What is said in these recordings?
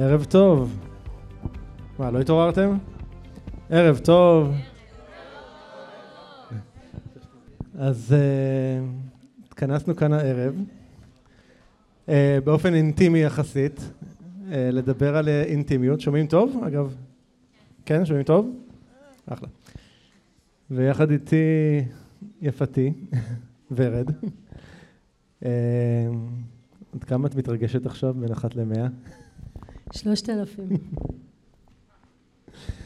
ערב טוב. מה, לא התעוררתם? ערב טוב. אז אה, התכנסנו כאן הערב, אה, באופן אינטימי יחסית, uh, לדבר על אינטימיות. שומעים טוב, אגב? כן, שומעים טוב? אחלה. ויחד איתי יפתי, ורד. עד כמה את מתרגשת עכשיו בין אחת למאה? שלושת אלפים.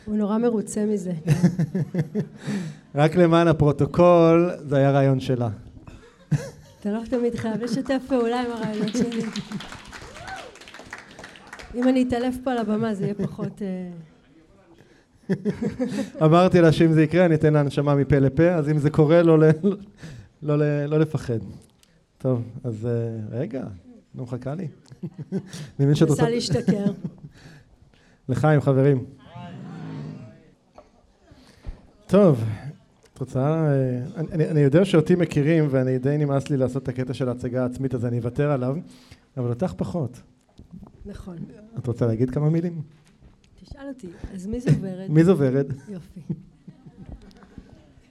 הוא נורא מרוצה מזה. רק למען הפרוטוקול, זה היה רעיון שלה. אתה לא תמיד חייב לשתף פעולה עם הרעיונות שלי. אם אני אתעלף פה על הבמה זה יהיה פחות... אה, אמרתי לה שאם זה יקרה אני אתן לה הנשמה מפה לפה, אז אם זה קורה לא, לא, לא לפחד. טוב, אז אה, רגע, לא מחכה לי. אני מבין שאת רוצה... להשתכר. לחיים, חברים. טוב, את רוצה... אה, אני, אני יודע שאותי מכירים ואני די נמאס לי לעשות את הקטע של ההצגה העצמית אז אני אוותר עליו, אבל אותך פחות. נכון. את רוצה להגיד כמה מילים? תשאל אותי, אז מי זו ורד? מי זו ורד? יופי.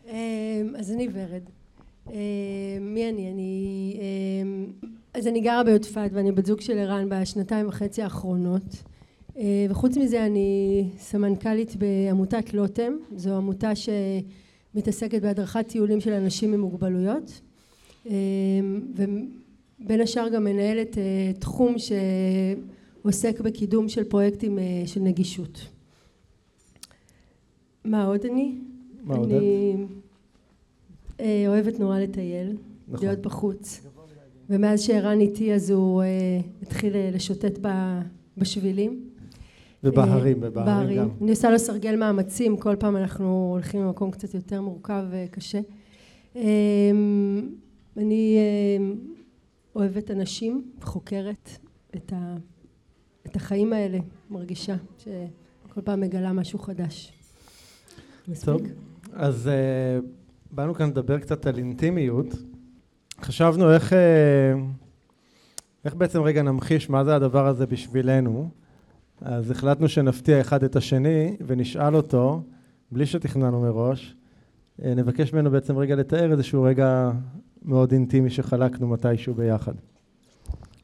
אמ, אז אני ורד. אמ, מי אני? אני... אז אני גרה ביודפת ואני בת זוג של ערן בשנתיים וחצי האחרונות. אה, וחוץ מזה אני סמנכ"לית בעמותת לוטם, זו עמותה שמתעסקת בהדרכת טיולים של אנשים עם מוגבלויות אה, ובין השאר גם מנהלת אה, תחום שעוסק בקידום של פרויקטים של נגישות. מה עוד אני? מה עוד אני אוהבת נורא לטייל, נכון. להיות בחוץ ומאז שערן איתי אז הוא התחיל לשוטט בשבילים ובהרים, ובהרים גם. אני עושה לו סרגל מאמצים, כל פעם אנחנו הולכים למקום קצת יותר מורכב וקשה. אמ, אני אמ, אוהבת אנשים, חוקרת את, ה, את החיים האלה, מרגישה שכל פעם מגלה משהו חדש. טוב, אז uh, באנו כאן לדבר קצת על אינטימיות. חשבנו איך, uh, איך בעצם רגע נמחיש מה זה הדבר הזה בשבילנו. אז החלטנו שנפתיע אחד את השני ונשאל אותו, בלי שתכננו מראש, אה, נבקש ממנו בעצם רגע לתאר איזשהו רגע מאוד אינטימי שחלקנו מתישהו ביחד.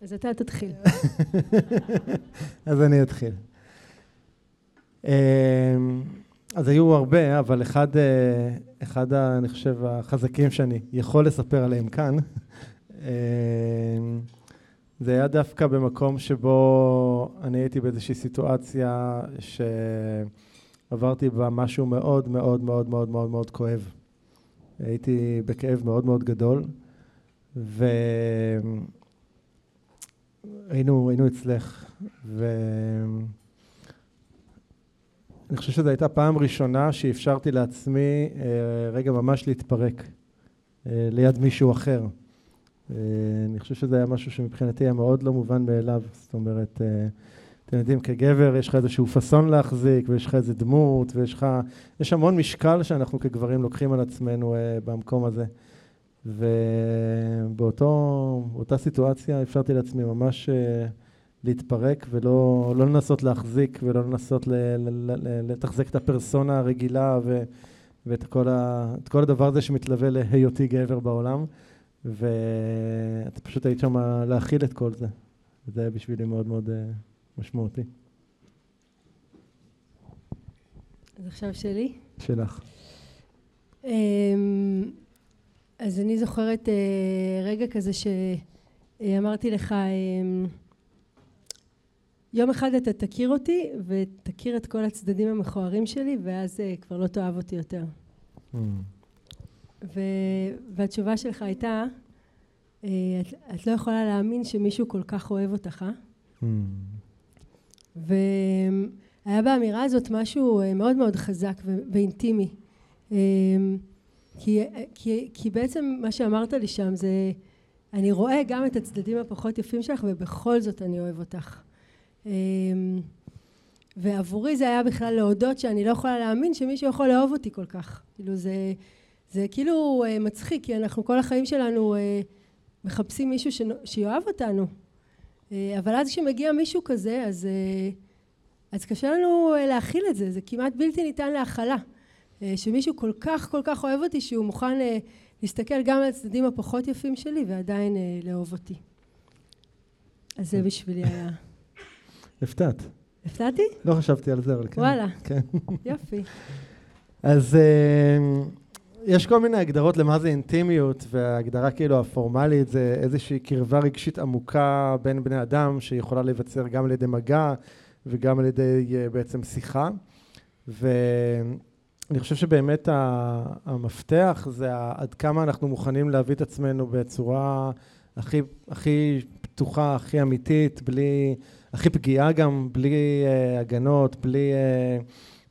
אז אתה תתחיל. אז אני אתחיל. אה, אז היו הרבה, אבל אחד, אה, אחד, אני חושב, החזקים שאני יכול לספר עליהם כאן, זה היה דווקא במקום שבו אני הייתי באיזושהי סיטואציה שעברתי בה משהו מאוד מאוד מאוד מאוד מאוד מאוד כואב. הייתי בכאב מאוד מאוד גדול, והיינו היינו אצלך, ואני חושב שזו הייתה פעם ראשונה שאפשרתי לעצמי אה, רגע ממש להתפרק אה, ליד מישהו אחר. אה, אני חושב שזה היה משהו שמבחינתי היה מאוד לא מובן מאליו, זאת אומרת, אה, אתם יודעים, כגבר יש לך איזשהו פאסון להחזיק, ויש לך איזה דמות, ויש לך, יש המון משקל שאנחנו כגברים לוקחים על עצמנו אה, במקום הזה. ובאותה סיטואציה אפשרתי לעצמי ממש להתפרק ולא לא לנסות להחזיק ולא לנסות לתחזק את הפרסונה הרגילה ו, ואת כל, ה, כל הדבר הזה שמתלווה להיותי גבר בעולם. ואת פשוט היית שם להכיל את כל זה. וזה היה בשבילי מאוד מאוד אה, משמעותי. אז עכשיו שלי? שלך. אמ, אז אני זוכרת אה, רגע כזה שאמרתי לך, אמ, יום אחד אתה תכיר אותי ותכיר את כל הצדדים המכוערים שלי ואז אה, כבר לא תאהב אותי יותר. Mm. ו... והתשובה שלך הייתה, אה, את, את לא יכולה להאמין שמישהו כל כך אוהב אותך, אה? Mm. והיה באמירה הזאת משהו מאוד מאוד חזק ואינטימי. כי, כי, כי בעצם מה שאמרת לי שם זה, אני רואה גם את הצדדים הפחות יפים שלך ובכל זאת אני אוהב אותך. אמ, ועבורי זה היה בכלל להודות שאני לא יכולה להאמין שמישהו יכול לאהוב אותי כל כך. כאילו זה, זה כאילו אה, מצחיק, כי אנחנו כל החיים שלנו אה, מחפשים מישהו שיאהב אותנו. אה, אבל אז כשמגיע מישהו כזה, אז, אז קשה לנו להכיל את זה, זה כמעט בלתי ניתן להכלה. שמישהו כל כך כל כך אוהב אותי שהוא מוכן להסתכל גם על הצדדים הפחות יפים שלי ועדיין לאהוב אותי. אז זה בשבילי היה. הפתעת. הפתעתי? לא חשבתי על זה, אבל כן. וואלה. כן. יופי. אז uh, יש כל מיני הגדרות למה זה אינטימיות, וההגדרה כאילו הפורמלית זה איזושהי קרבה רגשית עמוקה בין בני אדם, שיכולה להיווצר גם על ידי מגע וגם על ידי uh, בעצם שיחה. ואני חושב שבאמת המפתח זה עד כמה אנחנו מוכנים להביא את עצמנו בצורה הכי, הכי פתוחה, הכי אמיתית, בלי... הכי פגיעה גם, בלי uh, הגנות, בלי, uh,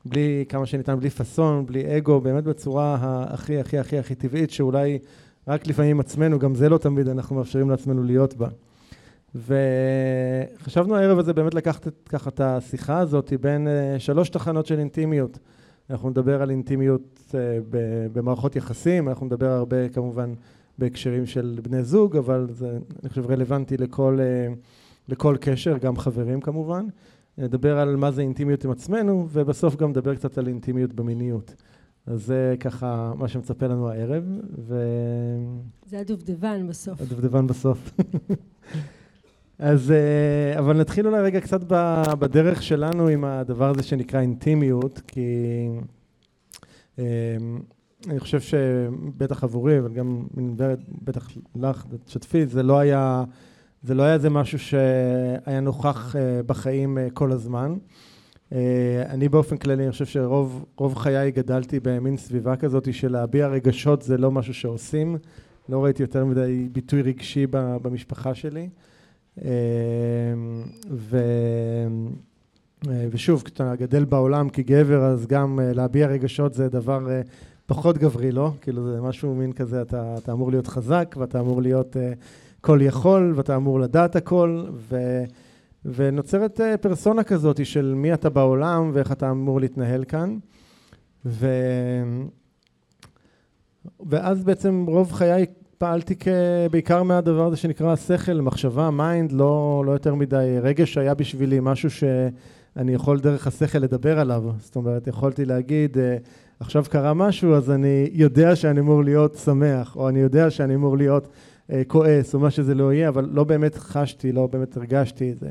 בלי כמה שניתן, בלי פאסון, בלי אגו, באמת בצורה הכי הכי הכי הכי טבעית, שאולי רק לפעמים עצמנו, גם זה לא תמיד אנחנו מאפשרים לעצמנו להיות בה. וחשבנו הערב הזה באמת לקחת ככה את השיחה הזאת בין uh, שלוש תחנות של אינטימיות. אנחנו נדבר על אינטימיות uh, במערכות יחסים, אנחנו נדבר הרבה כמובן בהקשרים של בני זוג, אבל זה אני חושב רלוונטי לכל... לכל קשר, גם חברים כמובן. נדבר על מה זה אינטימיות עם עצמנו, ובסוף גם נדבר קצת על אינטימיות במיניות. אז זה ככה מה שמצפה לנו הערב, ו... זה הדובדבן בסוף. הדובדבן בסוף. אז, אה, אבל נתחיל אולי רגע קצת בדרך שלנו עם הדבר הזה שנקרא אינטימיות, כי אה, אני חושב שבטח עבורי, אבל גם בטח לך, תשתפי, זה לא היה... זה לא היה איזה משהו שהיה נוכח אה, בחיים אה, כל הזמן. אה, אני באופן כללי, אני חושב שרוב חיי גדלתי במין סביבה כזאת של להביע רגשות זה לא משהו שעושים. לא ראיתי יותר מדי ביטוי רגשי במשפחה שלי. ו... ושוב, כשאתה גדל בעולם כגבר, אז גם להביע רגשות זה דבר פחות גברי, לא? כאילו זה משהו מין כזה, אתה, אתה אמור להיות חזק ואתה אמור להיות כל יכול ואתה אמור לדעת הכל, ו, ונוצרת אה, פרסונה כזאת של מי אתה בעולם ואיך אתה אמור להתנהל כאן. ו, ואז בעצם רוב חיי פעלתי בעיקר מהדבר הזה שנקרא שכל, מחשבה, mind, לא, לא יותר מדי רגש היה בשבילי משהו שאני יכול דרך השכל לדבר עליו. זאת אומרת, יכולתי להגיד, אה, עכשיו קרה משהו, אז אני יודע שאני אמור להיות שמח, או אני יודע שאני אמור להיות כועס או מה שזה לא יהיה, אבל לא באמת חשתי, לא באמת הרגשתי את זה.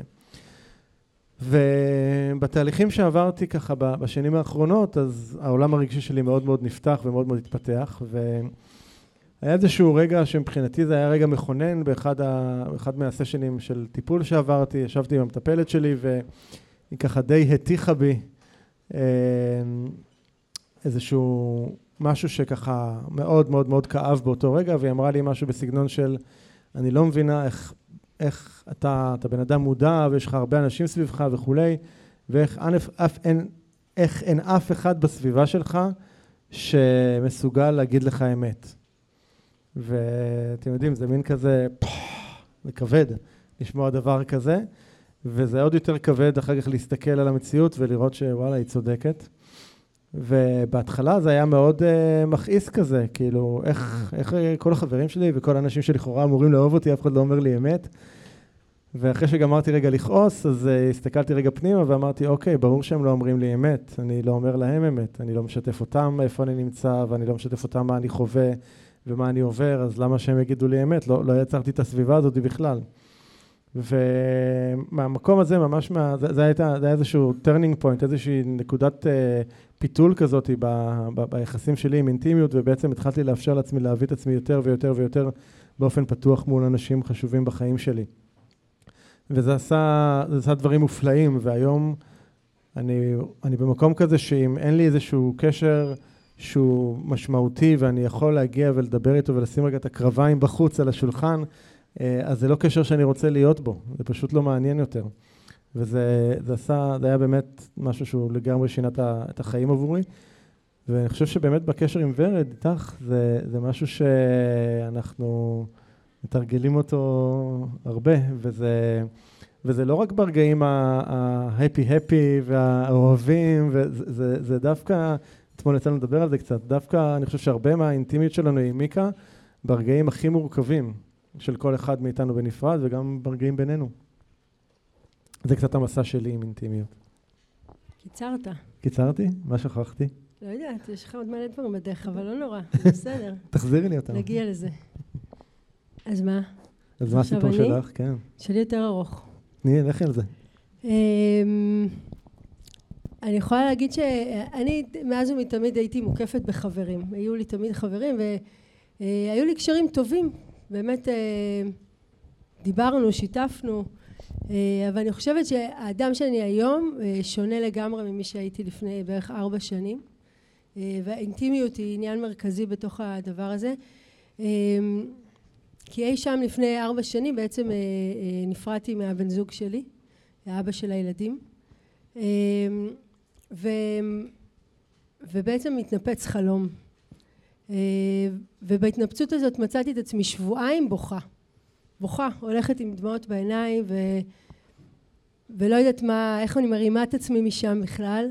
ובתהליכים שעברתי ככה בשנים האחרונות, אז העולם הרגשי שלי מאוד מאוד נפתח ומאוד מאוד התפתח, והיה איזשהו רגע שמבחינתי זה היה רגע מכונן באחד ה... מהסשנים של טיפול שעברתי, ישבתי עם המטפלת שלי והיא ככה די הטיחה בי אה, איזשהו משהו שככה מאוד מאוד מאוד כאב באותו רגע, והיא אמרה לי משהו בסגנון של, אני לא מבינה איך, איך אתה, אתה בן אדם מודע ויש לך הרבה אנשים סביבך וכולי, ואיך אף, אף, אין, איך אין אף אחד בסביבה שלך שמסוגל להגיד לך אמת. ואתם יודעים, זה מין כזה, זה כבד לשמוע דבר כזה, וזה עוד יותר כבד אחר כך להסתכל על המציאות ולראות שוואלה, היא צודקת. ובהתחלה זה היה מאוד uh, מכעיס כזה, כאילו, איך, איך כל החברים שלי וכל האנשים שלכאורה אמורים לאהוב אותי, אף אחד לא אומר לי אמת. ואחרי שגמרתי רגע לכעוס, אז uh, הסתכלתי רגע פנימה ואמרתי, אוקיי, ברור שהם לא אומרים לי אמת, אני לא אומר להם אמת, אני לא משתף אותם איפה אני נמצא, ואני לא משתף אותם מה אני חווה ומה אני עובר, אז למה שהם יגידו לי אמת? לא, לא יצרתי את הסביבה הזאת בכלל. ומהמקום הזה, ממש מה... זה, זה, הייתה, זה היה איזשהו turning point, איזושהי נקודת uh, פיתול כזאת ב, ב, ביחסים שלי עם אינטימיות, ובעצם התחלתי לאפשר לעצמי להביא את עצמי יותר ויותר ויותר באופן פתוח מול אנשים חשובים בחיים שלי. וזה עשה, עשה דברים מופלאים, והיום אני, אני במקום כזה שאם אין לי איזשהו קשר שהוא משמעותי ואני יכול להגיע ולדבר איתו ולשים רגע את הקרביים בחוץ על השולחן, אה, אז זה לא קשר שאני רוצה להיות בו, זה פשוט לא מעניין יותר. וזה זה עשה, זה היה באמת משהו שהוא לגמרי שינה את החיים עבורי. ואני חושב שבאמת בקשר עם ורד, איתך, זה, זה משהו שאנחנו מתרגלים אותו הרבה, וזה, וזה לא רק ברגעים ההפי-הפי והאוהבים, וזה זה, זה דווקא, אתמול יצא לנו לדבר על זה קצת, דווקא אני חושב שהרבה מהאינטימיות שלנו עם מיקה, ברגעים הכי מורכבים של כל אחד מאיתנו בנפרד, וגם ברגעים בינינו. זה קצת המסע שלי עם אינטימיות. קיצרת. קיצרתי? מה שכחתי? לא יודעת, יש לך עוד מלא דברים בדרך, אבל לא נורא, בסדר. תחזירי לי אותם. נגיע לזה. אז מה? אז מה הסיפור שלך? כן. שלי יותר ארוך. תני, לכי על זה. אמ, אני יכולה להגיד שאני מאז ומתמיד הייתי מוקפת בחברים. היו לי תמיד חברים והיו לי קשרים טובים. באמת אה, דיברנו, שיתפנו. אה, אבל אני חושבת שהאדם שאני היום אה, שונה לגמרי ממי שהייתי לפני בערך ארבע שנים. והאינטימיות היא עניין מרכזי בתוך הדבר הזה. כי אי שם לפני ארבע שנים בעצם נפרדתי מהבן זוג שלי, האבא של הילדים. ו... ובעצם מתנפץ חלום. ובהתנפצות הזאת מצאתי את עצמי שבועיים בוכה. בוכה, הולכת עם דמעות בעיניים ו... ולא יודעת מה, איך אני מרימה את עצמי משם בכלל.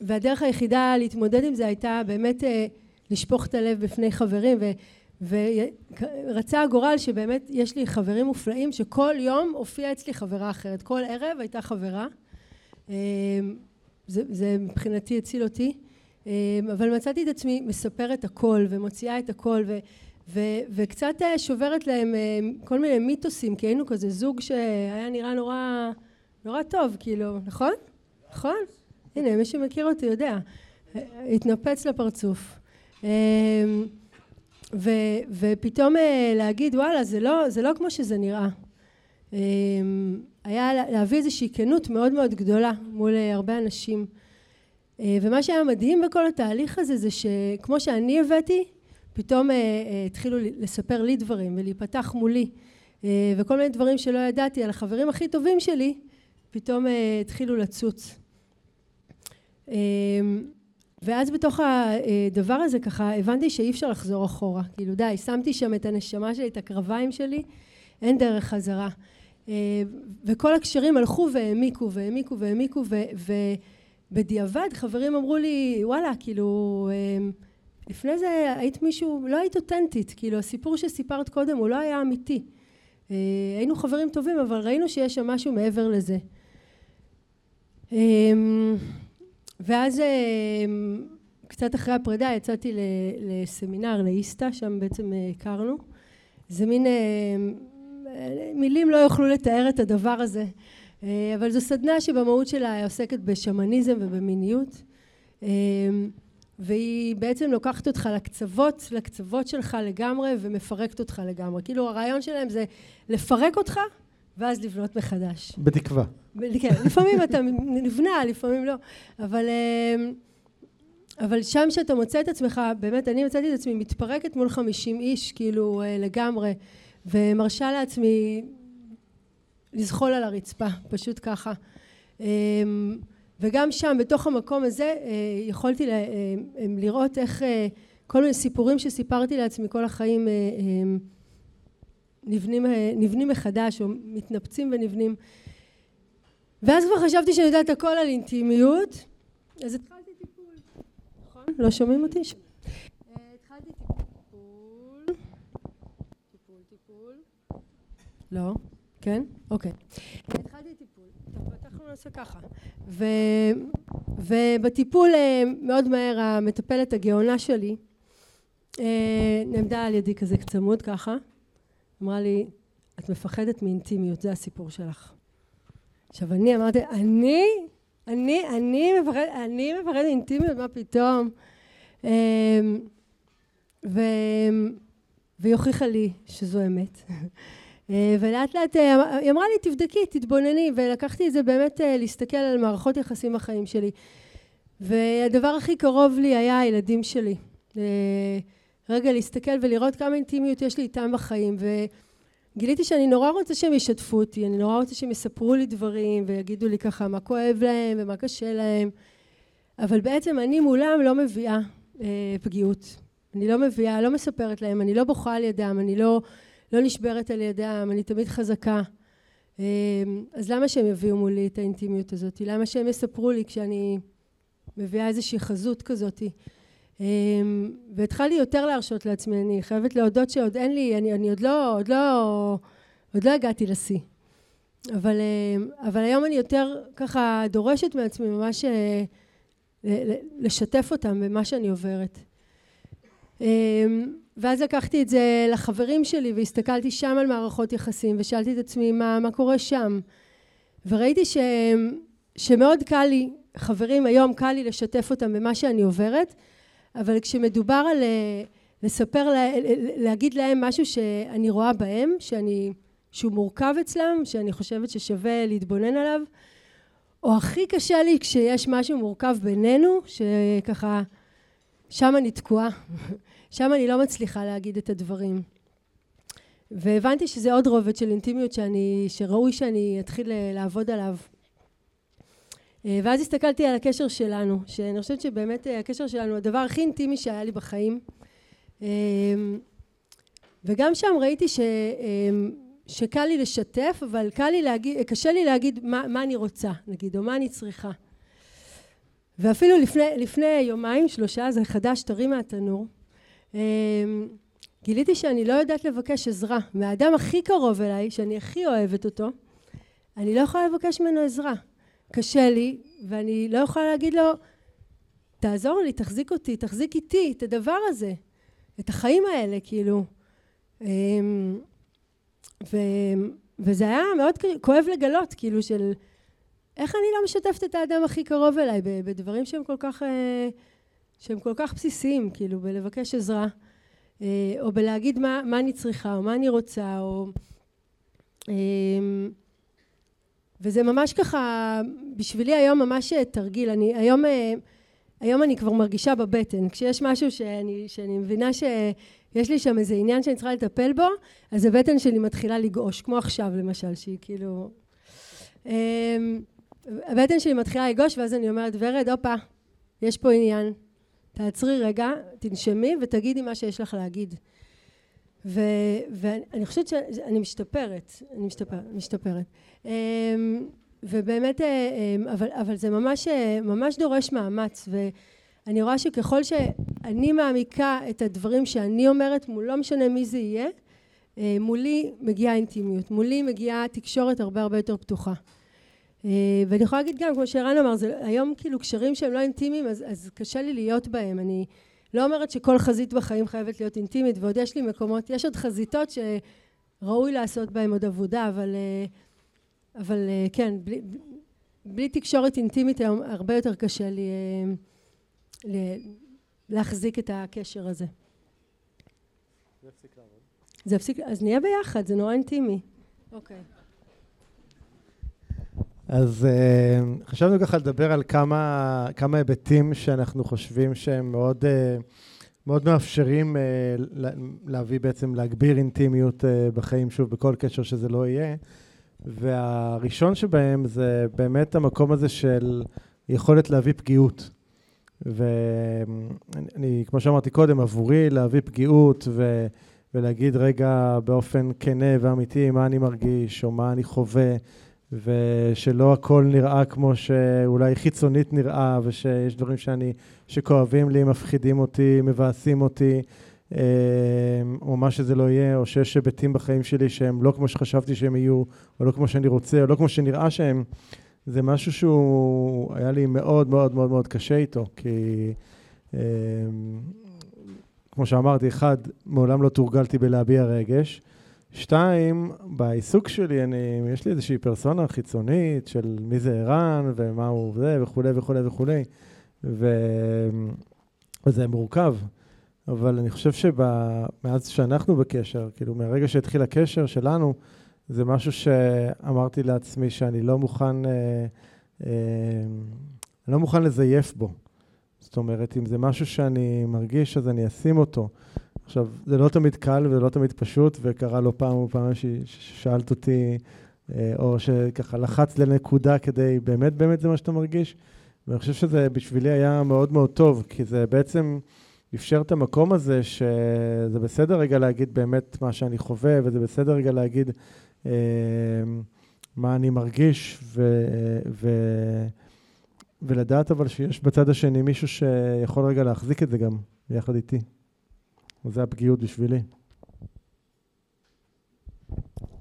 והדרך היחידה להתמודד עם זה הייתה באמת לשפוך את הלב בפני חברים ו... ורצה הגורל שבאמת יש לי חברים מופלאים שכל יום הופיעה אצלי חברה אחרת. כל ערב הייתה חברה. זה, זה מבחינתי הציל אותי. אבל מצאתי את עצמי מספרת הכל ומוציאה את הכל ו, ו, וקצת שוברת להם כל מיני מיתוסים כי היינו כזה זוג שהיה נראה נורא נורא טוב כאילו נכון? נכון? הנה מי שמכיר אותי יודע התנפץ לפרצוף ו, ופתאום להגיד וואלה זה לא, זה לא כמו שזה נראה היה להביא איזושהי כנות מאוד מאוד גדולה מול הרבה אנשים אה, ומה שהיה מדהים בכל התהליך הזה זה שכמו שאני הבאתי פתאום אה, אה, התחילו לספר לי דברים ולהיפתח מולי. וכל מיני דברים שלא ידעתי על החברים הכי טובים שלי פתאום התחילו לצוץ. ואז בתוך הדבר הזה ככה הבנתי שאי אפשר לחזור אחורה. כאילו די שמתי שם את הנשמה שלי את הקרביים שלי אין דרך חזרה. וכל הקשרים הלכו והעמיקו והעמיקו והעמיקו ו... בדיעבד חברים אמרו לי וואלה כאילו אמ, לפני זה היית מישהו לא היית אותנטית כאילו הסיפור שסיפרת קודם הוא לא היה אמיתי. אה, היינו חברים טובים אבל ראינו שיש שם משהו מעבר לזה. אמ, ואז אמ, קצת אחרי הפרידה יצאתי לסמינר לאיסתא שם בעצם אה, הכרנו. זה מין מילים לא יוכלו לתאר את הדבר הזה. אה, אבל זו סדנה שבמהות שלה עוסקת בשמניזם ובמיניות אה, והיא בעצם לוקחת אותך לקצוות, לקצוות שלך לגמרי ומפרקת אותך לגמרי. כאילו הרעיון שלהם זה לפרק אותך ואז לבנות מחדש. בתקווה. כן, לפעמים אתה נבנה, לפעמים לא. אבל, אה, אבל שם שאתה מוצא את עצמך, באמת אני מצאתי את עצמי מתפרקת מול חמישים איש, כאילו לגמרי, ומרשה לעצמי לזחול על הרצפה, פשוט ככה. אמ, וגם שם, בתוך המקום הזה, אה, יכולתי אה, לראות איך אה, כל מיני סיפורים שסיפרתי לעצמי כל החיים נבנים, נבנים מחדש או מתנפצים ונבנים. ואז כבר חשבתי שאני יודעת הכל על אינטימיות, אז התחלתי טיפול, נכון? לא שומעים אותי? התחלתי טיפול, טיפול, טיפול, לא. כן? אוקיי. התחלתי טיפול, אנחנו נעשה ככה. ו, ובטיפול אה, מאוד מהר המטפלת הגאונה שלי אה, נעמדה על ידי כזה צמוד ככה, אמרה לי, את מפחדת מאינטימיות, זה הסיפור שלך. עכשיו אני אמרתי, אני? אני, אני מפחדת, אני מפחדת מאינטימיות, מה פתאום? אמ, ו... והיא הוכיחה לי שזו אמת. אה, ולאט לאט אה, היא אמרה לי תבדקי, תתבונני, ולקחתי את זה באמת אה, להסתכל על מערכות יחסים בחיים שלי. והדבר הכי קרוב לי היה הילדים שלי. רגע להסתכל ולראות כמה אינטימיות יש לי איתם בחיים. וגיליתי שאני נורא רוצה שהם ישתפו אותי, אני נורא רוצה שהם יספרו לי דברים ויגידו לי ככה מה כואב להם ומה קשה להם. אבל בעצם אני מולם לא מביאה אה, פגיעות. אני לא מביאה, לא מספרת להם, אני לא בוכה על ידם, אני לא, לא נשברת על ידם, אני תמיד חזקה. אה, אז למה שהם יביאו מולי את האינטימיות הזאת? למה שהם יספרו לי כשאני מביאה איזושהי חזות כזאת? אה, והתחלתי יותר להרשות לעצמי, אני חייבת להודות שעוד אין לי, אני, אני עוד לא, עוד לא, עוד לא הגעתי לשיא. אבל, אה, אבל היום אני יותר ככה דורשת מעצמי ממש לשתף אותם במה שאני עוברת. ואז לקחתי את זה לחברים שלי והסתכלתי שם על מערכות יחסים ושאלתי את עצמי מה, מה קורה שם וראיתי ש, שמאוד קל לי, חברים היום קל לי לשתף אותם במה שאני עוברת אבל כשמדובר על אה, לספר, להגיד להם משהו שאני רואה בהם, שאני, שהוא מורכב אצלם, שאני חושבת ששווה להתבונן עליו או הכי קשה לי כשיש משהו מורכב בינינו, שככה, שם אני תקועה. שם אני לא מצליחה להגיד את הדברים. והבנתי שזה עוד רובד של אינטימיות שאני, שראוי שאני אתחיל לעבוד עליו. אה, ואז הסתכלתי על הקשר שלנו, שאני חושבת שבאמת אה, הקשר שלנו הדבר הכי אינטימי שהיה לי בחיים. אה, וגם שם ראיתי ש... שקל לי לשתף, אבל קל לי להגיד, קשה לי להגיד מה, מה אני רוצה, נגיד, או מה אני צריכה. ואפילו לפני, לפני יומיים, שלושה, זה חדש, טרי מהתנור, גיליתי שאני לא יודעת לבקש עזרה. מהאדם הכי קרוב אליי, שאני הכי אוהבת אותו, אני לא יכולה לבקש ממנו עזרה. קשה לי, ואני לא יכולה להגיד לו, תעזור לי, תחזיק אותי, תחזיק איתי את הדבר הזה, את החיים האלה, כאילו. אמ, ו, וזה היה מאוד כואב לגלות, כאילו של איך אני לא משתפת את האדם הכי קרוב אליי בדברים שהם כל כך, אה, שהם כל כך בסיסיים, כאילו בלבקש עזרה, אה, או בלהגיד מה, מה אני צריכה, או מה אני רוצה, או... אמ, וזה ממש ככה, בשבילי היום ממש תרגיל. אני היום, אה, היום אני כבר מרגישה בבטן. כשיש משהו שאני, שאני מבינה ש... יש לי שם איזה עניין שאני צריכה לטפל בו, אז הבטן שלי מתחילה לגעוש, כמו עכשיו למשל, שהיא כאילו... אמ, הבטן שלי מתחילה לגעוש, ואז אני אומרת, ורד, הופה, יש פה עניין. תעצרי רגע, תנשמי ותגידי מה שיש לך להגיד. ו, ואני חושבת שאני משתפרת, אני משתפר, משתפרת. אמ, ובאמת, אמ, אבל, אבל זה ממש, ממש דורש מאמץ, ו... אני רואה שככל שאני מעמיקה את הדברים שאני אומרת, מול לא משנה מי זה יהיה, אה, מולי מגיעה אינטימיות, מולי מגיעה תקשורת הרבה הרבה יותר פתוחה. אה, ואני יכולה להגיד גם, כמו שערן אמר, זה היום כאילו קשרים שהם לא אינטימיים, אז, אז קשה לי להיות בהם. אני לא אומרת שכל חזית בחיים חייבת להיות אינטימית, ועוד יש לי מקומות, יש עוד חזיתות שראוי לעשות בהם עוד עבודה, אבל, אה, אבל כן, בלי, בלי תקשורת אינטימית היום הרבה יותר קשה לי להחזיק את הקשר הזה. זה יפסיק לעבוד. זה יפסיק, אז נהיה ביחד, זה נורא אינטימי. אוקיי. אז uh, חשבנו ככה לדבר על כמה, כמה היבטים שאנחנו חושבים שהם מאוד, uh, מאוד מאפשרים uh, להביא בעצם, להגביר אינטימיות uh, בחיים, שוב, בכל קשר שזה לא יהיה. והראשון שבהם זה באמת המקום הזה של יכולת להביא פגיעות. ואני, כמו שאמרתי קודם, עבורי להביא פגיעות ו, ולהגיד רגע באופן כנה ואמיתי מה אני מרגיש או מה אני חווה, ושלא הכל נראה כמו שאולי חיצונית נראה, ושיש דברים שאני, שכואבים לי, מפחידים אותי, מבאסים אותי, אה, או מה שזה לא יהיה, או שיש היבטים בחיים שלי שהם לא כמו שחשבתי שהם יהיו, או לא כמו שאני רוצה, או לא כמו שנראה שהם. זה משהו שהוא היה לי מאוד מאוד מאוד מאוד קשה איתו, כי אה, כמו שאמרתי, אחד, מעולם לא תורגלתי בלהביע רגש, שתיים, בעיסוק שלי, אני, יש לי איזושהי פרסונה חיצונית של מי זה ערן ומה הוא זה וכולי וכולי וכולי. וזה מורכב. אבל אני חושב שמאז שאנחנו בקשר, כאילו מהרגע שהתחיל הקשר שלנו, זה משהו שאמרתי לעצמי שאני לא מוכן, אה, אה, לא מוכן לזייף בו. זאת אומרת, אם זה משהו שאני מרגיש, אז אני אשים אותו. עכשיו, זה לא תמיד קל וזה לא תמיד פשוט, וקרה לא פעם או פעם ששאלת אותי, אה, או שככה לחץ לנקודה כדי, באמת באמת זה מה שאתה מרגיש. ואני חושב שזה בשבילי היה מאוד מאוד טוב, כי זה בעצם אפשר את המקום הזה, שזה בסדר רגע להגיד באמת מה שאני חווה, וזה בסדר רגע להגיד אה, מה אני מרגיש, ו, ו, ולדעת אבל שיש בצד השני מישהו שיכול רגע להחזיק את זה גם, יחד איתי. וזה הפגיעות בשבילי.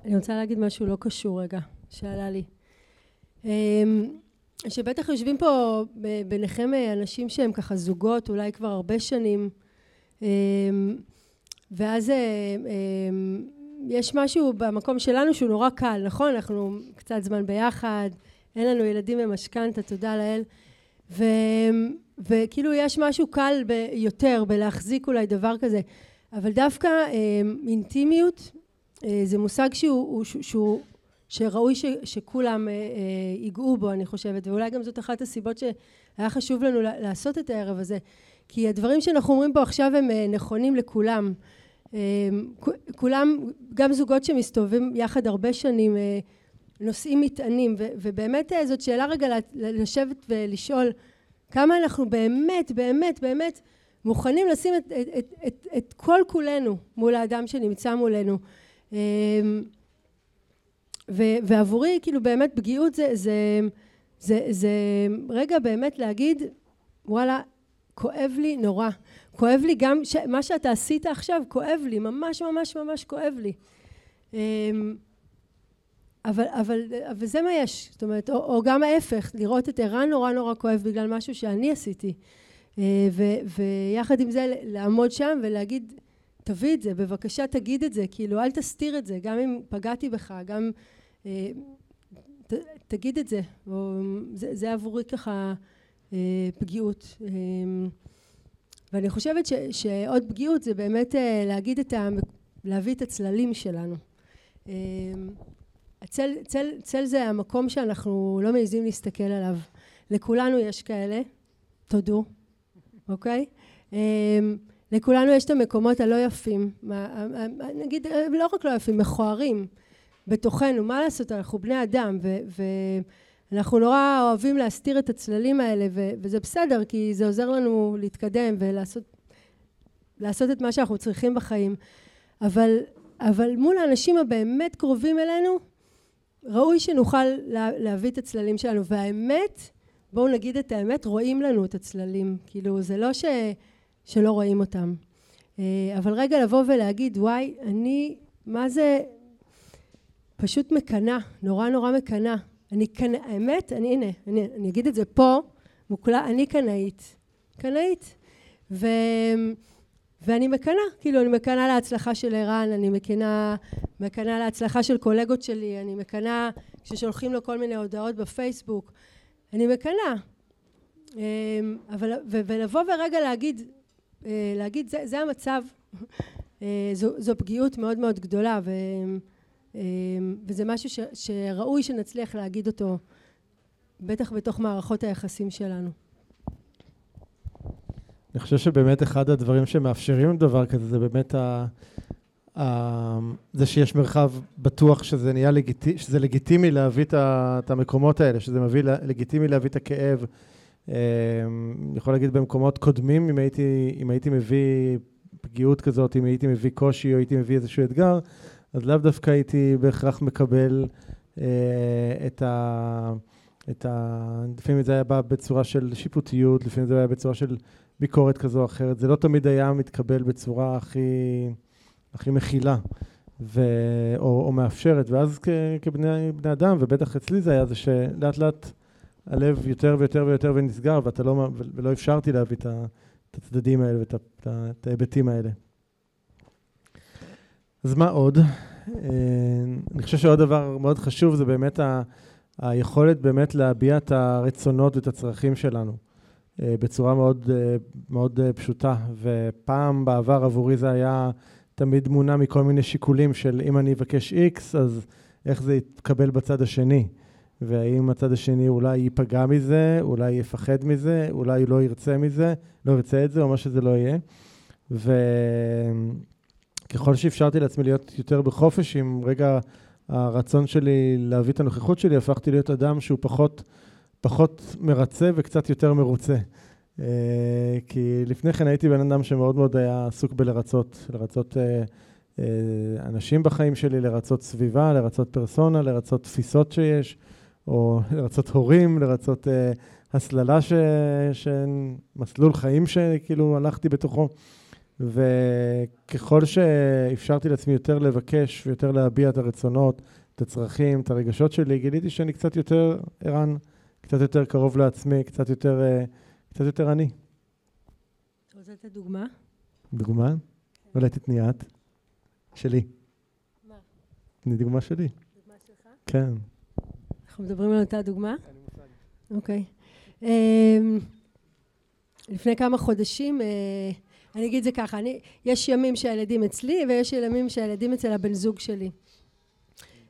אני רוצה להגיד משהו לא קשור רגע, שעלה לי. אמ, שבטח יושבים פה ביניכם אנשים שהם ככה זוגות, אולי כבר הרבה שנים, אמ, ואז אמ, יש משהו במקום שלנו שהוא נורא קל, נכון? אנחנו קצת זמן ביחד, אין לנו ילדים במשכנתה, תודה לאל. וכאילו יש משהו קל יותר בלהחזיק אולי דבר כזה, אבל דווקא אה, אינטימיות אה, זה מושג שהוא, שהוא, שהוא שראוי ש, שכולם אה, אה, ייגעו בו אני חושבת. ואולי גם זאת אחת הסיבות שהיה חשוב לנו לעשות את הערב הזה. כי הדברים שאנחנו אומרים פה עכשיו הם אה, נכונים לכולם. אה, כולם גם זוגות שמסתובבים יחד הרבה שנים אה, נושאים מטענים. ובאמת אה, זאת שאלה רגע לשבת ולשאול כמה אנחנו באמת באמת באמת מוכנים לשים את, את, את, את, את כל כולנו מול האדם שנמצא מולנו. אמ, ו, ועבורי כאילו באמת פגיעות זה, זה, זה, זה רגע באמת להגיד וואלה כואב לי נורא. כואב לי גם ש, מה שאתה עשית עכשיו כואב לי ממש ממש ממש כואב לי. אמ, אבל, אבל, אבל זה מה יש, זאת אומרת, או, או גם ההפך, לראות את ערן נורא נורא כואב בגלל משהו שאני עשיתי. אה, ו, ויחד עם זה לעמוד שם ולהגיד, תביא את זה, בבקשה תגיד את זה, כאילו אל תסתיר את זה, גם אם פגעתי בך, גם אה, ת, תגיד את זה, או, זה, זה עבורי ככה אה, פגיעות. ואני חושבת ש, שעוד פגיעות זה באמת להגיד את ה... להביא את הצללים שלנו. הצל, צל, צל זה המקום שאנחנו לא מעזים להסתכל עליו. לכולנו יש כאלה, תודו, אוקיי? אמ, לכולנו יש את המקומות הלא יפים, נגיד לא רק לא יפים, מכוערים בתוכנו, מה לעשות, אנחנו בני אדם ואנחנו נורא אוהבים להסתיר את הצללים האלה וזה בסדר כי זה עוזר לנו להתקדם ולעשות לעשות את מה שאנחנו צריכים בחיים אבל, אבל מול האנשים הבאמת קרובים אלינו ראוי שנוכל לה, להביא את הצללים שלנו. והאמת בואו נגיד את האמת רואים לנו את הצללים. כאילו זה לא ש, שלא רואים אותם. אה, אבל רגע לבוא ולהגיד וואי אני מה זה? פשוט מקנאה נורא נורא מקנאה. אני קנא האמת אני הנה אני, אני אגיד את זה פה מוקלט אני קנאית. קנאית. ו... ואני מקנאה, כאילו אני מקנאה להצלחה של ערן, אני מקנאה, מקנאה להצלחה של קולגות שלי, אני מקנאה כששולחים לו כל מיני הודעות בפייסבוק, אני מקנאה. אמ, אבל, ו, ולבוא ורגע להגיד, אה, להגיד זה, זה המצב, אה, זו, זו פגיעות מאוד מאוד גדולה ו, אמ, וזה משהו ש, שראוי שנצליח להגיד אותו בטח בתוך מערכות היחסים שלנו. אני חושב שבאמת אחד הדברים שמאפשרים דבר כזה זה באמת ה... ה... זה שיש מרחב בטוח שזה נהיה לגיטימי, שזה לגיטימי להביא את המקומות האלה, שזה מביא לגיטימי להביא את הכאב. אמ, אני יכול להגיד במקומות קודמים, אם הייתי, אם הייתי מביא פגיעות כזאת, אם הייתי מביא קושי או הייתי מביא איזשהו אתגר, אז לאו דווקא הייתי בהכרח מקבל אה, את ה... את ה... לפעמים זה היה בא בצורה של שיפוטיות, לפעמים זה היה בצורה של ביקורת כזו או אחרת. זה לא תמיד היה מתקבל בצורה הכי, הכי מכילה ו, או, או מאפשרת. ואז כ, כבני אדם, ובטח אצלי זה היה, זה שלאט לאט הלב יותר ויותר ויותר ונסגר, ואתה לא, ולא אפשרתי להביא את, את הצדדים האלה ואת את ההיבטים האלה. אז מה עוד? אני חושב שעוד דבר מאוד חשוב זה באמת ה... היכולת באמת להביע את הרצונות ואת הצרכים שלנו בצורה מאוד, מאוד פשוטה. ופעם בעבר עבורי זה היה תמיד מונע מכל מיני שיקולים של אם אני אבקש X, אז איך זה יתקבל בצד השני. והאם הצד השני אולי ייפגע מזה, אולי יפחד מזה, אולי לא ירצה מזה, לא ירצה את זה, או מה שזה לא יהיה. וככל שאפשרתי לעצמי להיות יותר בחופש עם רגע הרצון שלי להביא את הנוכחות שלי, הפכתי להיות אדם שהוא פחות, פחות מרצה וקצת יותר מרוצה. אה, כי לפני כן הייתי בן אדם שמאוד מאוד היה עסוק בלרצות, לרצות אה, אה, אנשים בחיים שלי, לרצות סביבה, לרצות פרסונה, לרצות תפיסות שיש. או לרצות הורים, לרצות הסללה, ש... מסלול חיים שכאילו הלכתי בתוכו. וככל שאפשרתי לעצמי יותר לבקש ויותר להביע את הרצונות, את הצרכים, את הרגשות שלי, גיליתי שאני קצת יותר ערן, קצת יותר קרוב לעצמי, קצת יותר, uh, קצת יותר אני. אתה רוצה לתת דוגמה? דוגמה? אולי תתני את. שלי. מה? תני דוגמה שלי. דוגמה שלך? כן. אנחנו מדברים על אותה דוגמה? אוקיי. אמ, לפני כמה חודשים, אה, אני אגיד את זה ככה, אני, יש ימים שהילדים אצלי ויש ימים שהילדים אצל הבן זוג שלי.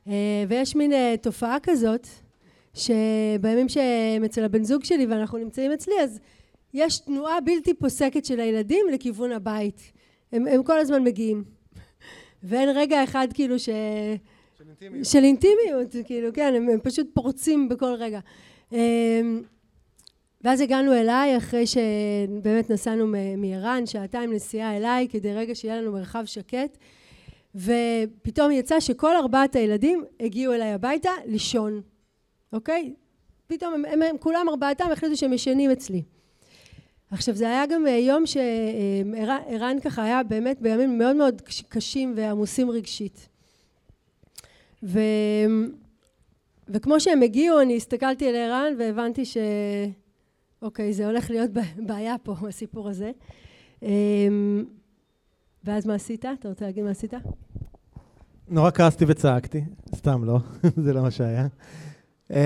אה, ויש מין אה, תופעה כזאת, שבימים שהם אצל הבן זוג שלי ואנחנו נמצאים אצלי, אז יש תנועה בלתי פוסקת של הילדים לכיוון הבית. הם, הם כל הזמן מגיעים. ואין רגע אחד כאילו ש... אינטימיות. של אינטימיות, כאילו, כן, הם, הם פשוט פורצים בכל רגע. אמ, ואז הגענו אליי, אחרי שבאמת נסענו מער"ן, שעתיים נסיעה אליי, כדי רגע שיהיה לנו מרחב שקט. ופתאום יצא שכל ארבעת הילדים הגיעו אליי הביתה לישון, אוקיי? פתאום הם, הם, הם כולם ארבעתם החליטו שהם ישנים אצלי. עכשיו זה היה גם יום שערן ככה היה באמת בימים מאוד מאוד קשים ועמוסים רגשית. ו... וכמו שהם הגיעו, אני הסתכלתי על ערן והבנתי ש... אוקיי, זה הולך להיות בעיה פה, הסיפור הזה. אמ, ואז מה עשית? אתה רוצה להגיד מה עשית? נורא כעסתי וצעקתי, סתם לא, זה לא מה שהיה. אמ,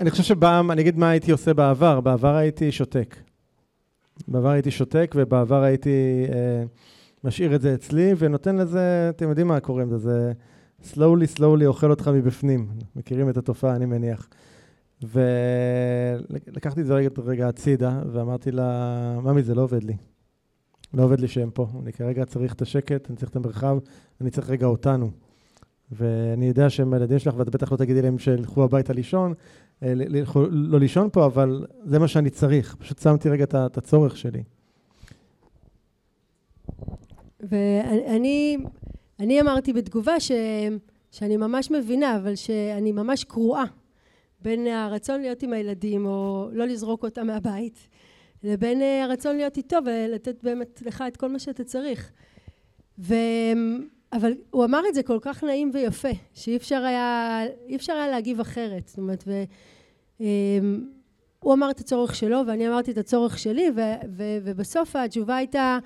אני חושב שבעם, אני אגיד מה הייתי עושה בעבר, בעבר הייתי שותק. בעבר הייתי שותק ובעבר הייתי... אה, משאיר את זה אצלי ונותן לזה, אתם יודעים מה קורה עם זה, זה slowly slowly אוכל אותך מבפנים. מכירים את התופעה, אני מניח. ולקחתי את זה רגע, רגע הצידה, ואמרתי לה, ממי, זה לא עובד לי. לא עובד לי שהם פה. אני כרגע צריך את השקט, אני צריך את המרחב, אני צריך רגע אותנו. ואני יודע שהם הילדים שלך, ואת בטח לא תגידי להם שילכו הביתה לישון, אה, לא לישון פה, אבל זה מה שאני צריך. פשוט שמתי רגע את הצורך שלי. ואני אני אמרתי בתגובה ש, שאני ממש מבינה, אבל שאני ממש קרועה בין הרצון להיות עם הילדים או לא לזרוק אותם מהבית, לבין הרצון להיות איתו ולתת באמת לך את כל מה שאתה צריך. ו... אבל הוא אמר את זה כל כך נעים ויפה, שאי אפשר היה, אי אפשר היה להגיב אחרת. זאת אומרת, ו... הוא אמר את הצורך שלו ואני אמרתי את הצורך שלי ו, ו, ובסוף התשובה הייתה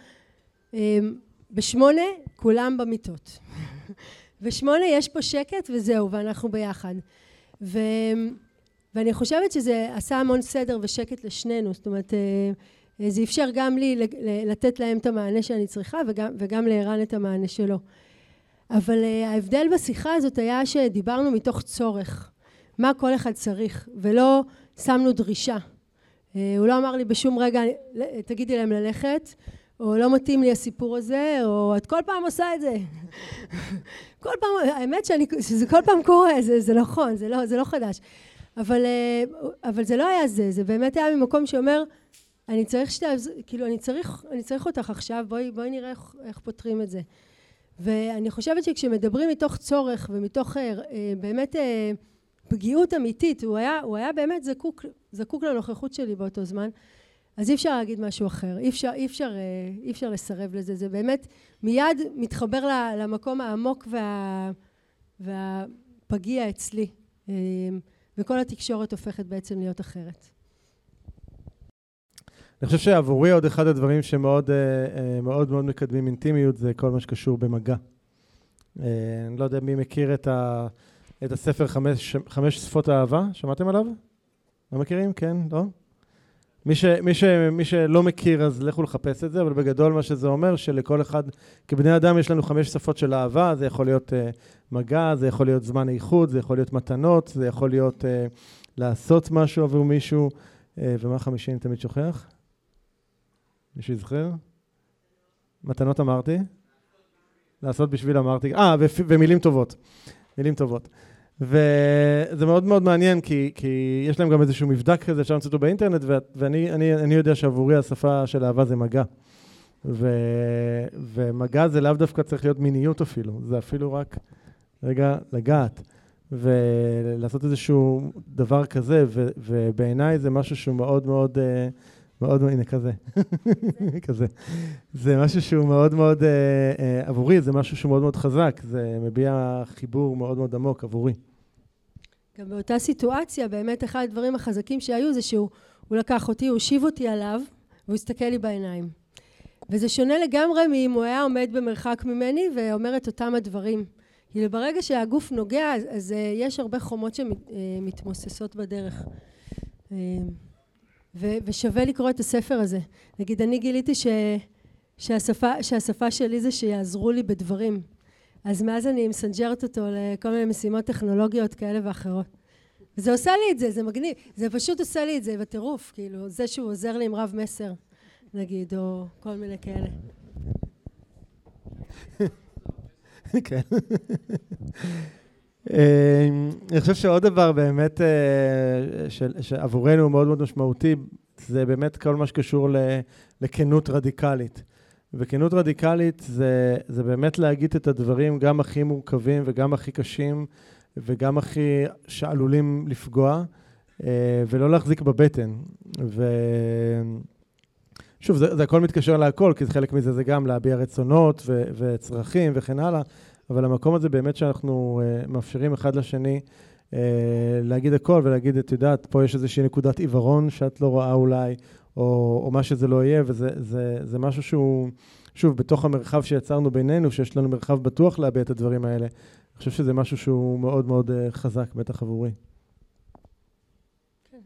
בשמונה כולם במיטות. בשמונה יש פה שקט וזהו, ואנחנו ביחד. ו... ואני חושבת שזה עשה המון סדר ושקט לשנינו, זאת אומרת, אה, זה אפשר גם לי לתת להם את המענה שאני צריכה וגם, וגם לערן את המענה שלו. אבל אה, ההבדל בשיחה הזאת היה שדיברנו מתוך צורך, מה כל אחד צריך, ולא שמנו דרישה. אה, הוא לא אמר לי בשום רגע, תגידי להם ללכת, או לא מתאים לי הסיפור הזה, או את כל פעם עושה את זה. כל פעם, האמת שאני, שזה כל פעם קורה, זה, זה נכון, זה לא, זה לא חדש. אבל, אה, אבל זה לא היה זה, זה באמת היה ממקום שאומר, אני צריך שתי, כאילו, אני צריך, אני צריך אותך עכשיו, בואי, בואי נראה איך, איך פותרים את זה. ואני חושבת שכשמדברים מתוך צורך ומתוך אה, אה, באמת פגיעות אמיתית, הוא היה, הוא היה באמת זקוק, זקוק לנוכחות שלי באותו זמן. אז אי אפשר להגיד משהו אחר, אי אפשר, אי אפשר, אה, אי אפשר לסרב לזה, זה באמת מיד מתחבר למקום העמוק וה, והפגיע אצלי, אה, וכל התקשורת הופכת בעצם להיות אחרת. אני חושב שעבורי עוד אחד הדברים שמאוד אה, מאוד מאוד מקדמים אינטימיות זה כל מה שקשור במגע. אני לא יודע מי מכיר את, ה, את הספר חמש, חמש שפות האהבה, שמעתם עליו? לא מכירים? כן? לא? מי, ש, מי, ש, מי שלא מכיר, אז לכו לחפש את זה, אבל בגדול מה שזה אומר, שלכל אחד, כבני אדם יש לנו חמש שפות של אהבה, זה יכול להיות uh, מגע, זה יכול להיות זמן איכות, זה יכול להיות מתנות, זה יכול להיות uh, לעשות משהו עבור מישהו, uh, ומה חמישי אני תמיד שוכח? מישהו יזכר? מתנות אמרתי? לעשות בשביל אמרתי, אה, ומילים טובות. מילים טובות. וזה מאוד מאוד מעניין, כי, כי יש להם גם איזשהו מבדק כזה, אפשר למצוא אותו באינטרנט, ואני אני, אני יודע שעבורי השפה של אהבה זה מגע. ו, ומגע זה לאו דווקא צריך להיות מיניות אפילו, זה אפילו רק רגע לגעת. ולעשות איזשהו דבר כזה, ו, ובעיניי זה משהו שהוא מאוד מאוד, אה, מאוד, הנה כזה, כזה. זה משהו שהוא מאוד מאוד, אה, אה, עבורי זה משהו שהוא מאוד מאוד חזק, זה מביע חיבור מאוד מאוד עמוק עבורי. גם באותה סיטואציה, באמת אחד הדברים החזקים שהיו זה שהוא לקח אותי, הוא הושיב אותי עליו, והוא הסתכל לי בעיניים. וזה שונה לגמרי מאם הוא היה עומד במרחק ממני ואומר את אותם הדברים. כי ברגע שהגוף נוגע, אז, אז אה, יש הרבה חומות שמתמוססות בדרך. ו, ושווה לקרוא את הספר הזה. נגיד, אני גיליתי ש, שהשפה, שהשפה שלי זה שיעזרו לי בדברים. אז מאז אני מסנג'רת אותו לכל מיני משימות טכנולוגיות כאלה ואחרות. וזה עושה לי את זה, זה מגניב. זה פשוט עושה לי את זה בטירוף, כאילו, זה שהוא עוזר לי עם רב מסר, נגיד, או כל מיני כאלה. כן. אמ, אני חושב שעוד דבר באמת אה, שעבורנו הוא מאוד מאוד משמעותי, זה באמת כל מה שקשור לכנות רדיקלית. וכנות רדיקלית זה, זה באמת להגיד את הדברים גם הכי מורכבים וגם הכי קשים וגם הכי שעלולים לפגוע, אה, ולא להחזיק בבטן. ושוב, זה, זה הכל מתקשר להכל, כי חלק מזה זה גם להביע רצונות ו, וצרכים וכן הלאה, אבל המקום הזה באמת שאנחנו uh, מאפשרים אחד לשני uh, להגיד הכל ולהגיד, את יודעת, פה יש איזושהי נקודת עיוורון שאת לא רואה אולי, או, או מה שזה לא יהיה, וזה זה, זה משהו שהוא, שוב, בתוך המרחב שיצרנו בינינו, שיש לנו מרחב בטוח להביע את הדברים האלה, אני חושב שזה משהו שהוא מאוד מאוד uh, חזק, בטח עבורי. כן,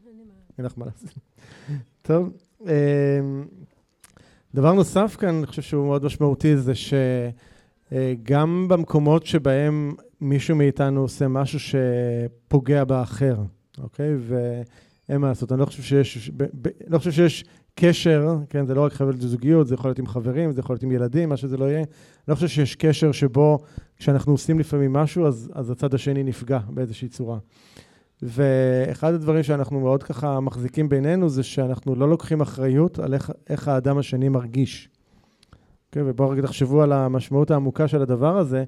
אין לך מה לעשות. טוב, דבר נוסף כאן, אני חושב שהוא מאוד משמעותי, זה שגם uh, במקומות שבהם מישהו מאיתנו עושה משהו שפוגע באחר, אוקיי? ו... אין מה לעשות, אני לא חושב שיש, ב, ב, לא חושב שיש קשר, כן, זה לא רק חבל זוגיות, זה יכול להיות עם חברים, זה יכול להיות עם ילדים, מה שזה לא יהיה. אני לא חושב שיש קשר שבו כשאנחנו עושים לפעמים משהו, אז, אז הצד השני נפגע באיזושהי צורה. ואחד הדברים שאנחנו מאוד ככה מחזיקים בינינו, זה שאנחנו לא לוקחים אחריות על איך, איך האדם השני מרגיש. כן, ובואו רגע תחשבו על המשמעות העמוקה של הדבר הזה.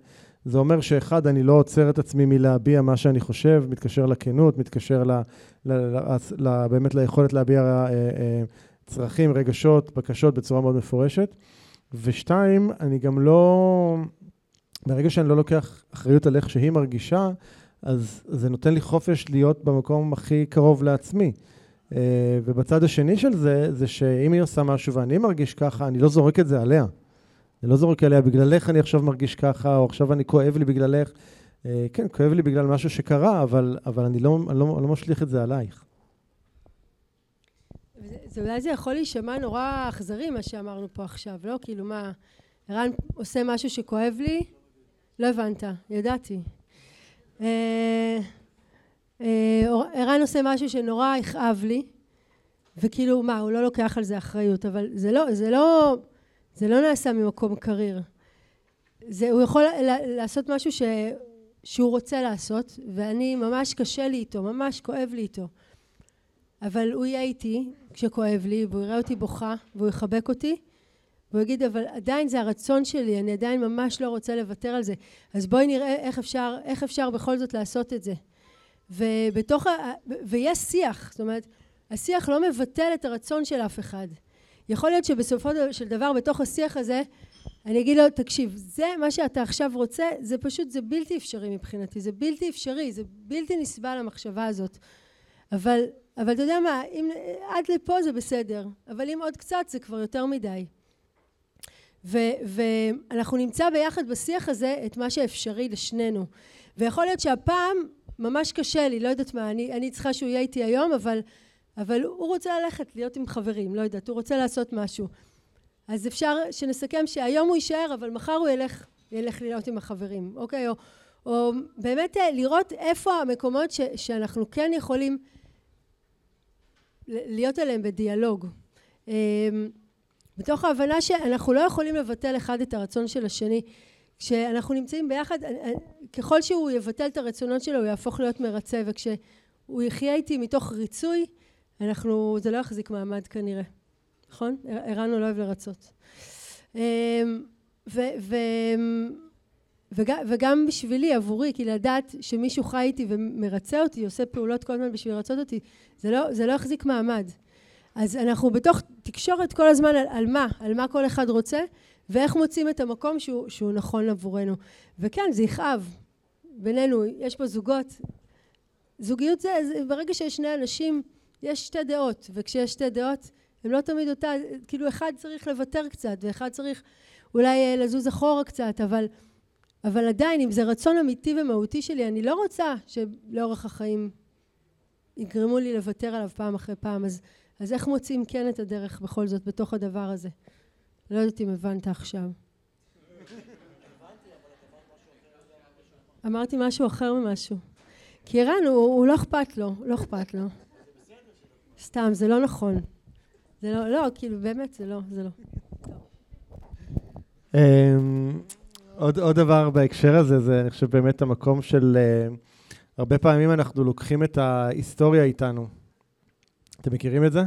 זה אומר שאחד, אני לא עוצר את עצמי מלהביע מה שאני חושב, מתקשר לכנות, מתקשר ל, ל, ל, ל, באמת ליכולת להביע אה, אה, צרכים, רגשות, בקשות בצורה מאוד מפורשת. ושתיים, אני גם לא... ברגע שאני לא לוקח אחריות על איך שהיא מרגישה, אז זה נותן לי חופש להיות במקום הכי קרוב לעצמי. אה, ובצד השני של זה, זה שאם היא עושה משהו ואני מרגיש ככה, אני לא זורק את זה עליה. אני לא זורק עליה, בגללך אני עכשיו מרגיש ככה, או עכשיו אני כואב לי בגללך. אה, כן, כואב לי בגלל משהו שקרה, אבל, אבל אני, לא, אני, לא, אני לא משליך את זה עלייך. זה, אולי זה יכול להישמע נורא אכזרי, מה שאמרנו פה עכשיו, לא? כאילו מה, ערן עושה משהו שכואב לי? לא הבנת, ידעתי. אה, אה, ערן עושה משהו שנורא יכאב לי, וכאילו, מה, הוא לא לוקח על זה אחריות, אבל זה לא, זה לא... זה לא נעשה ממקום קריר. זה, הוא יכול לעשות משהו ש, שהוא רוצה לעשות, ואני ממש קשה לי איתו, ממש כואב לי איתו. אבל הוא יהיה איתי כשכואב לי, והוא יראה אותי בוכה, והוא יחבק אותי, והוא יגיד, אבל עדיין זה הרצון שלי, אני עדיין ממש לא רוצה לוותר על זה. אז בואי נראה איך אפשר, איך אפשר בכל זאת לעשות את זה. ובתוך ה... ויש שיח, זאת אומרת, השיח לא מבטל את הרצון של אף אחד. יכול להיות שבסופו של דבר בתוך השיח הזה אני אגיד לו תקשיב זה מה שאתה עכשיו רוצה זה פשוט זה בלתי אפשרי מבחינתי זה בלתי אפשרי זה בלתי נסבל המחשבה הזאת אבל אבל אתה יודע מה אם עד לפה זה בסדר אבל אם עוד קצת זה כבר יותר מדי ואנחנו נמצא ביחד בשיח הזה את מה שאפשרי לשנינו. ויכול להיות שהפעם ממש קשה לי, לא יודעת מה, אני, אני צריכה שהוא יהיה איתי היום, אבל, אבל הוא רוצה ללכת, להיות עם חברים, לא יודעת, הוא רוצה לעשות משהו. אז אפשר שנסכם שהיום הוא יישאר, אבל מחר הוא ילך, ילך להיות עם החברים, אוקיי? או, או באמת אה, לראות איפה המקומות ש, שאנחנו כן יכולים להיות עליהם בדיאלוג. אמ, מתוך ההבנה שאנחנו לא יכולים לבטל אחד את הרצון של השני. כשאנחנו נמצאים ביחד, אה, אה, ככל שהוא יבטל את הרצונות שלו, הוא יהפוך להיות מרצה, וכשהוא יחיה איתי מתוך ריצוי, אנחנו, זה לא יחזיק מעמד כנראה, נכון? ערן לא אוהב לרצות. אמ, ו, ו, וגם, בשבילי, עבורי, כי לדעת שמישהו חי איתי ומרצה אותי, עושה פעולות כל הזמן בשביל לרצות אותי, זה לא, זה לא יחזיק מעמד. אז אנחנו בתוך תקשורת כל הזמן על, על מה, על מה כל אחד רוצה, ואיך מוצאים את המקום שהוא, שהוא נכון עבורנו. וכן, זה יכאב. בינינו, יש פה זוגות. זוגיות זה, זה, ברגע שיש שני אנשים, יש שתי דעות, וכשיש שתי דעות, הן לא תמיד אותה, כאילו אחד צריך לוותר קצת, ואחד צריך אולי אה, לזוז אחורה קצת, אבל, אבל עדיין, אם זה רצון אמיתי ומהותי שלי, אני לא רוצה שלאורך החיים יגרמו לי לוותר עליו פעם אחרי פעם. אז, אז איך מוצאים כן את הדרך בכל זאת בתוך הדבר הזה? לא יודעת אם הבנת עכשיו. אמרתי משהו אחר ממשהו. כי ערן, הוא, הוא לא אכפת לו, לא אכפת לו. סתם, זה לא נכון. זה לא, לא, כאילו, באמת, זה לא, זה לא. אמ, עוד, עוד דבר בהקשר הזה, זה אני חושב באמת המקום של... Uh, הרבה פעמים אנחנו לוקחים את ההיסטוריה איתנו. אתם מכירים את זה?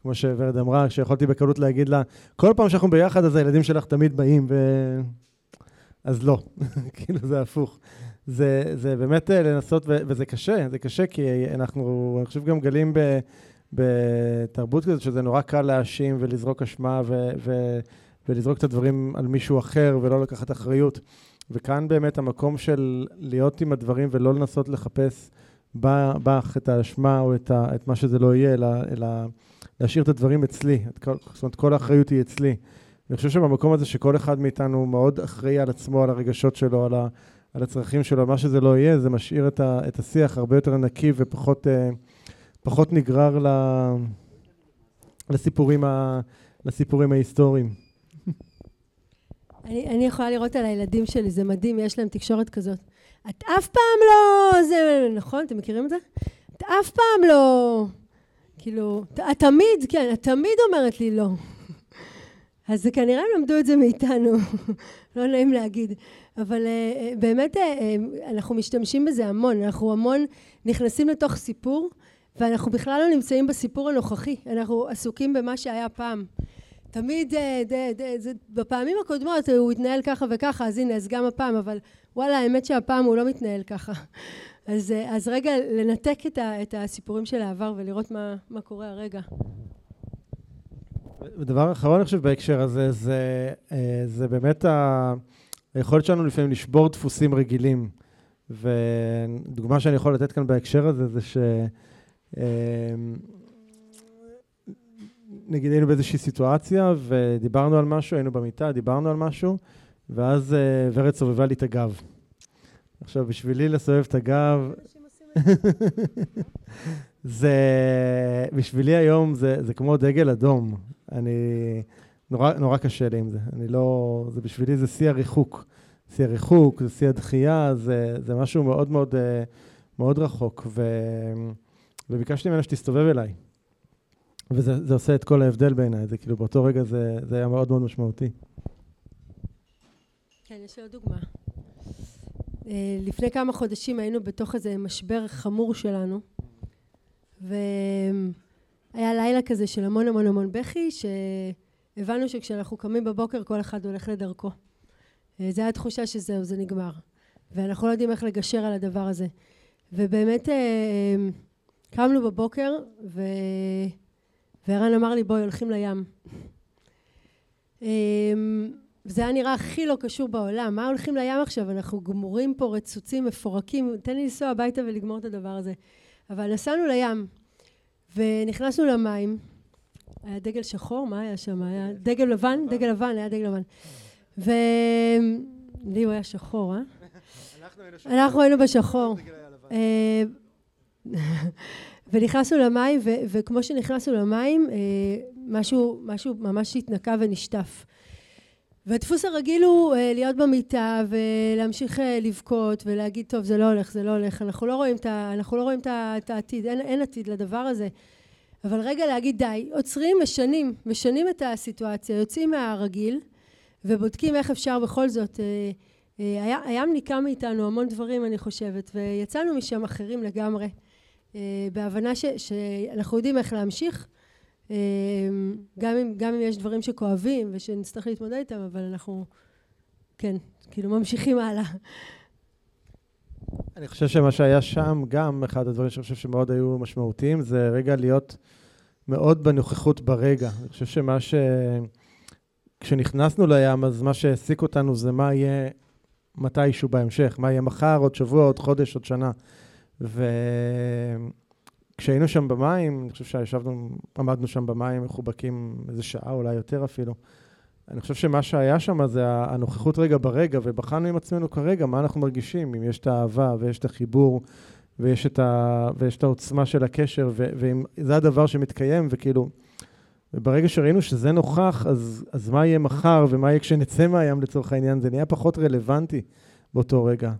כמו שוורד אמרה, שיכולתי בקלות להגיד לה, כל פעם שאנחנו ביחד, אז הילדים שלך תמיד באים, ו... אז לא, כאילו זה הפוך. זה, זה באמת אה, לנסות, ו, וזה קשה, זה קשה, כי אנחנו, אני חושב, גם גלים ב, בתרבות כזאת, שזה נורא קל להאשים ולזרוק אשמה ו, ו, ולזרוק את הדברים על מישהו אחר ולא לקחת אחריות. וכאן באמת המקום של להיות עם הדברים ולא לנסות לחפש בך את האשמה או את, ה, את מה שזה לא יהיה, אלא, אלא להשאיר את הדברים אצלי. את כל, זאת אומרת, כל האחריות היא אצלי. אני חושב שבמקום הזה שכל אחד מאיתנו מאוד אחראי על עצמו, על הרגשות שלו, על, ה, על הצרכים שלו, מה שזה לא יהיה, זה משאיר את, ה, את השיח הרבה יותר נקי ופחות אה, פחות נגרר ל, לסיפורים, ה, לסיפורים ההיסטוריים. אני, אני יכולה לראות על הילדים שלי, זה מדהים, יש להם תקשורת כזאת. את אף פעם לא... זה... נכון? אתם מכירים את זה? את אף פעם לא... כאילו, את תמיד, כן, את תמיד אומרת לי לא. אז כנראה הם למדו את זה מאיתנו, לא נעים להגיד. אבל uh, באמת uh, אנחנו משתמשים בזה המון, אנחנו המון נכנסים לתוך סיפור, ואנחנו בכלל לא נמצאים בסיפור הנוכחי, אנחנו עסוקים במה שהיה פעם. תמיד, ד, ד, ד, בפעמים הקודמות הוא התנהל ככה וככה, אז הנה, אז גם הפעם, אבל וואלה, האמת שהפעם הוא לא מתנהל ככה. אז, אז רגע, לנתק את, ה, את הסיפורים של העבר ולראות מה, מה קורה הרגע. ודבר אחרון, אני חושב, בהקשר הזה, זה, זה באמת ה... היכולת שלנו לפעמים לשבור דפוסים רגילים. ודוגמה שאני יכול לתת כאן בהקשר הזה, זה ש... נגיד היינו באיזושהי סיטואציה ודיברנו על משהו, היינו במיטה, דיברנו על משהו, ואז uh, ורד סובבה לי את הגב. עכשיו, בשבילי לסובב את הגב... זה, בשבילי היום זה, זה כמו דגל אדום. אני, נורא, נורא קשה לי עם זה. אני לא, זה בשבילי זה שיא הריחוק. שיא הריחוק, זה שיא הדחייה, זה, זה משהו מאוד מאוד, אה, מאוד רחוק. ו, וביקשתי ממנה שתסתובב אליי. וזה עושה את כל ההבדל בעיניי, זה כאילו באותו רגע זה, זה היה מאוד מאוד משמעותי. כן, יש לי עוד דוגמה. אה, לפני כמה חודשים היינו בתוך איזה משבר חמור שלנו, והיה לילה כזה של המון המון המון בכי, שהבנו שכשאנחנו קמים בבוקר כל אחד הולך לדרכו. אה, זו הייתה תחושה שזהו, זה נגמר. ואנחנו לא יודעים איך לגשר על הדבר הזה. ובאמת אה, קמנו בבוקר, ו... וערן אמר לי, בואי, הולכים לים. אמ, זה היה נראה הכי לא קשור בעולם. מה הולכים לים עכשיו? אנחנו גמורים פה, רצוצים, מפורקים. תן לי לנסוע הביתה ולגמור את הדבר הזה. אבל נסענו לים, ונכנסנו למים, היה דגל שחור, מה היה שם? היה דגל לבן? דגל לבן, היה דגל לבן. ולי הוא היה שחור, אה? אנחנו היינו בשחור. אה, ונכנסנו למים, וכמו שנכנסנו למים, אה, משהו, משהו ממש התנקה ונשטף. והדפוס הרגיל הוא אה, להיות במיטה ולהמשיך לבכות ולהגיד טוב זה לא הולך זה לא הולך אנחנו לא רואים את, אנחנו לא רואים את העתיד אין, אין עתיד לדבר הזה אבל רגע להגיד די עוצרים משנים משנים את הסיטואציה יוצאים מהרגיל ובודקים איך אפשר בכל זאת היה, הים ניקה מאיתנו המון דברים אני חושבת ויצאנו משם אחרים לגמרי אה, בהבנה ש, שאנחנו יודעים איך להמשיך אה, גם אם, גם אם יש דברים שכואבים ושנצטרך להתמודד איתם אבל אנחנו כן כאילו ממשיכים הלאה אני חושב שמה שהיה שם גם אחד הדברים שאני חושב שמאוד היו משמעותיים זה רגע להיות מאוד בנוכחות ברגע אני חושב שמה ש... כשנכנסנו לים אז מה שהעסיק אותנו זה מה יהיה מתישהו בהמשך, מה יהיה מחר, עוד שבוע, עוד חודש, עוד שנה. וכשהיינו שם במים, אני חושב שישבנו, עמדנו שם במים מחובקים איזה שעה, אולי יותר אפילו. אני חושב שמה שהיה שם זה הנוכחות רגע ברגע, ובחנו עם עצמנו כרגע מה אנחנו מרגישים, אם יש את האהבה ויש את החיבור ויש את, ה... ויש את העוצמה של הקשר, ו... ואם זה הדבר שמתקיים, וכאילו, וברגע שראינו שזה נוכח, אז, אז מה יהיה מחר ומה יהיה כשנצא מהים לצורך העניין, זה נהיה פחות רלוונטי באותו רגע.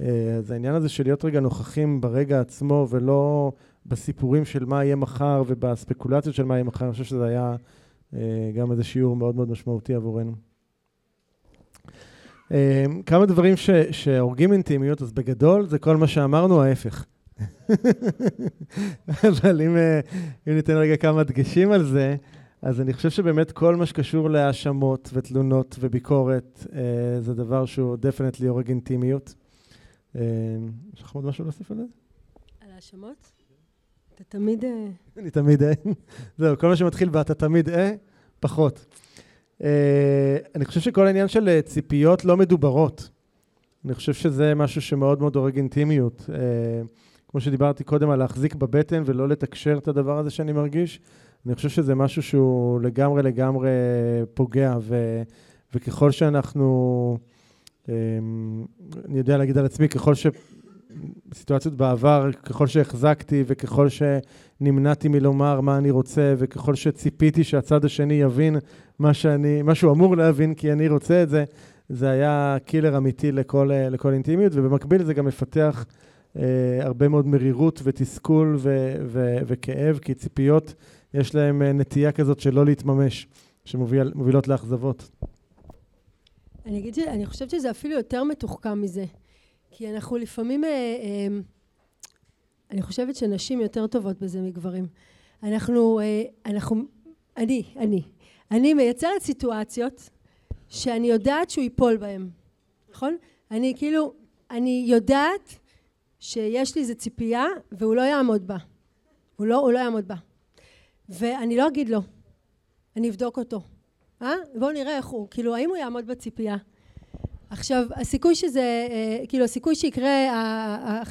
אה, אז העניין הזה של להיות רגע נוכחים ברגע עצמו ולא בסיפורים של מה יהיה מחר ובספקולציות של מה יהיה מחר, אני חושב שזה היה גם איזה שיעור מאוד מאוד משמעותי עבורנו. אה, כמה דברים ש, שהורגים אינטימיות, אז בגדול זה כל מה שאמרנו, ההפך. אבל אם, אם ניתן רגע כמה דגשים על זה, אז אני חושב שבאמת כל מה שקשור להאשמות ותלונות וביקורת, זה דבר שהוא דפנטלי הורג אינטימיות. אה, יש לך עוד משהו להוסיף על זה? על האשמות? אתה תמיד... אה, אני תמיד אה. זהו, כל מה שמתחיל ב"אתה תמיד אה", פחות. אני חושב שכל העניין של ציפיות לא מדוברות. אני חושב שזה משהו שמאוד מאוד הורג אינטימיות. כמו שדיברתי קודם על להחזיק בבטן ולא לתקשר את הדבר הזה שאני מרגיש, אני חושב שזה משהו שהוא לגמרי לגמרי פוגע, ו, וככל שאנחנו... אמ, אני יודע להגיד על עצמי, ככל ש... סיטואציות בעבר, ככל שהחזקתי וככל שנמנעתי מלומר מה אני רוצה וככל שציפיתי שהצד השני יבין מה שאני, מה שהוא אמור להבין כי אני רוצה את זה, זה היה קילר אמיתי לכל, לכל אינטימיות ובמקביל זה גם מפתח אה, הרבה מאוד מרירות ותסכול ו, ו, וכאב כי ציפיות יש להם אה, נטייה כזאת שלא להתממש, שמובילות לאכזבות. אני אגיד שאני חושבת שזה אפילו יותר מתוחכם מזה. כי אנחנו לפעמים, אה, אה, אני חושבת שנשים יותר טובות בזה מגברים. אנחנו, אה, אנחנו, אני, אני, אני מייצרת סיטואציות שאני יודעת שהוא ייפול בהן, נכון? אני כאילו, אני יודעת שיש לי איזו ציפייה והוא לא יעמוד בה. הוא לא, הוא לא יעמוד בה. ואני לא אגיד לו, אני אבדוק אותו. אה? בואו נראה איך הוא, כאילו האם הוא יעמוד בציפייה. עכשיו הסיכוי שזה, אה, כאילו הסיכוי שיקרה,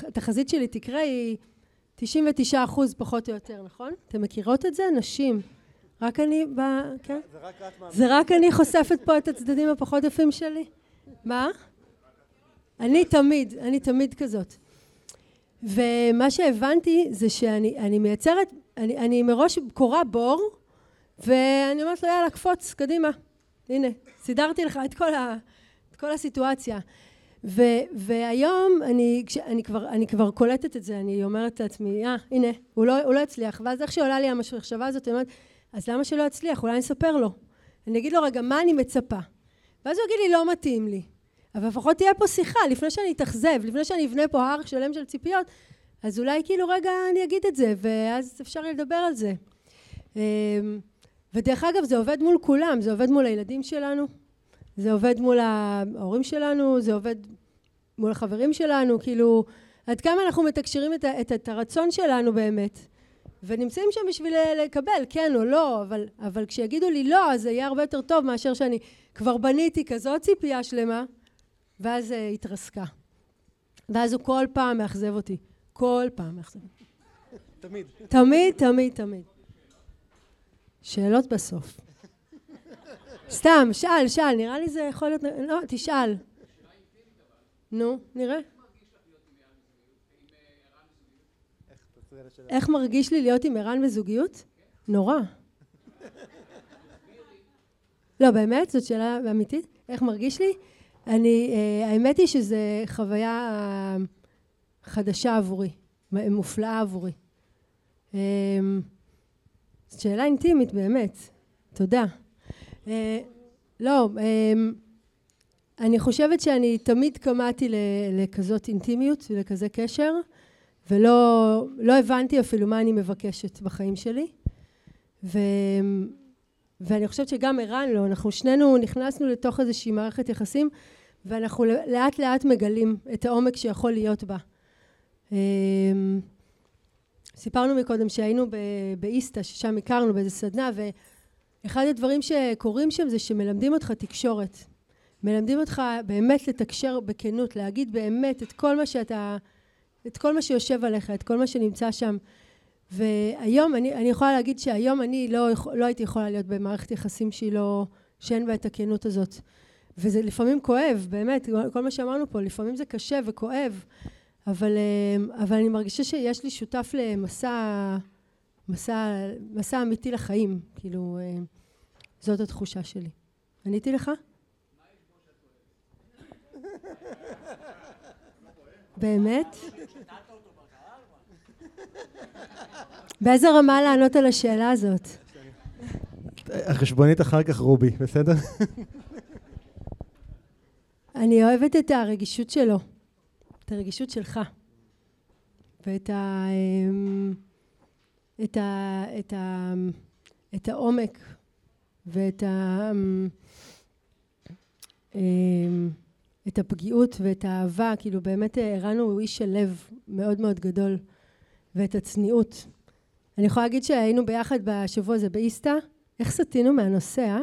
התחזית שלי תקרה היא 99 אחוז פחות או יותר, נכון? אתם מכירות את זה? נשים. רק אני, ב... כן? זה רק את זה רק אני חושפת פה את הצדדים הפחות יפים שלי? מה? אני תמיד, אני תמיד כזאת. ומה שהבנתי זה שאני מייצרת, אני, אני מראש קורא בור ואני אומרת לו יאללה קפוץ קדימה הנה סידרתי לך את כל, ה, כל הסיטואציה. ו, והיום אני, אני, כבר, אני כבר קולטת את זה אני אומרת לעצמי אה הנה הוא לא, הוא לא הצליח. ואז איך שעולה לי המחשבה הזאת אני אומרת אז למה שלא יצליח אולי אני אספר לו. אני אגיד לו רגע מה אני מצפה? ואז הוא יגיד לי לא מתאים לי. אבל לפחות תהיה פה שיחה לפני שאני אתאכזב לפני שאני אבנה פה הר שלם של ציפיות אז אולי כאילו רגע אני אגיד את זה ואז אפשר לדבר על זה. אמ, ודרך אגב זה עובד מול כולם, זה עובד מול הילדים שלנו, זה עובד מול ההורים שלנו, זה עובד מול החברים שלנו, כאילו עד כמה אנחנו מתקשרים את, את, את הרצון שלנו באמת ונמצאים שם בשביל לקבל כן או לא, אבל, אבל כשיגידו לי לא אז זה יהיה הרבה יותר טוב מאשר שאני כבר בניתי כזאת ציפייה שלמה ואז זה התרסקה. ואז הוא כל פעם מאכזב אותי, כל פעם מאכזב אותי. תמיד. תמיד, תמיד, תמיד. שאלות בסוף. סתם, שאל, שאל, נראה לי זה יכול להיות... לא, תשאל. נו, נראה. איך מרגיש לי להיות עם ערן בזוגיות? נורא. לא, באמת? זאת שאלה אמיתית? איך מרגיש לי? אני, אה, האמת היא שזו חוויה אה, חדשה עבורי, מופלאה עבורי. אה, זאת שאלה אינטימית באמת, תודה. לא, אני חושבת שאני תמיד קמאתי לכזאת אינטימיות ולכזה קשר, ולא לא הבנתי אפילו מה אני מבקשת בחיים שלי. ו, ואני חושבת שגם ערן לא, אנחנו שנינו נכנסנו לתוך איזושהי מערכת יחסים ואנחנו לאט לאט מגלים את העומק שיכול להיות בה. אמ, סיפרנו מקודם שהיינו באיסתא, ששם הכרנו באיזה סדנה, ואחד הדברים שקורים שם זה שמלמדים אותך תקשורת. מלמדים אותך באמת לתקשר בכנות, להגיד באמת את כל מה שאתה, את כל מה שיושב עליך, את כל מה שנמצא שם. והיום, אני, אני יכולה להגיד שהיום אני לא, לא הייתי יכולה להיות במערכת יחסים שהיא לא, שאין בה את הכנות הזאת. וזה לפעמים כואב, באמת, כל מה שאמרנו פה, לפעמים זה קשה וכואב, אבל, אה, אבל אני מרגישה שיש לי שותף למסע, מסע, מסע אמיתי לחיים, כאילו, אה, זאת התחושה שלי. עניתי לך? באמת? באיזה רמה לענות על השאלה הזאת? החשבונית אחר כך רובי, בסדר? אני אוהבת את הרגישות שלו, את הרגישות שלך, ואת ה... אמ, את ה... את ה... את העומק ואת ה... אמ, אמ, את הפגיעות ואת האהבה, כאילו באמת ערן הוא איש של לב מאוד מאוד גדול, ואת הצניעות. אני יכולה להגיד שהיינו ביחד בשבוע הזה באיסתא, איך סטינו מהנושא, אה?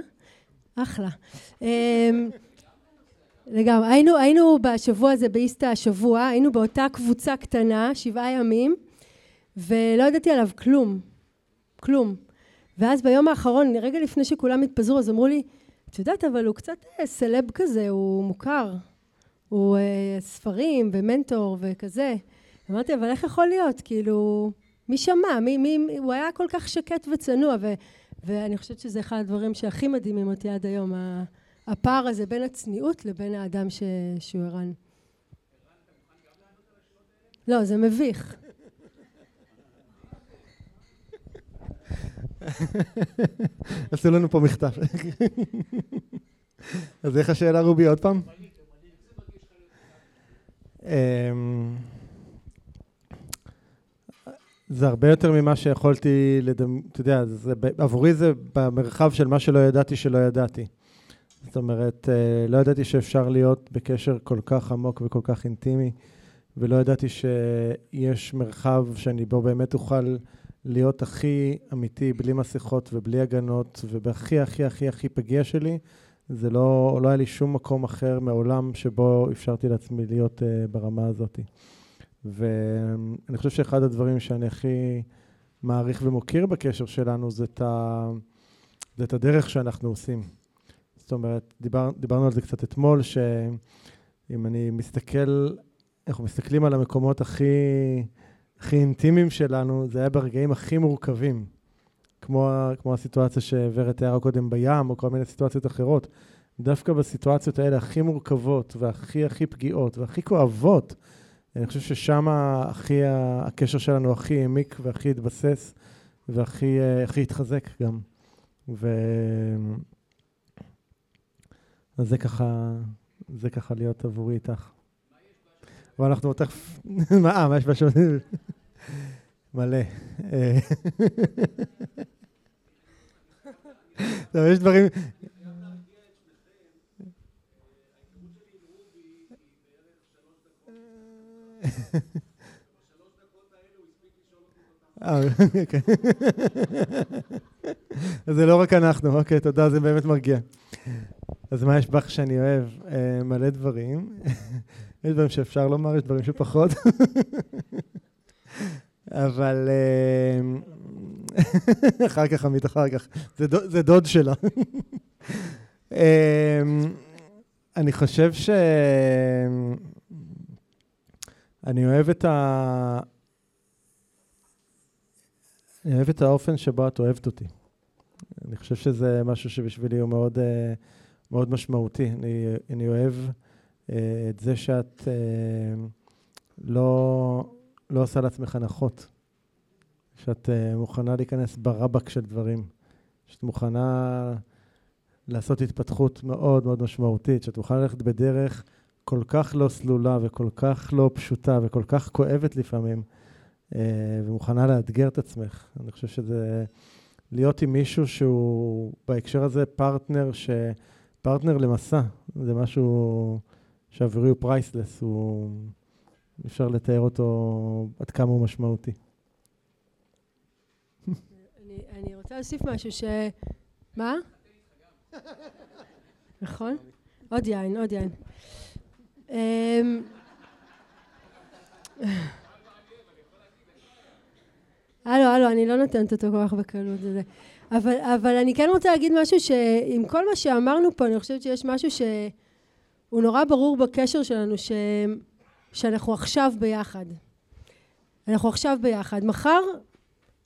אחלה. לגמרי. היינו, היינו בשבוע הזה באיסתא השבוע, היינו באותה קבוצה קטנה, שבעה ימים, ולא ידעתי עליו כלום. כלום. ואז ביום האחרון, רגע לפני שכולם התפזרו, אז אמרו לי, את יודעת, אבל הוא קצת אה, סלב כזה, הוא מוכר. הוא אה, ספרים ומנטור וכזה. אמרתי, אבל איך יכול להיות? כאילו, מי שמע? מי, מי, הוא היה כל כך שקט וצנוע, ו, ואני חושבת שזה אחד הדברים שהכי מדהימים אותי עד היום, הפער הזה בין הצניעות לבין האדם ש... שהוא ערן. לא, זה מביך. עשו לנו פה מכתב. אז איך השאלה רובי עוד פעם? אמ, זה הרבה יותר ממה שיכולתי לדמ... אתה יודע, עבורי זה במרחב של מה שלא ידעתי שלא ידעתי. זאת אומרת, אה, לא ידעתי שאפשר להיות בקשר כל כך עמוק וכל כך אינטימי, ולא ידעתי שיש מרחב שאני בו באמת אוכל להיות הכי אמיתי, בלי מסכות ובלי הגנות, ובהכי הכי הכי הכי פגיע שלי. זה לא, לא היה לי שום מקום אחר מעולם שבו אפשרתי לעצמי להיות uh, ברמה הזאת. ואני חושב שאחד הדברים שאני הכי מעריך ומוקיר בקשר שלנו זה את, ה, זה את הדרך שאנחנו עושים. זאת אומרת, דיבר, דיברנו על זה קצת אתמול, שאם אני מסתכל, אנחנו מסתכלים על המקומות הכי, הכי אינטימיים שלנו, זה היה ברגעים הכי מורכבים. כמו, כמו הסיטואציה שוורד תיארה קודם בים, או כל מיני סיטואציות אחרות. דווקא בסיטואציות האלה הכי מורכבות, והכי הכי פגיעות, והכי כואבות, אני חושב ששם הכי, הקשר שלנו הכי העמיק והכי התבסס, והכי התחזק גם. ו... אז זה ככה, זה ככה להיות עבורי איתך. ואנחנו תכף... מה, מה יש בשעות? מלא. טוב, יש דברים... אה, אוקיי. זה לא רק אנחנו, אוקיי, תודה, זה באמת מרגיע. אז מה יש בך שאני אוהב? אה, מלא דברים. יש דברים שאפשר לומר, יש דברים שפחות. אבל אה, אחר כך, עמית, אחר כך. זה, דוד, שלה. אמ, אני חושב ש... אני אוהב את ה... אני אוהב את האופן שבו את אוהבת אותי. אני חושב שזה משהו שבשבילי הוא מאוד, אה, מאוד משמעותי. אני, אני אוהב את זה שאת אה, לא, לא עושה לעצמך הנחות. שאת מוכנה להיכנס ברבק של דברים. שאת מוכנה לעשות התפתחות מאוד מאוד משמעותית, שאת מוכנה ללכת בדרך כל כך לא סלולה וכל כך לא פשוטה וכל כך כואבת לפעמים, ומוכנה לאתגר את עצמך. אני חושב שזה... להיות עם מישהו שהוא בהקשר הזה פרטנר, ש... פרטנר למסע, זה משהו שעבורי הוא priceless, הוא... אי אפשר לתאר אותו עד כמה הוא משמעותי. אני, אני רוצה להוסיף משהו ש... מה? נכון? עוד יין, עוד יין. אמ, הלו, הלו, אני לא נותנת אותו כל כך בקלות. אבל, אבל אני כן רוצה להגיד משהו שעם כל מה שאמרנו פה, אני חושבת שיש משהו שהוא נורא ברור בקשר שלנו, ש, שאנחנו עכשיו ביחד. אנחנו עכשיו ביחד. מחר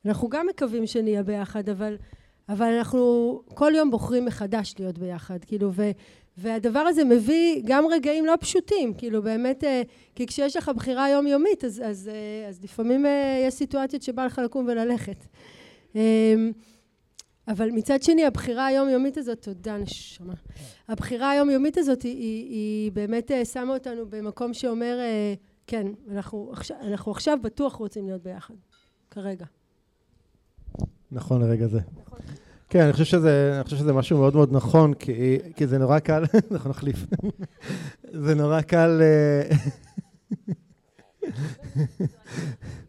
אנחנו גם מקווים שנהיה ביחד, אבל, אבל אנחנו כל יום בוחרים מחדש להיות ביחד. כאילו, ו, והדבר הזה מביא גם רגעים לא פשוטים, כאילו באמת, אה, כי כשיש לך בחירה יומיומית, אז, אז, אה, אז לפעמים אה, יש סיטואציות שבא לך לקום וללכת. אבל מצד שני, הבחירה היומיומית הזאת, תודה נשמה, הבחירה היומיומית הזאת היא, היא, היא באמת שמה אותנו במקום שאומר, כן, אנחנו, אנחנו עכשיו בטוח רוצים להיות ביחד, כרגע. נכון לרגע זה. נכון. כן, אני חושב שזה, אני חושב שזה משהו מאוד מאוד נכון, כי, כי זה נורא קל, אנחנו נחליף. זה נורא קל...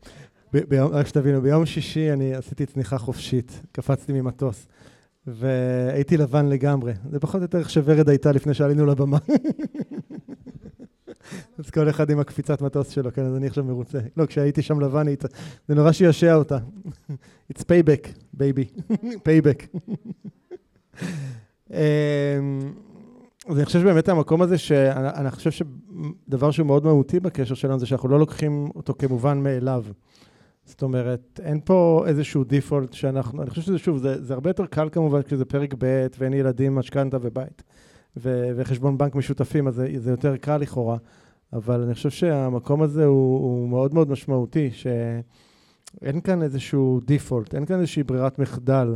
ביום, רק שתבינו, ביום שישי אני עשיתי צניחה חופשית, קפצתי ממטוס, והייתי לבן לגמרי. זה פחות או יותר איך שוורד הייתה לפני שעלינו לבמה. אז כל אחד עם הקפיצת מטוס שלו, כן, אז אני עכשיו מרוצה. לא, כשהייתי שם לבן, זה נורא שישע אותה. It's payback, baby. payback. אמ, אז אני חושב שבאמת המקום הזה, שאני חושב שדבר שהוא מאוד מהותי בקשר שלנו, זה שאנחנו לא לוקחים אותו כמובן מאליו. זאת אומרת, אין פה איזשהו דיפולט שאנחנו, אני חושב שזה שוב, זה, זה הרבה יותר קל כמובן כשזה פרק ב' ואין ילדים, משכנתה ובית. ו- וחשבון בנק משותפים, אז זה, זה יותר קל לכאורה. אבל אני חושב שהמקום הזה הוא, הוא מאוד מאוד משמעותי, שאין כאן איזשהו דיפולט, אין כאן איזושהי ברירת מחדל.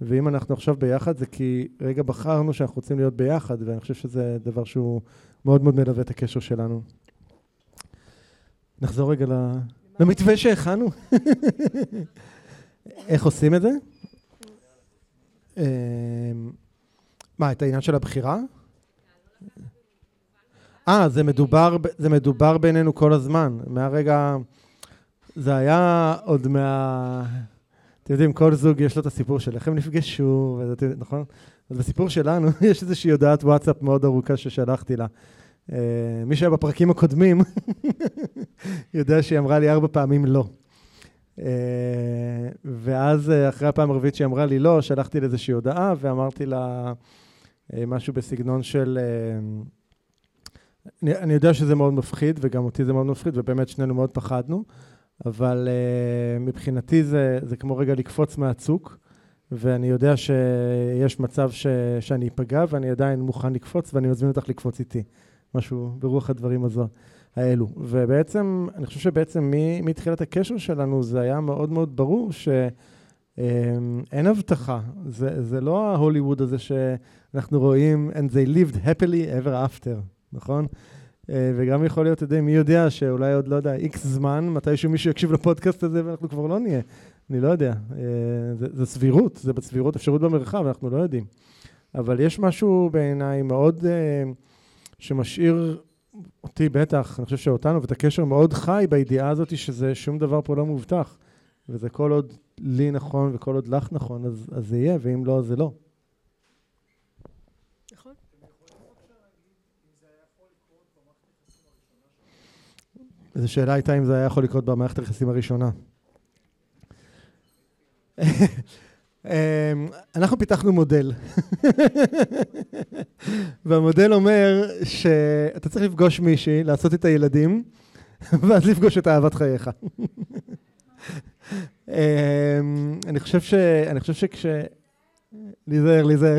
ואם אנחנו עכשיו ביחד, זה כי רגע בחרנו שאנחנו רוצים להיות ביחד, ואני חושב שזה דבר שהוא מאוד מאוד מלווה את הקשר שלנו. נחזור רגע למתווה שהכנו. איך עושים את זה? אמ, מה, את העניין של הבחירה? אה, זה מדובר, זה מדובר בינינו כל הזמן. מהרגע... זה היה עוד מה... אתם יודעים, כל זוג יש לו את הסיפור של איך הם נפגשו, וזה, נכון? אז בסיפור שלנו יש איזושהי הודעת וואטסאפ מאוד ארוכה ששלחתי לה. Uh, מי שהיה בפרקים הקודמים יודע שהיא אמרה לי ארבע פעמים לא. Uh, ואז uh, אחרי הפעם הרביעית שהיא אמרה לי לא, שלחתי לה איזושהי הודעה ואמרתי לה משהו בסגנון של... אני, אני יודע שזה מאוד מפחיד, וגם אותי זה מאוד מפחיד, ובאמת שנינו מאוד פחדנו, אבל uh, מבחינתי זה, זה כמו רגע לקפוץ מהצוק, ואני יודע שיש מצב ש, שאני אפגע, ואני עדיין מוכן לקפוץ, ואני מזמין אותך לקפוץ איתי. משהו ברוח הדברים הזו, האלו. ובעצם, אני חושב שבעצם מתחילת הקשר שלנו זה היה מאוד מאוד ברור שאין הבטחה. זה, זה לא ההוליווד הזה שאנחנו רואים, and they lived happily ever after. נכון? אה, וגם יכול להיות, אתה יודע, מי יודע שאולי עוד, לא יודע, איקס זמן, מתישהו מישהו יקשיב לפודקאסט הזה ואנחנו כבר לא נהיה. אני לא יודע. אה, זה, זה סבירות, זה בסבירות אפשרות במרחב, אנחנו לא יודעים. אבל יש משהו בעיניי מאוד אה, שמשאיר אותי בטח, אני חושב שאותנו, ואת הקשר מאוד חי בידיעה הזאת שזה שום דבר פה לא מובטח. וזה כל עוד לי נכון וכל עוד לך נכון, אז, אז זה יהיה, ואם לא, אז זה לא. אז השאלה הייתה אם זה היה יכול לקרות במערכת היחסים הראשונה. אמ, אנחנו פיתחנו מודל, והמודל אומר שאתה צריך לפגוש מישהי, לעשות את הילדים, ואז לפגוש את אהבת חייך. אמ, אני חושב ש... אני חושב שכש... להיזהר, להיזהר.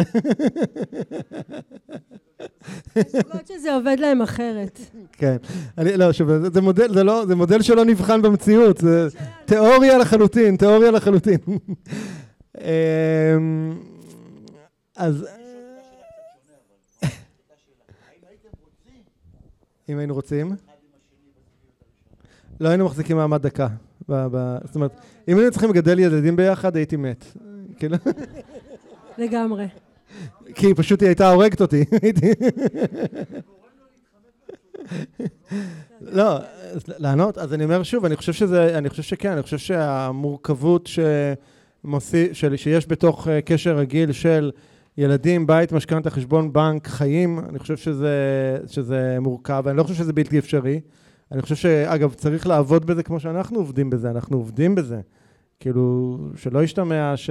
זוגות שזה עובד להם אחרת. כן. אני, לא, שוב, זה, זה מודל, זה לא, זה מודל שלא נבחן במציאות, זה תיאוריה לחלוטין, תיאוריה לחלוטין. אמ, אז... אם היינו רוצים? לא היינו מחזיקים מעמד דקה. זאת אומרת, אם היינו צריכים לגדל ילדים ביחד, הייתי מת. כאילו... לגמרי. כי פשוט היא הייתה הורגת אותי. לא, לענות, אז אני אומר שוב, אני חושב שזה, אני חושב שכן, אני חושב שהמורכבות שמוסיף, של, שיש בתוך אה, קשר רגיל של ילדים, בית, משכנתה, חשבון בנק, חיים, אני חושב שזה, שזה מורכב, אני לא חושב שזה בלתי אפשרי. אני חושב שאגב, צריך לעבוד בזה כמו שאנחנו עובדים בזה, אנחנו עובדים בזה. כאילו, שלא ישתמע ש,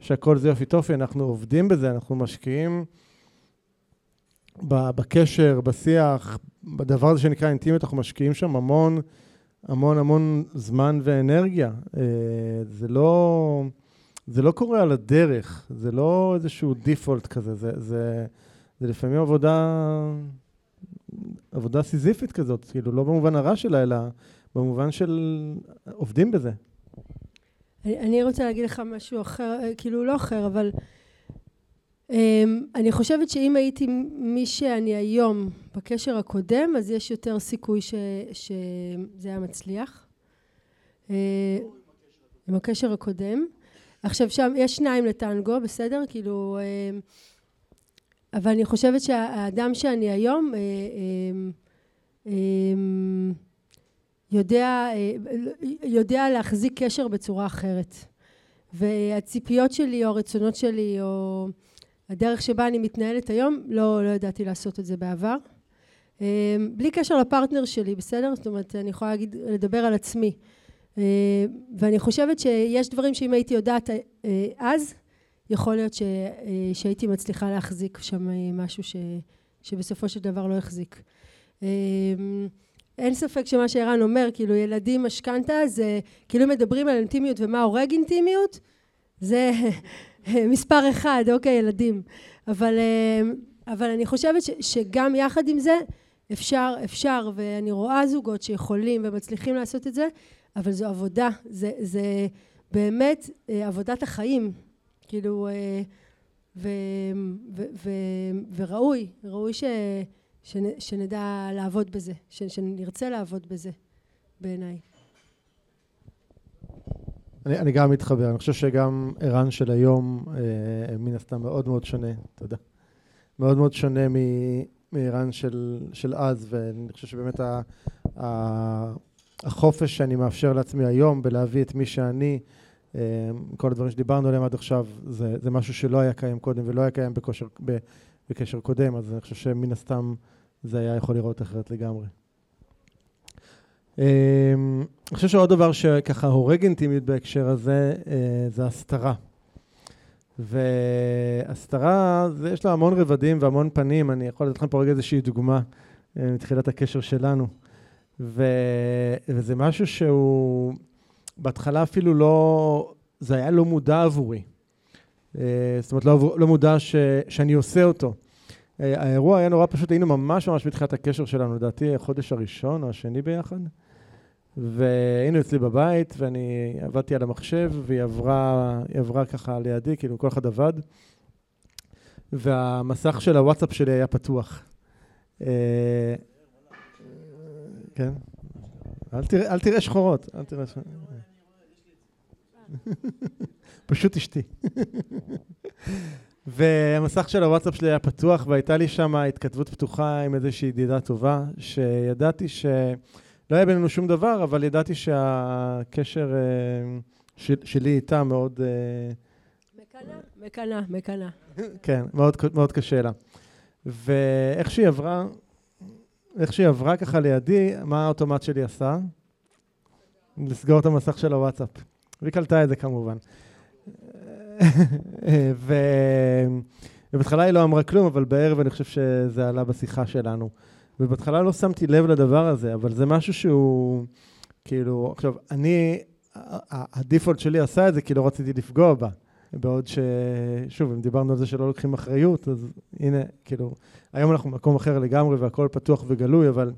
שהכל זה יופי טופי, אנחנו עובדים בזה, אנחנו משקיעים בקשר, בשיח, בדבר הזה שנקרא אינטימיות, אנחנו משקיעים שם המון, המון המון זמן ואנרגיה. אה, זה לא, זה לא קורה על הדרך, זה לא איזשהו דיפולט כזה, זה, זה, זה לפעמים עבודה, עבודה סיזיפית כזאת, כאילו, לא במובן הרע שלה, אלא במובן של עובדים בזה. אני, אני רוצה להגיד לך משהו אחר, אה, כאילו לא אחר, אבל um, אני חושבת שאם הייתי מי שאני היום בקשר הקודם, אז יש יותר סיכוי ש, שזה היה מצליח. Uh, עם הקשר הקודם. עכשיו שם יש שניים לטנגו, בסדר? כאילו... Uh, אבל אני חושבת שהאדם שאני היום, uh, uh, יודע, אה, יודע להחזיק קשר בצורה אחרת. והציפיות שלי או הרצונות שלי או הדרך שבה אני מתנהלת היום, לא, לא ידעתי לעשות את זה בעבר. אה, בלי קשר לפרטנר שלי, בסדר? זאת אומרת, אני יכולה לדבר על עצמי. אה, ואני חושבת שיש דברים שאם הייתי יודעת אז, יכול להיות ש, שהייתי מצליחה להחזיק שם משהו ש, שבסופו של דבר לא החזיק. אין ספק שמה שערן אומר, כאילו ילדים משכנתה זה כאילו מדברים על אינטימיות ומה הורג אינטימיות, זה מספר אחד, אוקיי, ילדים. אבל, אה, אבל אני חושבת ש, שגם יחד עם זה אפשר, אפשר, ואני רואה זוגות שיכולים ומצליחים לעשות את זה, אבל זו עבודה, זה, זה באמת אה, עבודת החיים, כאילו, אה, ו, ו, ו, וראוי, ראוי ש... שנדע לעבוד בזה, שנרצה לעבוד בזה, בעיניי. אני, אני גם מתחבר, אני חושב שגם ערן של היום, אה, מן הסתם מאוד מאוד שונה, תודה. מאוד מאוד שונה מערן של, של אז, ואני חושב שבאמת ה, ה, החופש שאני מאפשר לעצמי היום בלהביא את מי שאני, אה, כל הדברים שדיברנו עליהם עד עכשיו, זה, זה משהו שלא היה קיים קודם ולא היה קיים בכושר, בקשר קודם, אז אני חושב שמן הסתם זה היה יכול לראות אחרת לגמרי. אמ, אני חושב שעוד דבר שככה הורג אינטימיות בהקשר הזה, אה, זה הסתרה. והסתרה, יש לה המון רבדים והמון פנים, אני יכול לתת לכם פה רגע איזושהי דוגמה אה, מתחילת הקשר שלנו. ו... וזה משהו שהוא בהתחלה אפילו לא, זה היה לא מודע עבורי. אה, זאת אומרת, לא, לא מודע ש... שאני עושה אותו. אה, האירוע היה נורא פשוט, היינו ממש ממש בתחילת הקשר שלנו, לדעתי החודש הראשון או השני ביחד. והיינו אצלי בבית, ואני עבדתי על המחשב, והיא עברה, עברה ככה לידי, כאילו כל אחד עבד. והמסך של הוואטסאפ שלי היה פתוח. כן? אל תראה, אל תראה שחורות, אל תראה שחורות. פשוט אשתי. והמסך של הוואטסאפ שלי היה פתוח, והייתה לי שם התכתבות פתוחה עם איזושהי ידידה טובה, שידעתי שלא היה בינינו שום דבר, אבל ידעתי שהקשר אה, של, שלי איתה מאוד... אה, מקנה, מקנה, מקנה. כן, מאוד, מאוד קשה לה. ואיך שהיא עברה, איך שהיא עברה ככה לידי, מה האוטומט שלי עשה? לסגור את המסך של הוואטסאפ. והיא קלטה את זה כמובן. ו... ובהתחלה היא לא אמרה כלום, אבל בערב אני חושב שזה עלה בשיחה שלנו. ובהתחלה לא שמתי לב לדבר הזה, אבל זה משהו שהוא, כאילו, עכשיו, אני, הדיפולט שלי עשה את זה כי לא רציתי לפגוע בה. בעוד ש... שוב, אם דיברנו על זה שלא לוקחים אחריות, אז הנה, כאילו, היום אנחנו במקום אחר לגמרי והכל פתוח וגלוי, אבל,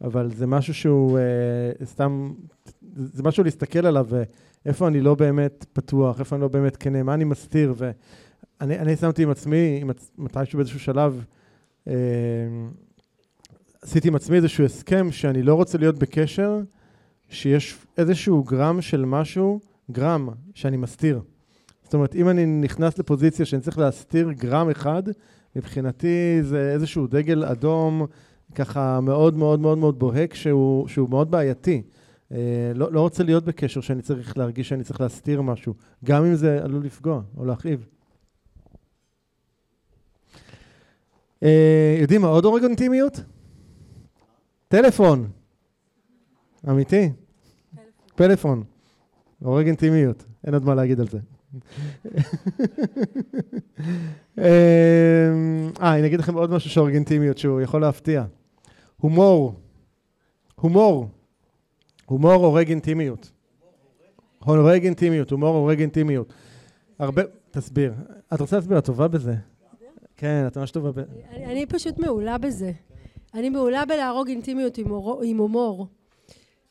אבל זה משהו שהוא אה, סתם, זה משהו להסתכל עליו, ואיפה אני לא באמת פתוח, איפה אני לא באמת כנה, מה אני מסתיר, ואני שמתי עם עצמי, עם, מתישהו באיזשהו שלב, אה, עשיתי עם עצמי איזשהו הסכם שאני לא רוצה להיות בקשר, שיש איזשהו גרם של משהו, גרם, שאני מסתיר. זאת אומרת, אם אני נכנס לפוזיציה שאני צריך להסתיר גרם אחד, מבחינתי זה איזשהו דגל אדום, ככה מאוד מאוד מאוד מאוד בוהק, שהוא, שהוא מאוד בעייתי. אה, לא, לא רוצה להיות בקשר שאני צריך להרגיש שאני צריך להסתיר משהו, גם אם זה עלול לפגוע או להכאיב. אה, יודעים מה עוד הורג אינטימיות? טלפון. אמיתי? פלאפון. הורג אינטימיות, אין עוד מה להגיד על זה. אה, אני אגיד לכם עוד משהו שהורג אינטימיות שהוא יכול להפתיע. הומור. הומור. הומור הורג אינטימיות. הורג אינטימיות, הומור הורג אינטימיות. הרבה, תסביר. את רוצה להסביר? את טובה בזה. כן, את ממש טובה בזה. אני פשוט מעולה בזה. אני מעולה בלהרוג אינטימיות עם הומור.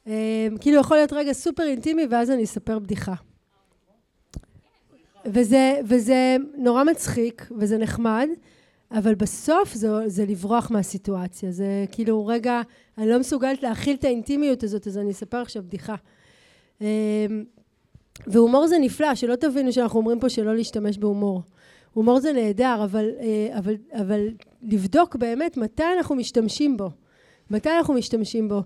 אה, כאילו יכול להיות רגע סופר אינטימי ואז אני אספר בדיחה. וזה, וזה נורא מצחיק, וזה נחמד, אבל בסוף זה, זה לברוח מהסיטואציה. זה כאילו, רגע, אני לא מסוגלת להכיל את האינטימיות הזאת, אז אני אספר עכשיו בדיחה. אמ, והומור זה נפלא, שלא תבינו שאנחנו אומרים פה שלא להשתמש בהומור. הומור זה נהדר, אבל, אה, אבל, אבל לבדוק באמת מתי אנחנו משתמשים בו. מתי אנחנו משתמשים בו.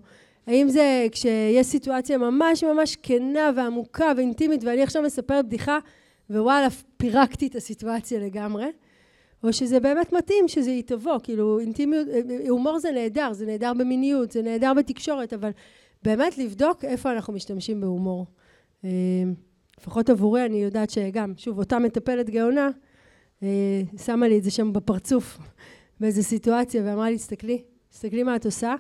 האם זה כשיש סיטואציה ממש ממש כנה ועמוקה ואינטימית ואני עכשיו מספרת בדיחה ווואלה, פירקתי את הסיטואציה לגמרי, או שזה באמת מתאים שזה יתבוא, כאילו אינטימיות, הומור זה נהדר, זה נהדר במיניות, זה נהדר בתקשורת, אבל באמת לבדוק איפה אנחנו משתמשים בהומור. אה, לפחות עבורי אני יודעת שגם, שוב, אותה מטפלת גאונה, אה, שמה לי את זה שם בפרצוף באיזה סיטואציה ואמרה לי, תסתכלי, תסתכלי מה את עושה,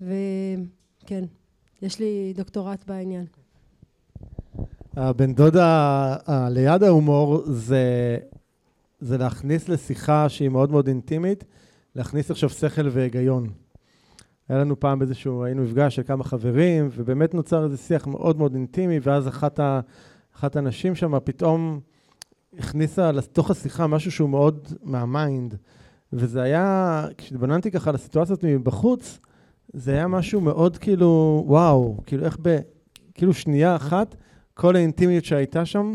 וכן, יש לי דוקטורט בעניין. הבן דוד ליד ההומור זה, זה להכניס לשיחה שהיא מאוד מאוד אינטימית, להכניס עכשיו שכל והיגיון. היה לנו פעם איזשהו, היינו מפגש של כמה חברים, ובאמת נוצר איזה שיח מאוד מאוד אינטימי, ואז אחת, ה, אחת הנשים שם פתאום הכניסה לתוך השיחה משהו שהוא מאוד מה mind. וזה היה, כשהתבוננתי ככה את זה מבחוץ, זה היה משהו מאוד כאילו, וואו, כאילו איך ב... כאילו שנייה אחת כל האינטימיות שהייתה שם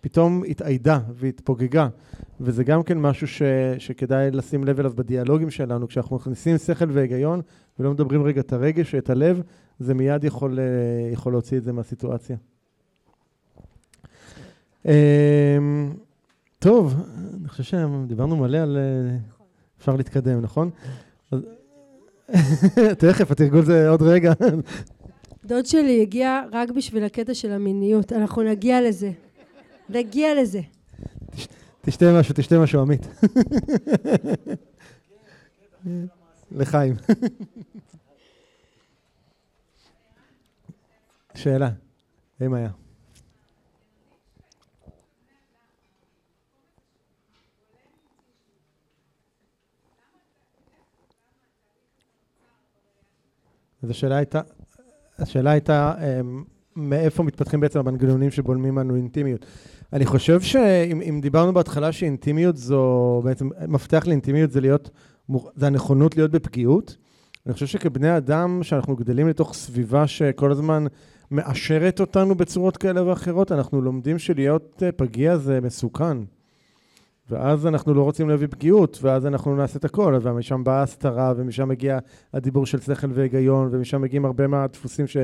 פתאום התאיידה והתפוגגה. וזה גם כן משהו ש, שכדאי לשים לב אליו בדיאלוגים שלנו. כשאנחנו מכניסים שכל והיגיון ולא מדברים רגע את הרגש ואת הלב, זה מיד יכול, אה, יכול להוציא את זה מהסיטואציה. אמ, טוב, אני חושב שדיברנו מלא על... אה, אפשר להתקדם, נכון? תכף, התרגול זה עוד רגע. דוד שלי הגיע רק בשביל הקטע של המיניות. אנחנו נגיע לזה. נגיע לזה. תשתה משהו, תשתה משהו, עמית. לחיים. שאלה, אם היה. אז השאלה הייתה, השאלה הייתה אמ, מאיפה מתפתחים בעצם המנגנונים שבולמים לנו אינטימיות. אני חושב שאם דיברנו בהתחלה שאינטימיות זו, בעצם מפתח לאינטימיות זה להיות, זה הנכונות להיות בפגיעות. אני חושב שכבני אדם, שאנחנו גדלים לתוך סביבה שכל הזמן מאשרת אותנו בצורות כאלה ואחרות, אנחנו לומדים שלהיות אה, פגיע זה מסוכן. ואז אנחנו לא רוצים להביא פגיעות, ואז אנחנו נעשה את הכל, ומשם באה הסתרה, ומשם מגיע הדיבור של שכל והיגיון, ומשם מגיעים הרבה מהדפוסים ש,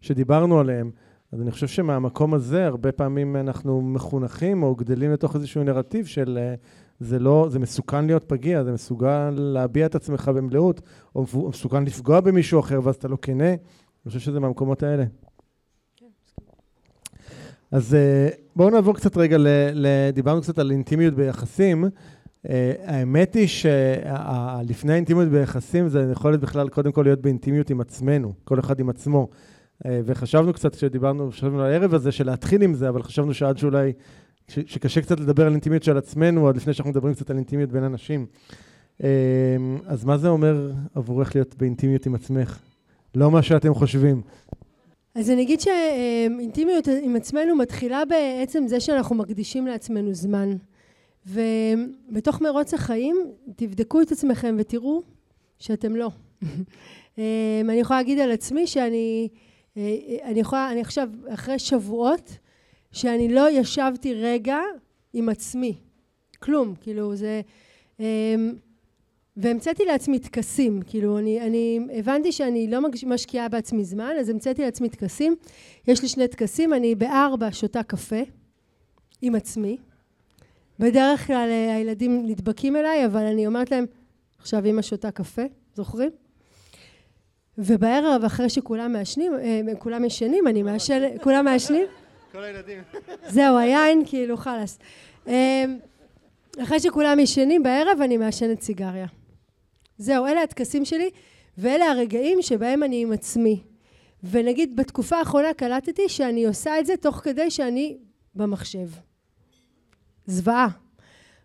שדיברנו עליהם. אז אני חושב שמהמקום הזה, הרבה פעמים אנחנו מחונכים או גדלים לתוך איזשהו נרטיב של אה, זה לא, זה מסוכן להיות פגיע, זה מסוגל להביע את עצמך במלאות, או מסוכן לפגוע במישהו אחר, ואז אתה לא כנה. אני חושב שזה מהמקומות האלה. אז אה, בואו נעבור קצת רגע, דיברנו קצת על אינטימיות ביחסים. Uh, האמת היא שלפני האינטימיות ביחסים זה יכול להיות בכלל קודם כל להיות באינטימיות עם עצמנו, כל אחד עם עצמו. Uh, וחשבנו קצת כשדיברנו, חשבנו על הערב הזה של להתחיל עם זה, אבל חשבנו שעד שאולי, שקשה קצת לדבר על אינטימיות של עצמנו, עד לפני שאנחנו מדברים קצת על אינטימיות בין אנשים. אז מה זה אומר עבורך להיות באינטימיות עם עצמך? לא מה שאתם חושבים. אז אני אגיד שאינטימיות עם עצמנו מתחילה בעצם זה שאנחנו מקדישים לעצמנו זמן. ובתוך מרוץ החיים תבדקו את עצמכם ותראו שאתם לא. אני יכולה להגיד על עצמי שאני אני יכולה, אני עכשיו אחרי שבועות שאני לא ישבתי רגע עם עצמי. כלום, כאילו זה... והמצאתי לעצמי טקסים, כאילו אני, אני הבנתי שאני לא משקיעה בעצמי זמן, אז המצאתי לעצמי טקסים. יש לי שני טקסים, אני בארבע שותה קפה עם עצמי. בדרך כלל אה, הילדים נדבקים אליי, אבל אני אומרת להם, עכשיו אמא שותה קפה, זוכרים? ובערב, אחרי שכולם מעשנים, אה, כולם ישנים, אני מעשן, כולם מעשנים? כל הילדים. זהו, היין כאילו חלאס. אה, אחרי שכולם ישנים בערב, אני מעשנת סיגריה. זהו, אלה הטקסים שלי, ואלה הרגעים שבהם אני עם עצמי. ונגיד, בתקופה האחרונה קלטתי שאני עושה את זה תוך כדי שאני במחשב. זוועה.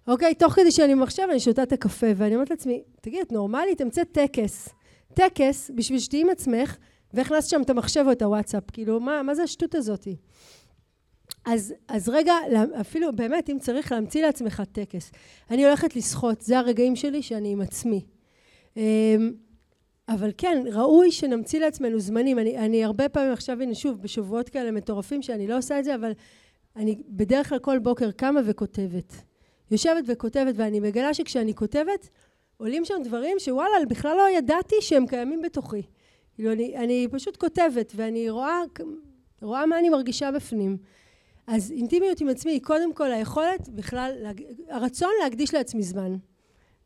אוקיי? תוך כדי שאני במחשב אני שותה את הקפה, ואני אומרת לעצמי, תגיד, את נורמלית? המצאת טקס. טקס בשביל שתהיי עם עצמך, והכנסת שם את המחשב או את הוואטסאפ. כאילו, מה, מה זה השטות הזאתי? אז, אז רגע, אפילו באמת, אם צריך להמציא לעצמך טקס. אני הולכת לשחות, זה הרגעים שלי שאני עם עצמי. אמ, אבל כן, ראוי שנמציא לעצמנו זמנים. אני, אני הרבה פעמים עכשיו, הנה שוב, בשבועות כאלה מטורפים שאני לא עושה את זה, אבל אני בדרך כלל כל בוקר קמה וכותבת. יושבת וכותבת, ואני מגלה שכשאני כותבת, עולים שם דברים שוואלה, בכלל לא ידעתי שהם קיימים בתוכי. כאילו, אני, אני פשוט כותבת, ואני רואה, רואה מה אני מרגישה בפנים. אז אינטימיות עם עצמי היא קודם כל היכולת בכלל, הרצון להקדיש לעצמי זמן.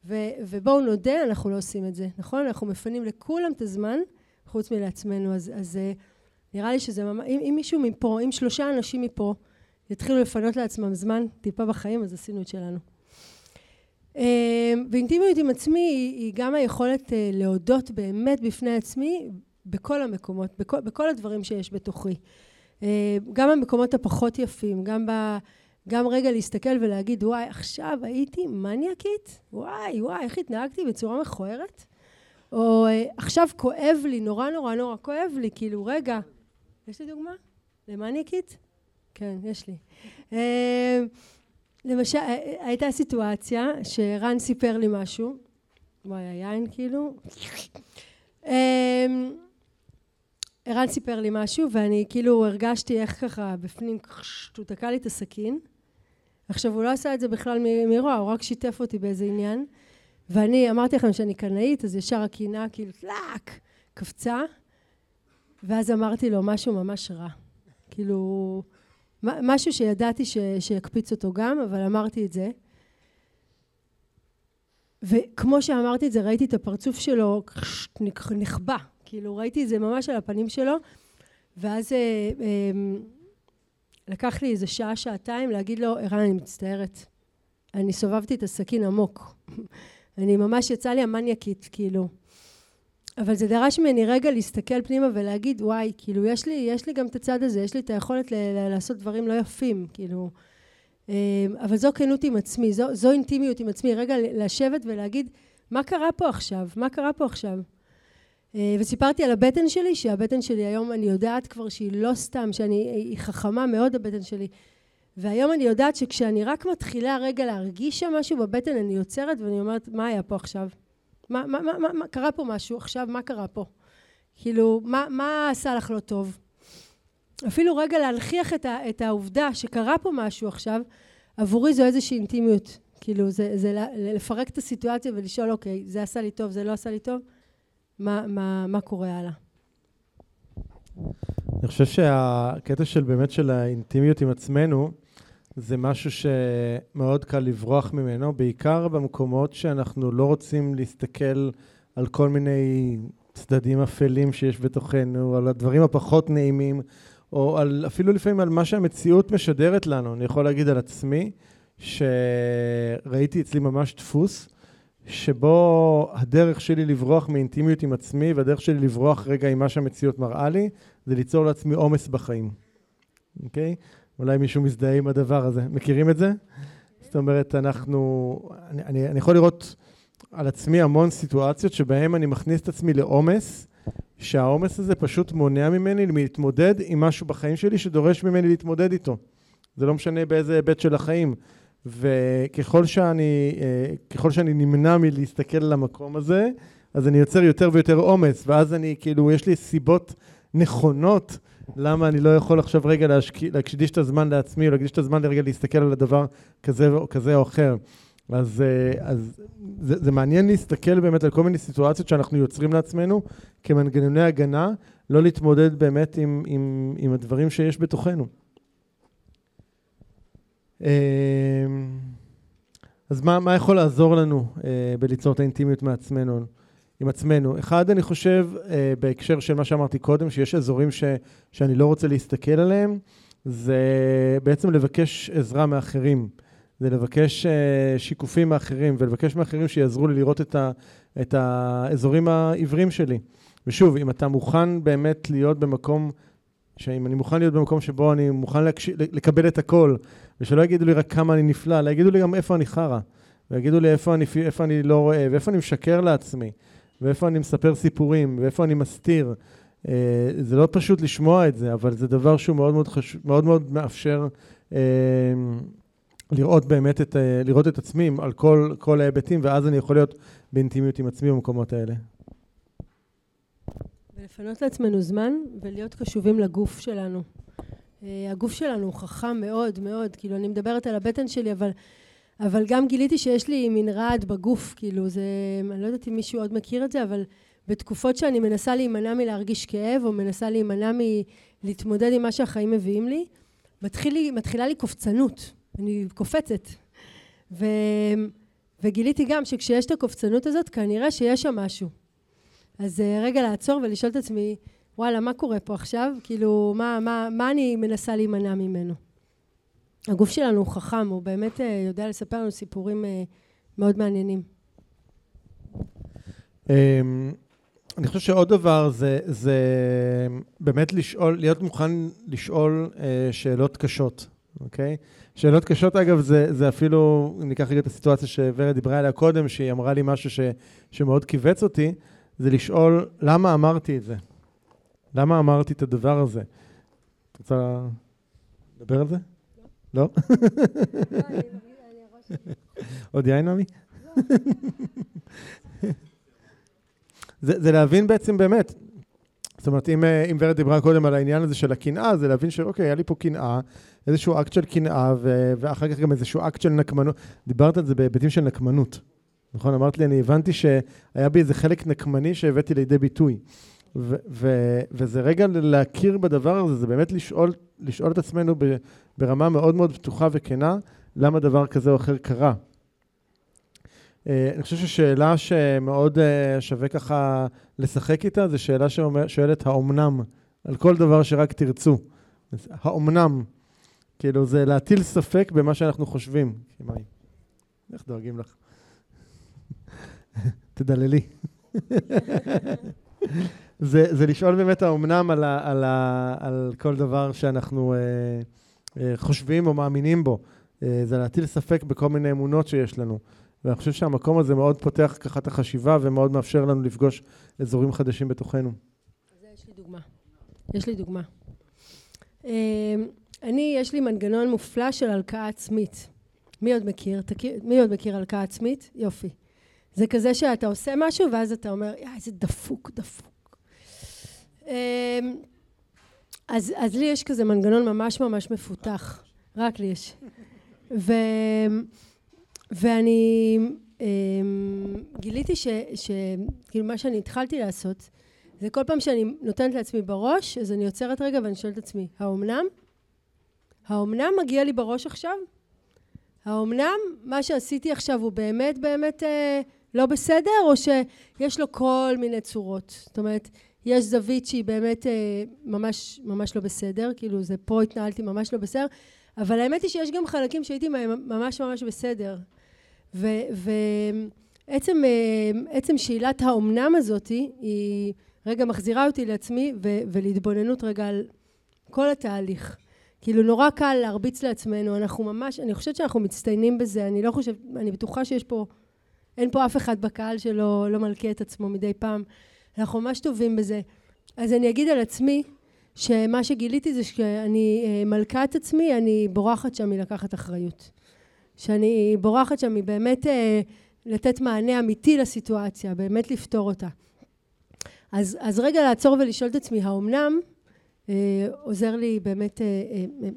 ו, ובואו נודה, אנחנו לא עושים את זה, נכון? אנחנו מפנים לכולם את הזמן, חוץ מלעצמנו. אז, אז אה, נראה לי שזה ממש, אם, אם מישהו מפה, אם שלושה אנשים מפה יתחילו לפנות לעצמם זמן טיפה בחיים, אז עשינו את שלנו. אה, ואינטימיות עם עצמי היא, היא גם היכולת אה, להודות באמת בפני עצמי בכל המקומות, בכל, בכל הדברים שיש בתוכי. גם המקומות הפחות יפים, גם ב... גם רגע להסתכל ולהגיד, וואי, עכשיו הייתי מניאקית? וואי, וואי, איך התנהגתי בצורה מכוערת? או עכשיו כואב לי, נורא נורא נורא כואב לי, כאילו, רגע, יש לי דוגמה? למניאקית? כן, יש לי. למשל, הייתה סיטואציה שרן סיפר לי משהו, וואי, היין כאילו. ערן סיפר לי משהו, ואני כאילו הרגשתי איך ככה בפנים, הוא תקע לי את הסכין. עכשיו, הוא לא עשה את זה בכלל מרוע, הוא רק שיתף אותי באיזה עניין. ואני אמרתי לכם שאני קנאית, אז ישר הקינה כאילו טלאק, קפצה. ואז אמרתי לו משהו ממש רע. כאילו, משהו שידעתי ש, שיקפיץ אותו גם, אבל אמרתי את זה. וכמו שאמרתי את זה, ראיתי את הפרצוף שלו נחבא. כאילו, ראיתי את זה ממש על הפנים שלו. ואז... אה, אה, לקח לי איזה שעה, שעתיים להגיד לו, ערן, אני מצטערת. אני סובבתי את הסכין עמוק. אני ממש, יצא לי המניאקית, כאילו. אבל זה דרש ממני רגע להסתכל פנימה ולהגיד, וואי, כאילו, יש לי, יש לי גם את הצד הזה, יש לי את היכולת ל- ל- לעשות דברים לא יפים, כאילו. אמ, אבל זו כנות עם עצמי, זו, זו אינטימיות עם עצמי, רגע לשבת ולהגיד, מה קרה פה עכשיו? מה קרה פה עכשיו? אה, וסיפרתי על הבטן שלי, שהבטן שלי היום אני יודעת כבר שהיא לא סתם, שהיא חכמה מאוד הבטן שלי. והיום אני יודעת שכשאני רק מתחילה רגע להרגיש שם משהו בבטן, אני יוצרת ואני אומרת, מה היה פה עכשיו? מה, מה, מה, מה, מה קרה פה משהו עכשיו? מה קרה פה? כאילו, מה, מה עשה לך לא טוב? אפילו רגע להנכיח את, את העובדה שקרה פה משהו עכשיו, עבורי זו איזושהי אינטימיות. כאילו, זה, זה לפרק את הסיטואציה ולשאול, אוקיי, זה עשה לי טוב, זה לא עשה לי טוב. מה, מה, מה קורה הלאה. אני חושב שהקטע של באמת של האינטימיות עם עצמנו, זה משהו שמאוד קל לברוח ממנו, בעיקר במקומות שאנחנו לא רוצים להסתכל על כל מיני צדדים אפלים שיש בתוכנו, על הדברים הפחות נעימים, או על, אפילו לפעמים על מה שהמציאות משדרת לנו. אני יכול להגיד על עצמי, שראיתי אצלי ממש דפוס, שבו הדרך שלי לברוח מאינטימיות עם עצמי, והדרך שלי לברוח רגע עם מה שהמציאות מראה לי, זה ליצור לעצמי עומס בחיים, אוקיי? אולי מישהו מזדהה עם הדבר הזה. מכירים את זה? זאת אומרת, אנחנו... אני, אני, אני יכול לראות על עצמי המון סיטואציות שבהן אני מכניס את עצמי לעומס, שהעומס הזה פשוט מונע ממני להתמודד עם משהו בחיים שלי שדורש ממני להתמודד איתו. זה לא משנה באיזה היבט של החיים. וככל שאני, אה, ככל שאני נמנע מלהסתכל על המקום הזה, אז אני יוצר יותר ויותר עומס, ואז אני, כאילו, יש לי סיבות נכונות למה אני לא יכול עכשיו רגע להקדיש את הזמן לעצמי, או להקדיש את הזמן לרגע להסתכל על הדבר כזה או, כזה או אחר. אז, אה, אז זה, זה מעניין להסתכל באמת על כל מיני סיטואציות שאנחנו יוצרים לעצמנו כמנגנוני הגנה, לא להתמודד באמת עם, עם, עם הדברים שיש בתוכנו. אמ, אז מה, מה יכול לעזור לנו אה, בליצור את האינטימיות מעצמנו, עם עצמנו? אחד, אני חושב, אה, בהקשר של מה שאמרתי קודם, שיש אזורים ש, שאני לא רוצה להסתכל עליהם, זה בעצם לבקש עזרה מאחרים. זה לבקש אה, שיקופים מאחרים ולבקש מאחרים שיעזרו לי לראות את, ה, את האזורים העיוורים שלי. ושוב, אם אתה מוכן באמת להיות במקום, שאם אני מוכן להיות במקום שבו אני מוכן להקש... לקבל את הכל, ושלא יגידו לי רק כמה אני נפלא, אלא יגידו לי גם איפה אני חרא, ויגידו לי איפה אני, איפה אני לא רואה, ואיפה אני משקר לעצמי, ואיפה אני מספר סיפורים, ואיפה אני מסתיר. אה, זה לא פשוט לשמוע את זה, אבל זה דבר שהוא מאוד מאוד, חשוב, מאוד, מאוד מאפשר אה, לראות באמת את, אה, לראות את עצמי על כל, כל ההיבטים, ואז אני יכול להיות באינטימיות עם עצמי במקומות האלה. ולפנות לעצמנו זמן ולהיות קשובים לגוף שלנו. אה, הגוף שלנו הוא חכם מאוד מאוד, כאילו אני מדברת על הבטן שלי, אבל, אבל גם גיליתי שיש לי מין רעד בגוף, כאילו זה, אני לא יודעת אם מישהו עוד מכיר את זה, אבל בתקופות שאני מנסה להימנע מלהרגיש כאב, או מנסה להימנע מלהתמודד עם מה שהחיים מביאים לי, מתחיל, מתחילה לי קופצנות. אני קופצת. ו... וגיליתי גם שכשיש את הקופצנות הזאת, כנראה שיש שם משהו. אז uh, רגע לעצור ולשאול את עצמי, וואלה, מה קורה פה עכשיו? כאילו, מה, מה, מה אני מנסה להימנע ממנו? הגוף שלנו הוא חכם, הוא באמת uh, יודע לספר לנו סיפורים uh, מאוד מעניינים. Um, אני חושב שעוד דבר זה, זה באמת לשאול, להיות מוכן לשאול uh, שאלות קשות, אוקיי? שאלות קשות, אגב, זה, זה אפילו, אם ניקח רגע את הסיטואציה שוורד דיברה עליה קודם, שהיא אמרה לי משהו ש, שמאוד כיווץ אותי, זה לשאול למה אמרתי את זה. למה אמרתי את הדבר הזה? את רוצה לדבר על זה? לא? עוד יין, נעמי? זה להבין בעצם באמת, זאת אומרת, אם, אם ורד דיברה קודם על העניין הזה של הקנאה, זה להבין שאוקיי, היה לי פה קנאה, איזשהו אקט של קנאה, ו- ואחר כך גם איזשהו אקט של נקמנות. דיברת על זה בהיבטים של נקמנות, נכון? אמרת לי, אני הבנתי שהיה בי איזה חלק נקמני שהבאתי לידי ביטוי. ו- ו- וזה רגע להכיר בדבר הזה, זה באמת לשאול, לשאול את עצמנו ב- ברמה מאוד מאוד פתוחה וכנה, למה דבר כזה או אחר קרה. Uh, אני חושב ששאלה שמאוד uh, שווה ככה לשחק איתה, זו שאלה ששואלת האומנם, על כל דבר שרק תרצו. האומנם. כאילו, זה להטיל ספק במה שאנחנו חושבים. איך דואגים לך? תדללי. זה, זה לשאול באמת האומנם על, ה, על, ה, על כל דבר שאנחנו אה, אה, חושבים או מאמינים בו. אה, זה להטיל ספק בכל מיני אמונות שיש לנו. ואני חושב שהמקום הזה מאוד פותח ככה את החשיבה ומאוד מאפשר לנו לפגוש אזורים חדשים בתוכנו. אז יש לי דוגמה. יש לי דוגמה. אה, אני, יש לי מנגנון מופלא של הלקאה עצמית. מי עוד מכיר? תכיר, מי עוד מכיר הלקאה עצמית? יופי. זה כזה שאתה עושה משהו ואז אתה אומר, יא, איזה דפוק, דפוק. אמ, אז, אז לי יש כזה מנגנון ממש ממש מפותח. רק לי יש. ו, ואני אמ, גיליתי ש, ש... כאילו מה שאני התחלתי לעשות, זה כל פעם שאני נותנת לעצמי בראש, אז אני עוצרת רגע ואני שואלת את עצמי, האומנם? האומנם מגיע לי בראש עכשיו? האומנם מה שעשיתי עכשיו הוא באמת באמת אה, לא בסדר, או שיש לו כל מיני צורות? זאת אומרת, יש זווית שהיא באמת אה, ממש, ממש לא בסדר, כאילו זה פה התנהלתי ממש לא בסדר, אבל האמת היא שיש גם חלקים שהייתי ממש ממש בסדר. ועצם עצם שאלת האומנם הזאתי, היא רגע מחזירה אותי לעצמי ולהתבוננות רגע על כל התהליך. כאילו נורא קל להרביץ לעצמנו, אנחנו ממש, אני חושבת שאנחנו מצטיינים בזה, אני לא חושבת, אני בטוחה שיש פה, אין פה אף אחד בקהל שלא לא מלכה את עצמו מדי פעם, אנחנו ממש טובים בזה. אז אני אגיד על עצמי, שמה שגיליתי זה שאני אה, מלכה את עצמי, אני בורחת שם מלקחת אחריות. שאני בורחת שם מבאמת אה, לתת מענה אמיתי לסיטואציה, באמת לפתור אותה. אז, אז רגע לעצור ולשאול את עצמי, האומנם אה, עוזר לי באמת אה, אה, אה,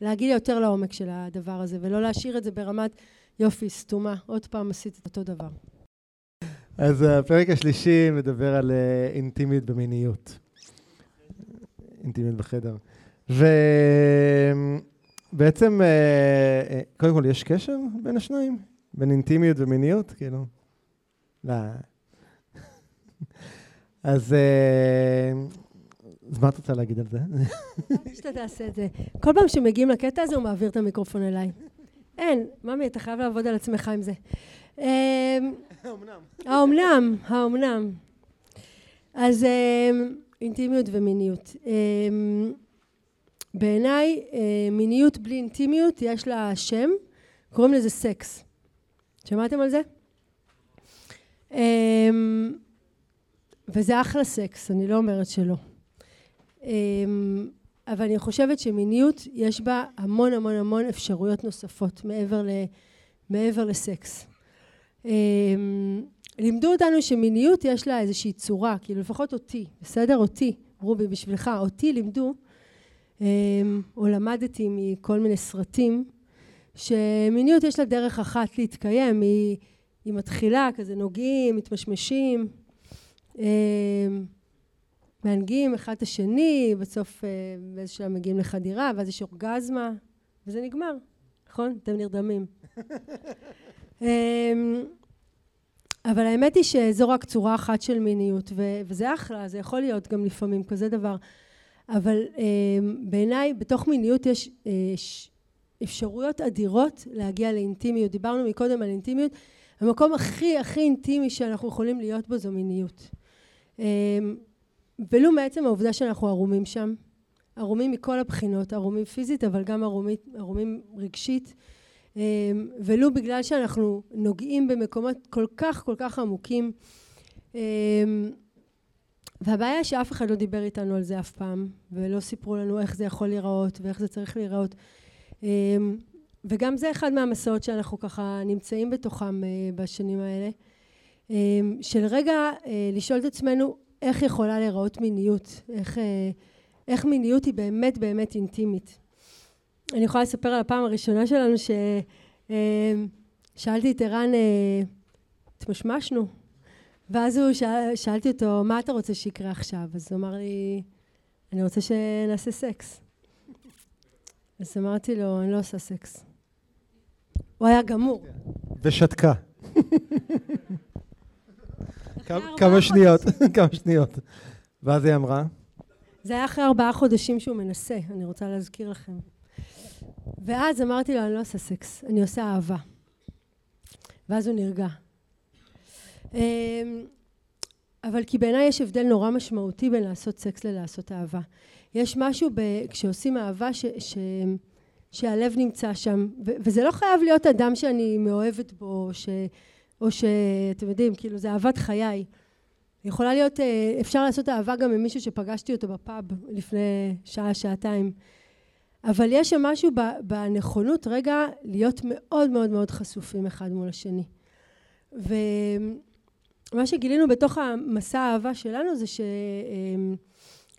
להגיע יותר לעומק של הדבר הזה, ולא להשאיר את זה ברמת יופי, סתומה, עוד פעם עשית את אותו דבר. אז הפרק השלישי מדבר על אה, אינטימיות במיניות. אינטימיות בחדר. ובעצם, אה, אה, קודם כל, יש קשר בין השניים? בין אינטימיות ומיניות? כאילו? לא. אז אז מה את רוצה להגיד על זה? שאתה תעשה את זה. כל פעם שמגיעים לקטע הזה, הוא מעביר את המיקרופון אליי. אין, ממי, אתה חייב לעבוד על עצמך עם זה. האומנם. האומנם, האומנם. אז אמ, אינטימיות ומיניות. אמ, בעיניי, אה, מיניות בלי אינטימיות, יש לה שם, קוראים לזה סקס. שמעתם על זה? וזה אחלה סקס, אני לא אומרת שלא. אבל אני חושבת שמיניות, יש בה המון המון המון אפשרויות נוספות מעבר, ל, מעבר לסקס. אמ, לימדו אותנו שמיניות יש לה איזושהי צורה, כאילו לפחות אותי, בסדר? אותי, רובי בשבילך, אותי לימדו, אמ, או למדתי מכל מיני סרטים, שמיניות יש לה דרך אחת להתקיים, היא, היא מתחילה כזה נוגעים, מתמשמשים, אמ, מהנגים אחד את השני, בסוף אה, באיזשהו שלב מגיעים לחדירה, ואז יש אורגזמה, וזה נגמר, נכון? אתם נרדמים. אמ, אבל האמת היא שזו רק צורה אחת של מיניות, ו- וזה אחלה, זה יכול להיות גם לפעמים כזה דבר. אבל אמ, בעיניי, בתוך מיניות יש אה, אפשרויות אדירות להגיע לאינטימיות. דיברנו מקודם על אינטימיות. המקום הכי הכי אינטימי שאנחנו יכולים להיות בו זו מיניות. אמ, ולו מעצם העובדה שאנחנו ערומים שם, ערומים מכל הבחינות, ערומים פיזית אבל גם ערומית, ערומים רגשית, ולו בגלל שאנחנו נוגעים במקומות כל כך כל כך עמוקים. אמ, והבעיה שאף אחד לא דיבר איתנו על זה אף פעם, ולא סיפרו לנו איך זה יכול להיראות ואיך זה צריך להיראות. אמ, וגם זה אחד מהמסעות שאנחנו ככה נמצאים בתוכם אה, בשנים האלה. של רגע אה, לשאול את עצמנו איך יכולה להיראות מיניות, איך, אה, איך מיניות היא באמת באמת אינטימית. אני יכולה לספר על הפעם הראשונה שלנו ששאלתי אה, את ערן, אה, התמשמשנו, ואז הוא שאל, שאלתי אותו, מה אתה רוצה שיקרה עכשיו? אז הוא אמר לי, אני רוצה שנעשה סקס. אז אמרתי לו, אני לא עושה סקס. הוא היה גמור. ושתקה. כמה שניות, כמה שניות. ואז היא אמרה? זה היה אחרי ארבעה חודשים שהוא מנסה, אני רוצה להזכיר לכם. ואז אמרתי לו, אני לא עושה סקס, אני עושה אהבה. ואז הוא נרגע. אמ, אבל כי בעיניי יש הבדל נורא משמעותי בין לעשות סקס ללעשות אהבה. יש משהו ב, כשעושים אהבה ש, ש, שהלב נמצא שם, ו, וזה לא חייב להיות אדם שאני מאוהבת בו, ש, או שאתם יודעים, כאילו זה אהבת חיי. יכולה להיות, אה, אפשר לעשות אהבה גם עם מישהו שפגשתי אותו בפאב לפני שעה, שעתיים. אבל יש שם משהו בנכונות רגע להיות מאוד מאוד מאוד חשופים אחד מול השני. ומה שגילינו בתוך המסע האהבה שלנו זה ש... אמ,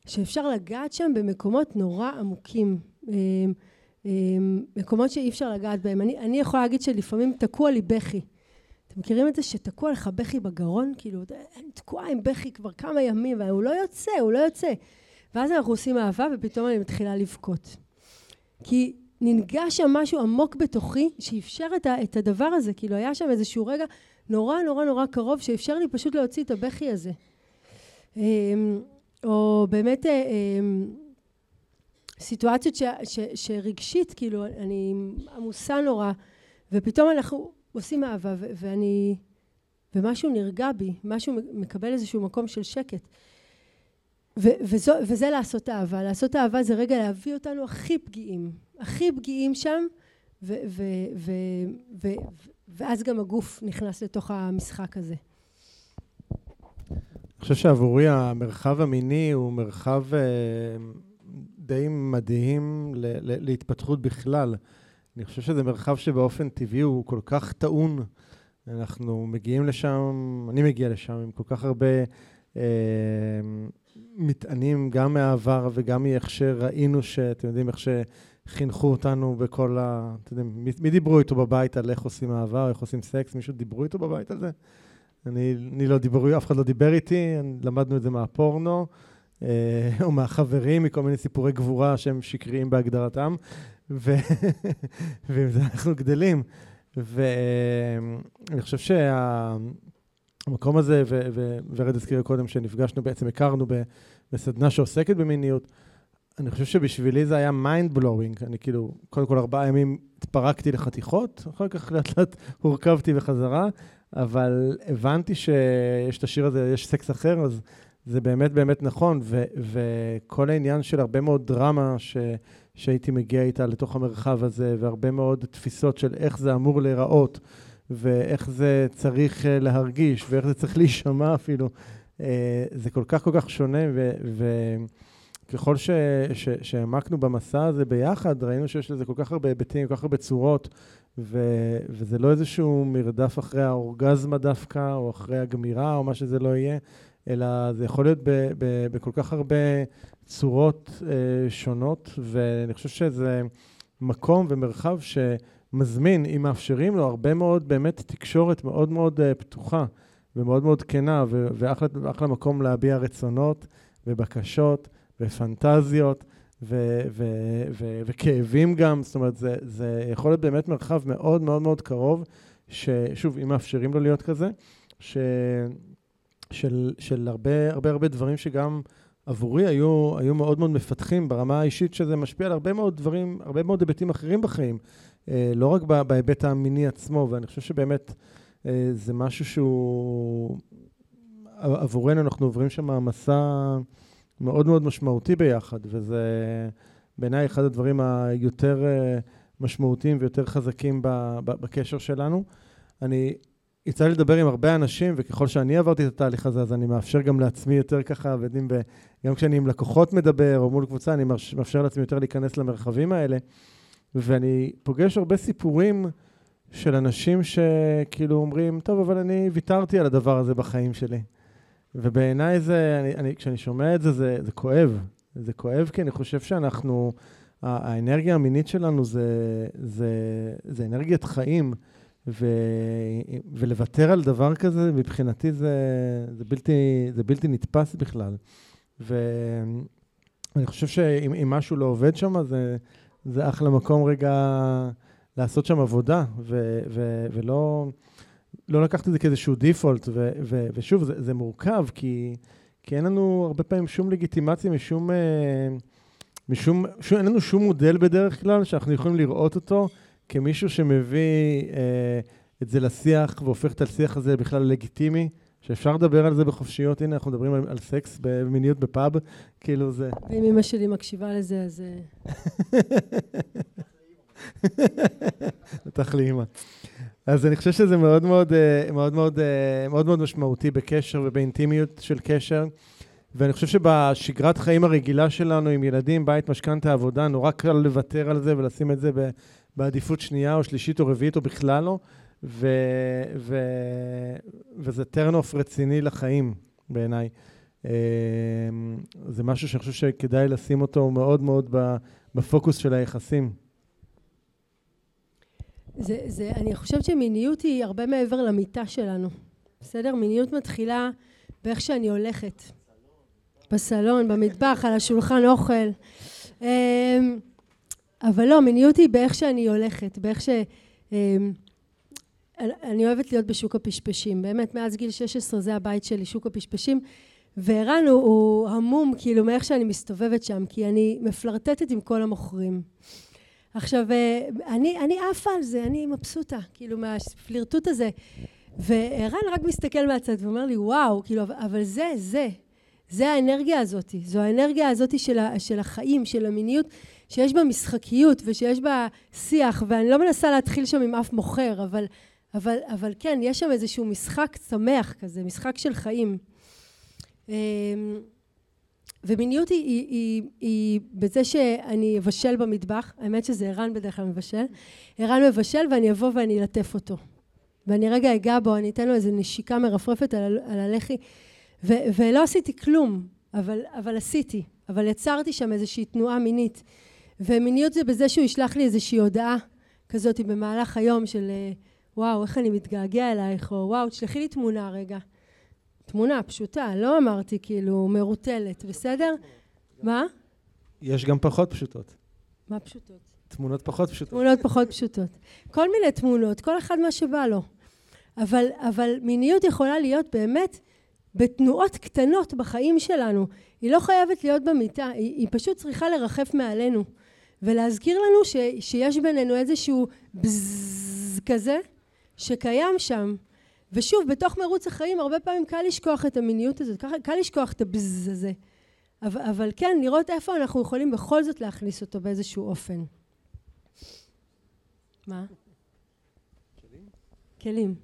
שאפשר לגעת שם במקומות נורא עמוקים. אמ, אמ, מקומות שאי אפשר לגעת בהם. אני, אני יכולה להגיד שלפעמים תקוע לי בכי. אתם מכירים את זה שתקוע לך בכי בגרון? כאילו, אני תקועה עם בכי כבר כמה ימים, והוא לא יוצא, הוא לא יוצא. ואז אנחנו עושים אהבה, ופתאום אני מתחילה לבכות. כי ננגש שם משהו עמוק בתוכי, שאפשר את, ה, את הדבר הזה. כאילו, היה שם איזשהו רגע נורא נורא נורא קרוב, שאפשר לי פשוט להוציא את הבכי הזה. או באמת סיטואציות ש, ש, שרגשית, כאילו, אני עמוסה נורא, ופתאום אנחנו עושים אהבה, ואני, ומשהו נרגע בי, משהו מקבל איזשהו מקום של שקט. ו, וזו, וזה לעשות אהבה. לעשות אהבה זה רגע להביא אותנו הכי פגיעים, הכי פגיעים שם, ו, ו, ו, ו, ואז גם הגוף נכנס לתוך המשחק הזה. אני חושב שעבורי המרחב המיני הוא מרחב אה, די מדהים להתפתחות בכלל. אני חושב שזה מרחב שבאופן טבעי הוא כל כך טעון. אנחנו מגיעים לשם, אני מגיע לשם עם כל כך הרבה אה, מטענים, גם מהעבר וגם מאיך שראינו, שאתם יודעים, איך שחינכו אותנו בכל ה... אתם יודעים, מי, דיברו איתו בבית על איך עושים אהבה איך עושים סקס? מישהו דיברו איתו בבית על זה? אני, אני לא דיברו, אף אחד לא דיבר איתי, למדנו את זה מהפורנו. אה, או מהחברים, מכל מיני סיפורי גבורה שהם שקריים בהגדרתם, ו... ועם זה אנחנו גדלים. ואני חושב שהמקום הזה, וורד הזכירה קודם שנפגשנו, בעצם הכרנו בסדנה שעוסקת במיניות, אני חושב שבשבילי זה היה mind blowing. אני כאילו, קודם כל ארבעה ימים התפרקתי לחתיכות, אחר כך לאט לאט הורכבתי בחזרה, אבל הבנתי שיש את השיר הזה, יש סקס אחר, אז זה באמת באמת נכון, ו- וכל העניין של הרבה מאוד דרמה ש- שהייתי מגיע איתה לתוך המרחב הזה, והרבה מאוד תפיסות של איך זה אמור להיראות, ואיך זה צריך אה, להרגיש, ואיך זה צריך להישמע אפילו, אה, זה כל כך כל כך שונה, וככל ש- ש- שהעמקנו במסע הזה ביחד, ראינו שיש לזה כל כך הרבה היבטים, כל כך הרבה צורות, ו- וזה לא איזשהו מרדף אחרי האורגזמה דווקא, או אחרי הגמירה, או מה שזה לא יהיה. אלא זה יכול להיות בכל כך הרבה צורות אה, שונות, ואני חושב שזה מקום ומרחב שמזמין, אם מאפשרים לו, הרבה מאוד באמת תקשורת מאוד מאוד אה, פתוחה ומאוד מאוד כנה, ואחלה מקום להביע רצונות ובקשות ופנטזיות. ו- ו- ו- וכאבים גם, זאת אומרת, זה, זה יכול להיות באמת מרחב מאוד מאוד מאוד קרוב, ששוב, אם מאפשרים לו להיות כזה, ש- של, של הרבה, הרבה הרבה דברים שגם עבורי היו, היו מאוד מאוד מפתחים ברמה האישית, שזה משפיע על הרבה מאוד דברים, הרבה מאוד היבטים אחרים בחיים, לא רק בהיבט המיני עצמו, ואני חושב שבאמת אה, זה משהו שהוא, עבורנו אנחנו עוברים שם מסע מאוד מאוד משמעותי ביחד, וזה בעיניי אחד הדברים היותר אה, משמעותיים ויותר חזקים בקשר שלנו. אני יצא לי לדבר עם הרבה אנשים, וככל שאני עברתי את התהליך הזה, אז אני מאפשר גם לעצמי יותר ככה, ויודעים, גם כשאני עם לקוחות מדבר, או מול קבוצה, אני מאפשר לעצמי יותר להיכנס למרחבים האלה. ואני פוגש הרבה סיפורים של אנשים שכאילו אומרים, טוב, אבל אני ויתרתי על הדבר הזה בחיים שלי. ובעיניי זה, אני, אני, כשאני שומע את זה, זה, זה כואב. זה כואב כי אני חושב שאנחנו, האנרגיה המינית שלנו זה, זה, זה אנרגיית חיים. ו... ולוותר על דבר כזה, מבחינתי זה, זה, בלתי, זה בלתי נתפס בכלל. ואני חושב שאם משהו לא עובד שם, זה, זה אחלה מקום רגע לעשות שם עבודה, ו, ו, ולא לא לקחת את זה כאיזשהו דיפולט. ו, ו, ושוב, זה, זה מורכב, כי, כי אין לנו הרבה פעמים שום לגיטימציה משום... אה, משום, שום, אין לנו שום מודל בדרך כלל שאנחנו יכולים לראות אותו כמישהו שמביא אה, את זה לשיח והופך את השיח הזה בכלל לגיטימי, שאפשר לדבר על זה בחופשיות, הנה אנחנו מדברים על, על סקס במיניות בפאב, כאילו זה... ואם אמא שלי מקשיבה לזה, אז... בטח לאמא. אז אני חושב שזה מאוד מאוד, אה, מאוד מאוד, אה, מאוד מאוד משמעותי בקשר ובאינטימיות של קשר. ואני חושב שבשגרת חיים הרגילה שלנו עם ילדים, בית, משכנתה, עבודה, נורא קל לוותר על זה ולשים את זה בעדיפות שנייה או שלישית או רביעית או בכלל לא, ו, ו, וזה turn off רציני לחיים בעיניי. אמ, זה משהו שאני חושב שכדאי לשים אותו מאוד מאוד בפוקוס של היחסים. זה, זה, אני חושבת שמיניות היא הרבה מעבר למיטה שלנו, בסדר? מיניות מתחילה באיך שאני הולכת. בסלון, במטבח, על השולחן אוכל. אמ, אבל לא, מיניות היא באיך שאני הולכת, באיך ש... אני אוהבת להיות בשוק הפשפשים, באמת, מאז גיל 16 זה הבית שלי, שוק הפשפשים, וערן הוא, הוא המום, כאילו, מאיך שאני מסתובבת שם, כי אני מפלרטטת עם כל המוכרים. עכשיו, אה, אני, אני עפה על זה, אני מבסוטה, כאילו, מהפלירטוט הזה. וערן רק מסתכל מהצד ואומר לי, וואו, כאילו, אבל זה, זה, זה האנרגיה הזאת, זו האנרגיה הזאת של, ה, של החיים, של המיניות, שיש בה משחקיות ושיש בה שיח, ואני לא מנסה להתחיל שם עם אף מוכר, אבל, אבל, אבל כן, יש שם איזשהו משחק שמח כזה, משחק של חיים. אמ, ומיניות היא, היא, היא, היא בזה שאני אבשל במטבח, האמת שזה ערן בדרך כלל מבשל, ערן מבשל ואני אבוא ואני אלטף אותו. ואני רגע אגע בו, אני אתן לו איזו נשיקה מרפרפת על, על הלחי, ו, ולא עשיתי כלום, אבל, אבל עשיתי, אבל יצרתי שם איזושהי תנועה מינית. ומיניות זה בזה שהוא ישלח לי איזושהי הודעה כזאת במהלך היום של וואו, איך אני מתגעגע אלייך, או וואו, תשלחי לי תמונה רגע. תמונה פשוטה, לא אמרתי כאילו מרוטלת, בסדר? מה? יש גם פחות פשוטות. מה פשוטות? תמונות פחות פשוטות. תמונות פחות פשוטות. כל מיני תמונות, כל אחד מה שבא לו. אבל, אבל מיניות יכולה להיות באמת בתנועות קטנות בחיים שלנו. היא לא חייבת להיות במיטה, היא, היא פשוט צריכה לרחף מעלינו. ולהזכיר לנו ש, שיש בינינו איזשהו בזז כזה, שקיים שם. ושוב, בתוך מרוץ החיים הרבה פעמים קל לשכוח את המיניות הזאת, קל לשכוח את הבז הזה. אבל, אבל כן, לראות איפה אנחנו יכולים בכל זאת להכניס אותו באיזשהו אופן. מה? כלים. כלים.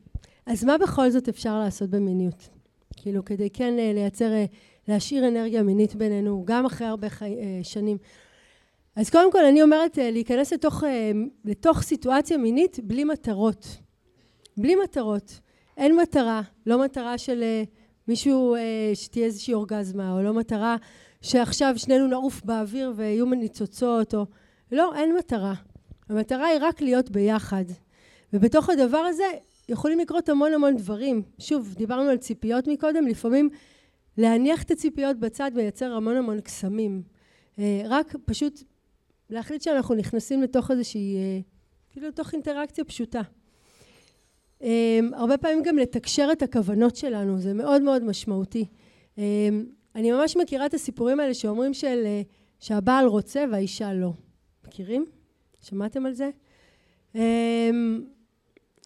אז מה בכל זאת אפשר לעשות במיניות? כאילו, כדי כן אה, לייצר, אה, להשאיר אנרגיה מינית בינינו, גם אחרי הרבה חי, אה, שנים. אז קודם כל אני אומרת להיכנס לתוך, לתוך סיטואציה מינית בלי מטרות. בלי מטרות. אין מטרה, לא מטרה של מישהו שתהיה איזושהי אורגזמה, או לא מטרה שעכשיו שנינו נעוף באוויר ויהיו ניצוצות, או... לא, אין מטרה. המטרה היא רק להיות ביחד. ובתוך הדבר הזה יכולים לקרות המון המון דברים. שוב, דיברנו על ציפיות מקודם, לפעמים להניח את הציפיות בצד מייצר המון המון קסמים. אה, רק פשוט להחליט שאנחנו נכנסים לתוך איזושהי, אה, כאילו לתוך אינטראקציה פשוטה. אה, הרבה פעמים גם לתקשר את הכוונות שלנו, זה מאוד מאוד משמעותי. אני ממש מכירה את הסיפורים האלה שאומרים של, שהבעל רוצה והאישה לא. מכירים? שמעתם על זה?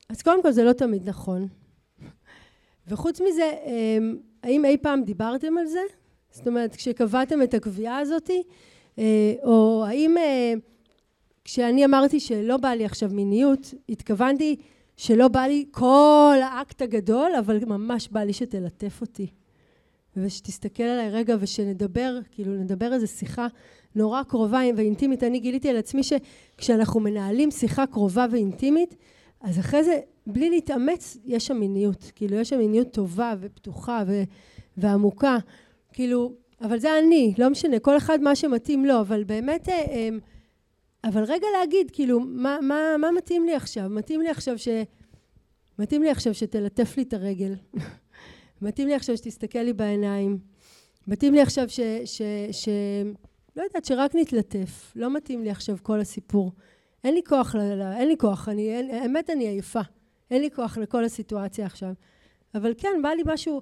אז קודם כל זה לא תמיד נכון. וחוץ מזה, אמ, האם אי פעם דיברתם על זה? זאת אומרת, כשקבעתם את הקביעה הזאתי, אה, או האם אה, כשאני אמרתי שלא בא לי עכשיו מיניות, התכוונתי שלא בא לי כל האקט הגדול, אבל ממש בא לי שתלטף אותי. ושתסתכל עליי רגע ושנדבר, כאילו נדבר איזו שיחה נורא קרובה ואינטימית. אני גיליתי על עצמי שכשאנחנו מנהלים שיחה קרובה ואינטימית, אז אחרי זה, בלי להתאמץ, יש שם מיניות. כאילו, יש שם מיניות טובה ופתוחה ו- ועמוקה. כאילו, אבל זה אני, לא משנה, כל אחד מה שמתאים לו, אבל באמת, אה, אה, אבל רגע להגיד, כאילו, מה, מה, מה מתאים לי עכשיו? מתאים לי עכשיו ש... מתאים לי עכשיו שתלטף לי את הרגל. מתאים לי עכשיו שתסתכל לי בעיניים. מתאים לי עכשיו ש... ש, ש לא יודעת, שרק נתלטף. לא מתאים לי עכשיו כל הסיפור. אין לי כוח, ל, אין לי כוח, אני, אין, האמת אני עייפה, אין לי כוח לכל הסיטואציה עכשיו. אבל כן, בא לי משהו,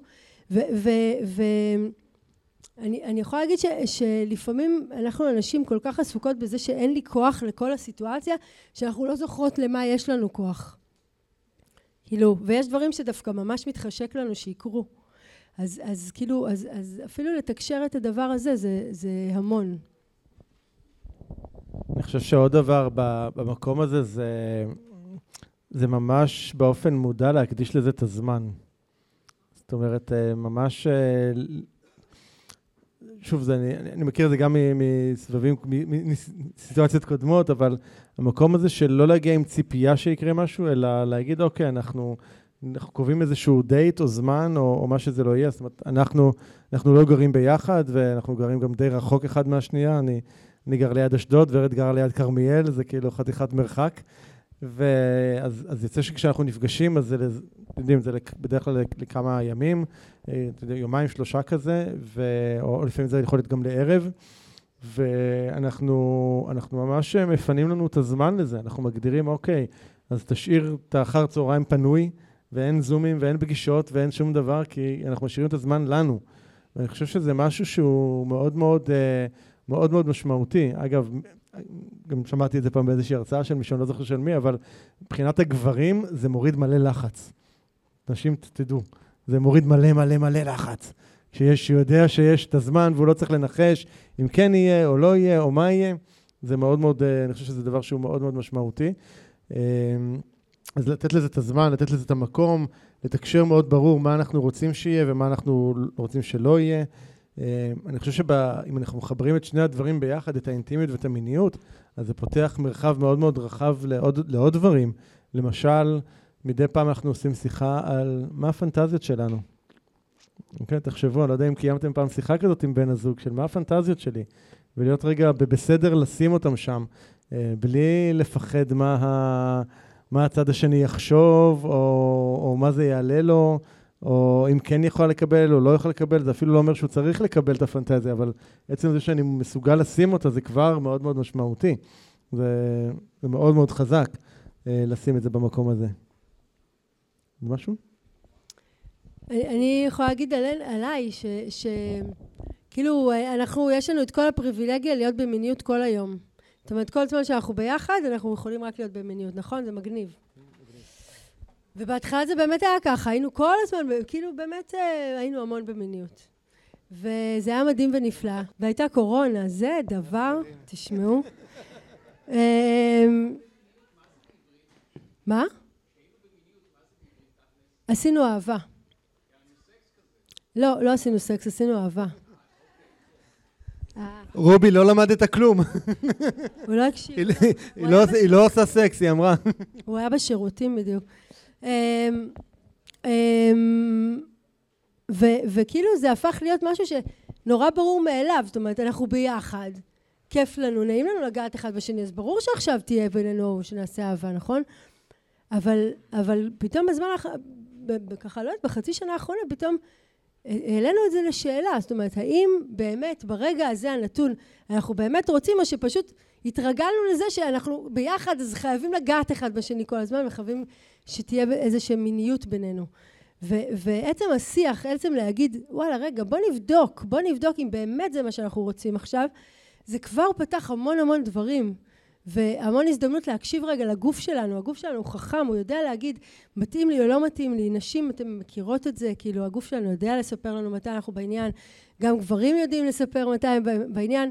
ואני יכולה להגיד ש, שלפעמים אנחנו אנשים כל כך עסוקות בזה שאין לי כוח לכל הסיטואציה, שאנחנו לא זוכרות למה יש לנו כוח. כאילו, ויש דברים שדווקא ממש מתחשק לנו שיקרו. אז, אז כאילו, אז, אז אפילו לתקשר את הדבר הזה, זה, זה המון. אני חושב שעוד דבר במקום הזה זה, זה ממש באופן מודע להקדיש לזה את הזמן. זאת אומרת, אה, ממש... שוב, זה, אני, אני מכיר את זה גם מסבבים, מסיטואציות קודמות, אבל המקום הזה של לא להגיע עם ציפייה שיקרה משהו, אלא להגיד, אוקיי, אנחנו, אנחנו קובעים איזשהו דייט או זמן, או, או מה שזה לא יהיה. זאת אומרת, אנחנו, אנחנו לא גרים ביחד, ואנחנו גרים גם די רחוק אחד מהשנייה. אני אני גר ליד אשדוד, ורד גר ליד כרמיאל, זה כאילו חתיכת מרחק. ואז אז יוצא שכשאנחנו נפגשים, אז זה, אתם יודעים, זה בדרך כלל לכמה ימים, אה, יומיים, שלושה כזה, ו... או לפעמים זה יכול להיות גם לערב. ואנחנו ממש מפנים לנו את הזמן לזה, אנחנו מגדירים, אוקיי, אז תשאיר את האחר צהריים פנוי, ואין זומים ואין פגישות ואין שום דבר, כי אנחנו משאירים את הזמן לנו. ואני חושב שזה משהו שהוא מאוד מאוד, אה, מאוד מאוד משמעותי. אגב, גם שמעתי את זה פעם באיזושהי הרצאה של מישהו, אני לא זוכר של מי, אבל מבחינת הגברים זה מוריד מלא לחץ. נשים, תדעו, זה מוריד מלא מלא מלא לחץ. כשיש, שהוא יודע שיש את הזמן והוא לא צריך לנחש אם כן יהיה או לא יהיה או מה יהיה, זה מאוד מאוד, אה, אני חושב שזה דבר שהוא מאוד מאוד משמעותי. אז לתת לזה את הזמן, לתת לזה את המקום, לתקשר מאוד ברור מה אנחנו רוצים שיהיה ומה אנחנו רוצים שלא יהיה. אה, אני חושב שאם אנחנו מחברים את שני הדברים ביחד, את האינטימיות ואת המיניות, אז זה פותח מרחב מאוד מאוד רחב לעוד, לעוד דברים. למשל, מדי פעם אנחנו עושים שיחה על מה הפנטזיות שלנו. אוקיי, תחשבו, אני לא יודע אם קיימתם פעם שיחה כזאת עם בן הזוג, של מה הפנטזיות שלי, ולהיות רגע בסדר לשים אותם שם, אה, בלי לפחד מה ה... מה הצד השני יחשוב, או, או מה זה יעלה לו, או אם כן יכול לקבל או לא יכול לקבל, זה אפילו לא אומר שהוא צריך לקבל את הפנטזיה, אבל עצם זה שאני מסוגל לשים אותה זה כבר מאוד מאוד משמעותי. זה, זה מאוד מאוד חזק אה, לשים את זה במקום הזה. משהו? אני יכולה להגיד על, עליי, שכאילו, אנחנו, יש לנו את כל הפריבילגיה להיות במיניות כל היום. זאת אומרת, כל זמן שאנחנו ביחד, אנחנו יכולים רק להיות במיניות, נכון? זה מגניב. ובהתחלה זה באמת היה ככה, היינו כל הזמן, כאילו באמת אה, היינו המון במיניות. וזה היה מדהים ונפלא. והייתה קורונה, זה דבר, תשמעו. אמ, מה? עשינו אהבה. לא, לא עשינו סקס, עשינו אהבה. רובי לא למדת כלום. הוא לא הקשיב. לא היא לא עושה סקס, היא אמרה. הוא היה בשירותים בדיוק. אמ, אמ, וכאילו זה הפך להיות משהו שנורא ברור מאליו, זאת אומרת, אנחנו ביחד, כיף לנו, נעים לנו לגעת אחד בשני, אז ברור שעכשיו תהיה בינינו שנעשה אהבה, נכון? אבל, אבל פתאום בזמן, ככה, לא יודעת, בחצי שנה האחרונה, פתאום העלינו את זה לשאלה, זאת אומרת, האם באמת ברגע הזה הנתון אנחנו באמת רוצים, או שפשוט התרגלנו לזה שאנחנו ביחד, אז חייבים לגעת אחד בשני כל הזמן, וחייבים שתהיה איזושהי מיניות בינינו. ו- ועצם השיח, עצם להגיד, וואלה, רגע, בוא נבדוק, בוא נבדוק אם באמת זה מה שאנחנו רוצים עכשיו, זה כבר פתח המון המון דברים. והמון הזדמנות להקשיב רגע לגוף שלנו, הגוף שלנו הוא חכם, הוא יודע להגיד מתאים לי או לא מתאים לי, נשים אתן מכירות את זה, כאילו הגוף שלנו יודע לספר לנו מתי אנחנו בעניין, גם גברים יודעים לספר מתי הם בעניין.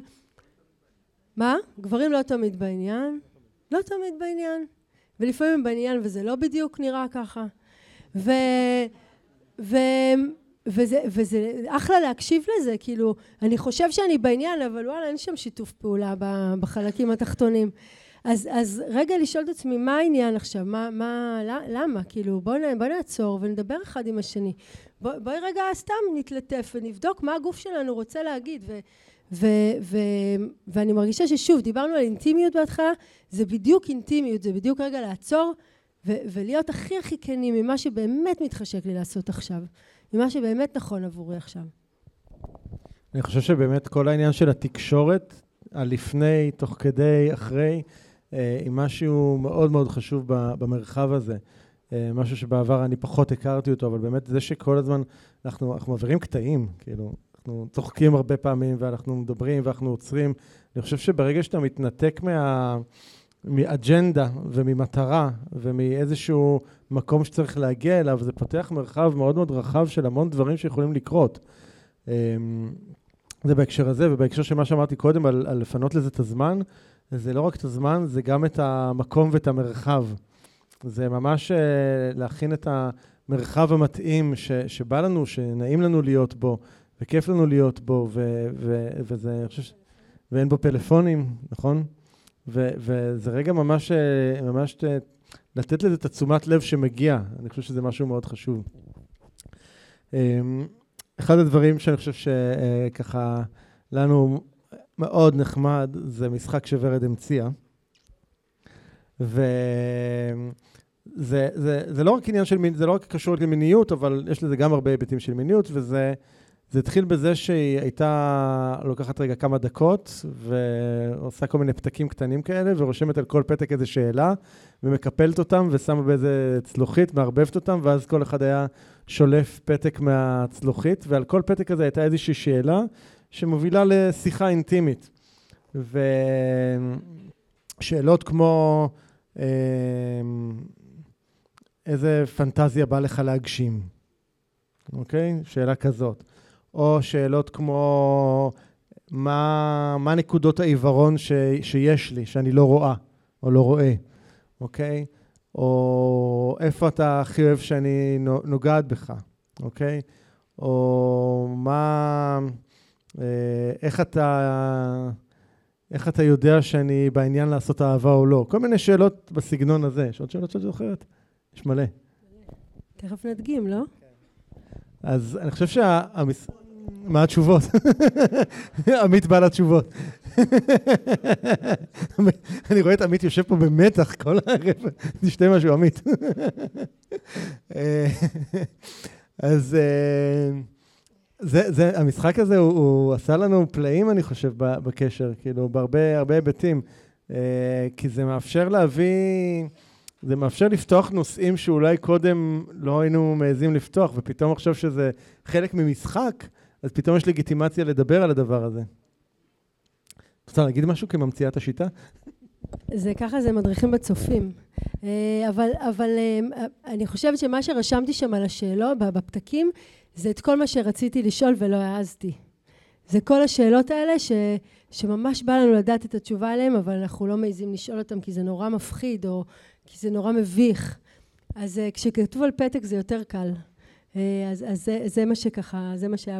מה? גברים לא תמיד בעניין? לא תמיד בעניין. ולפעמים הם בעניין וזה לא בדיוק נראה ככה. ו... ו... וזה, וזה אחלה להקשיב לזה, כאילו, אני חושב שאני בעניין, אבל וואלה, אין שם שיתוף פעולה בחלקים התחתונים. אז, אז רגע לשאול את עצמי, מה העניין עכשיו? מה, מה, למה? כאילו, בואי בוא נעצור ונדבר אחד עם השני. בוא, בואי רגע סתם נתלטף ונבדוק מה הגוף שלנו רוצה להגיד. ו, ו, ו, ואני מרגישה ששוב, דיברנו על אינטימיות בהתחלה, זה בדיוק אינטימיות, זה בדיוק רגע לעצור ו, ולהיות הכי הכי כנים ממה שבאמת מתחשק לי לעשות עכשיו. ממה שבאמת נכון עבורי עכשיו. אני חושב שבאמת כל העניין של התקשורת, הלפני, תוך כדי, אחרי, אה, היא משהו מאוד מאוד חשוב במרחב הזה. אה, משהו שבעבר אני פחות הכרתי אותו, אבל באמת זה שכל הזמן אנחנו, אנחנו מעבירים קטעים, כאילו, אנחנו צוחקים הרבה פעמים ואנחנו מדברים ואנחנו עוצרים. אני חושב שברגע שאתה מתנתק מה... מאג'נדה וממטרה ומאיזשהו מקום שצריך להגיע אליו, זה פותח מרחב מאוד מאוד רחב של המון דברים שיכולים לקרות. אמ, זה בהקשר הזה, ובהקשר של מה שאמרתי קודם על, על לפנות לזה את הזמן, זה לא רק את הזמן, זה גם את המקום ואת המרחב. זה ממש uh, להכין את המרחב המתאים ש, שבא לנו, שנעים לנו להיות בו, וכיף לנו להיות בו, ו, ו, וזה, אני חושב, ש... ואין בו פלאפונים, נכון? ו, וזה רגע ממש, אה, ממש לתת לזה את התשומת לב שמגיע. אני חושב שזה משהו מאוד חשוב. אמ, אחד הדברים שאני חושב שככה אה, לנו מאוד נחמד, זה משחק שוורד המציאה. וזה זה, זה לא רק עניין של מין, זה לא רק קשור למיניות, אבל יש לזה גם הרבה היבטים של מיניות, וזה זה התחיל בזה שהיא הייתה לוקחת רגע כמה דקות ועושה כל מיני פתקים קטנים כאלה ורושמת על כל פתק איזה שאלה ומקפלת אותם ושמה באיזה צלוחית, מערבבת אותם ואז כל אחד היה שולף פתק מהצלוחית ועל כל פתק הזה הייתה איזושהי שאלה שמובילה לשיחה אינטימית. ושאלות כמו אה, איזה פנטזיה בא לך להגשים, אוקיי? שאלה כזאת. או שאלות כמו מה, מה נקודות העיוורון ש, שיש לי, שאני לא רואה או לא רואה, אוקיי? או איפה אתה הכי אוהב שאני נוגעת בך, אוקיי? או מה... אה, איך אתה... איך אתה יודע שאני בעניין לעשות אהבה או לא? כל מיני שאלות בסגנון הזה. יש עוד שאלות שאת זוכרת? יש מלא. תכף נדגים, לא? אז אני חושב שה... מה התשובות? עמית בא לתשובות. אני רואה את עמית יושב פה במתח כל הערב, תשתה משהו, עמית. אז אה, זה, זה, המשחק הזה, הוא, הוא עשה לנו פלאים, אני חושב, בקשר, כאילו, בהרבה היבטים. אה, כי זה מאפשר להביא... זה מאפשר לפתוח נושאים שאולי קודם לא היינו מעזים לפתוח, ופתאום עכשיו שזה חלק ממשחק, אז פתאום יש לגיטימציה לדבר על הדבר הזה. רוצה להגיד משהו כממציאת השיטה? זה ככה, זה מדריכים בצופים. אה, אבל, אבל אה, אני חושבת שמה שרשמתי שם על השאלות, בפתקים, זה את כל מה שרציתי לשאול ולא העזתי. זה כל השאלות האלה ש, שממש בא לנו לדעת את התשובה עליהן, אבל אנחנו לא מעיזים לשאול אותן כי זה נורא מפחיד, או כי זה נורא מביך. אז אה, כשכתוב על פתק זה יותר קל. אה, אז, אז זה, זה מה שככה, זה מה שהיה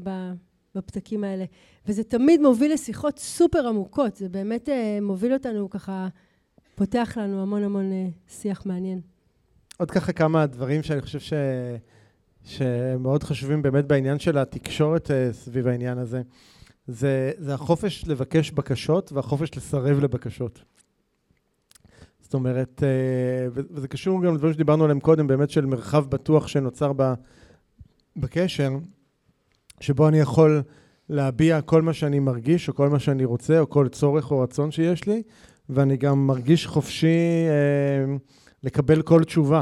בפתקים האלה. וזה תמיד מוביל לשיחות סופר עמוקות, זה באמת אה, מוביל אותנו ככה, פותח לנו המון המון שיח מעניין. עוד ככה כמה דברים שאני חושב ש... שמאוד חשובים באמת בעניין של התקשורת סביב העניין הזה. זה, זה החופש לבקש בקשות והחופש לסרב לבקשות. זאת אומרת, אה, וזה קשור גם לדברים שדיברנו עליהם קודם, באמת של מרחב בטוח שנוצר בקשר, שבו אני יכול להביע כל מה שאני מרגיש, או כל מה שאני רוצה, או כל צורך או רצון שיש לי, ואני גם מרגיש חופשי אה, לקבל כל תשובה.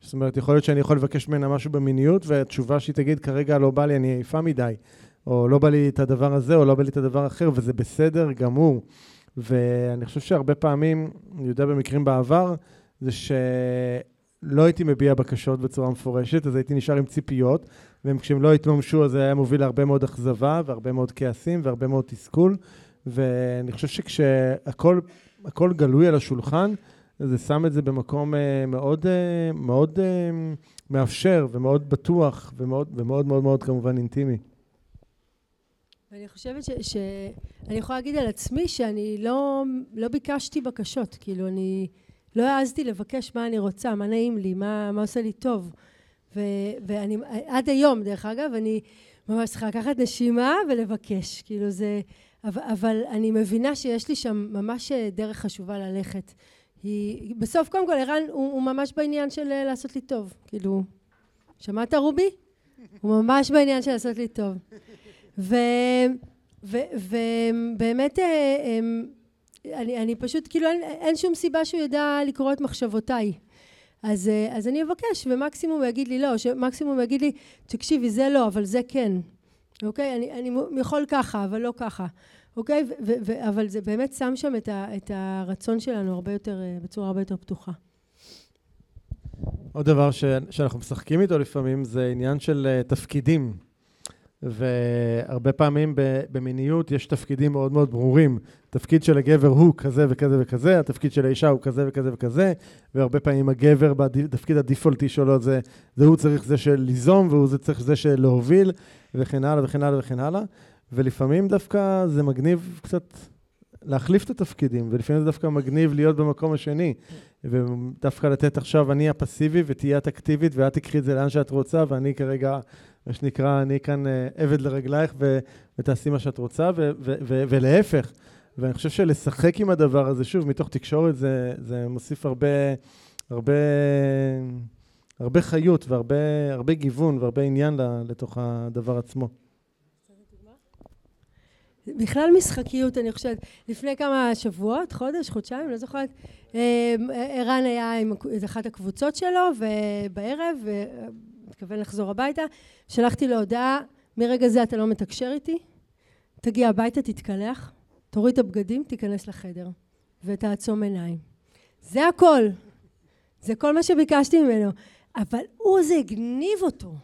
זאת אומרת, יכול להיות שאני יכול לבקש ממנה משהו במיניות, והתשובה שהיא תגיד, כרגע לא בא לי, אני עייפה מדי, או לא בא לי את הדבר הזה, או לא בא לי את הדבר האחר, וזה בסדר גמור. ואני חושב שהרבה פעמים, אני יודע במקרים בעבר, זה שלא הייתי מביע בקשות בצורה מפורשת, אז הייתי נשאר עם ציפיות, וכשהם לא התממשו, אז זה היה מוביל להרבה מאוד אכזבה, והרבה מאוד כעסים, והרבה מאוד תסכול. ואני חושב שכשהכול גלוי על השולחן, זה שם את זה במקום אה, מאוד, אה, מאוד אה, מאפשר ומאוד בטוח ומאוד ומאוד מאוד, מאוד כמובן אינטימי. ואני חושבת ש... ש... אני יכולה להגיד על עצמי שאני לא, לא ביקשתי בקשות, כאילו אני לא העזתי לבקש מה אני רוצה, מה נעים לי, מה, מה עושה לי טוב. ו, ואני, עד היום, דרך אגב, אני ממש צריכה לקחת נשימה ולבקש, כאילו זה... אבל, אבל אני מבינה שיש לי שם ממש דרך חשובה ללכת. היא, בסוף, קודם כל, ערן הוא, הוא ממש בעניין של לעשות לי טוב. כאילו, שמעת רובי? הוא ממש בעניין של לעשות לי טוב. ובאמת, אה, אמ, אני, אני פשוט, כאילו, אין, אין שום סיבה שהוא ידע לקרוא את מחשבותיי. אז, אה, אז אני אבקש, ומקסימום הוא יגיד לי לא, מקסימום הוא יגיד לי, תקשיבי, זה לא, אבל זה כן. אוקיי? אני, אני יכול ככה, אבל לא ככה. אוקיי? ו, ו, ו, אבל זה באמת שם שם את, ה, את הרצון שלנו הרבה יותר, אה, בצורה הרבה יותר פתוחה. עוד דבר ש, שאנחנו משחקים איתו לפעמים זה עניין של תפקידים. והרבה פעמים במיניות יש תפקידים מאוד מאוד ברורים. תפקיד של הגבר הוא כזה וכזה וכזה, התפקיד של האישה הוא כזה וכזה וכזה, והרבה פעמים הגבר בתפקיד הדיפולטי שלו זה, זה הוא צריך זה של ליזום, והוא זה צריך זה של להוביל, וכן הלאה וכן הלאה וכן הלאה. ולפעמים דווקא זה מגניב קצת להחליף את התפקידים, ולפעמים זה דווקא מגניב להיות במקום השני, ודווקא לתת עכשיו, אני הפסיבי ותהיה את אקטיבית, ואת תקחי את זה לאן שאת רוצה, ואני כרגע מה שנקרא, אני כאן אה, עבד לרגלייך ו, ותעשי מה שאת רוצה, ו, ו, ו, ולהפך. ואני חושב שלשחק עם הדבר הזה, שוב, מתוך תקשורת, זה, זה מוסיף הרבה, הרבה, הרבה חיות והרבה גיוון והרבה עניין לתוך הדבר עצמו. בכלל משחקיות, אני חושבת. לפני כמה שבועות, חודש, חודשיים, לא זוכרת, אה, ערן היה עם אחת הקבוצות שלו, ובערב, מתכוון לחזור הביתה, שלחתי לו הודעה, מרגע זה אתה לא מתקשר איתי, תגיע הביתה, תתקלח, תוריד את הבגדים, תיכנס לחדר, ותעצום עיניים. זה הכל. זה כל מה שביקשתי ממנו. אבל הוא, זה הגניב אותו.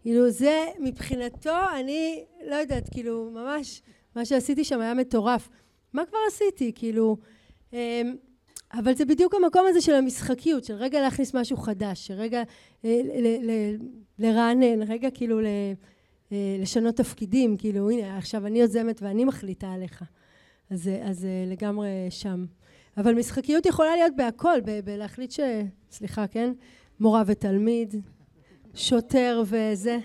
כאילו, זה מבחינתו, אני לא יודעת, כאילו, ממש, מה שעשיתי שם היה מטורף. מה כבר עשיתי? כאילו... אבל זה בדיוק המקום הזה של המשחקיות, של רגע להכניס משהו חדש, של רגע אה, לרענן, רגע כאילו אה, לשנות תפקידים, כאילו הנה עכשיו אני יוזמת ואני מחליטה עליך. אז, אז אה, לגמרי שם. אבל משחקיות יכולה להיות בהכל, בלהחליט ש... סליחה, כן? מורה ותלמיד, שוטר וזה.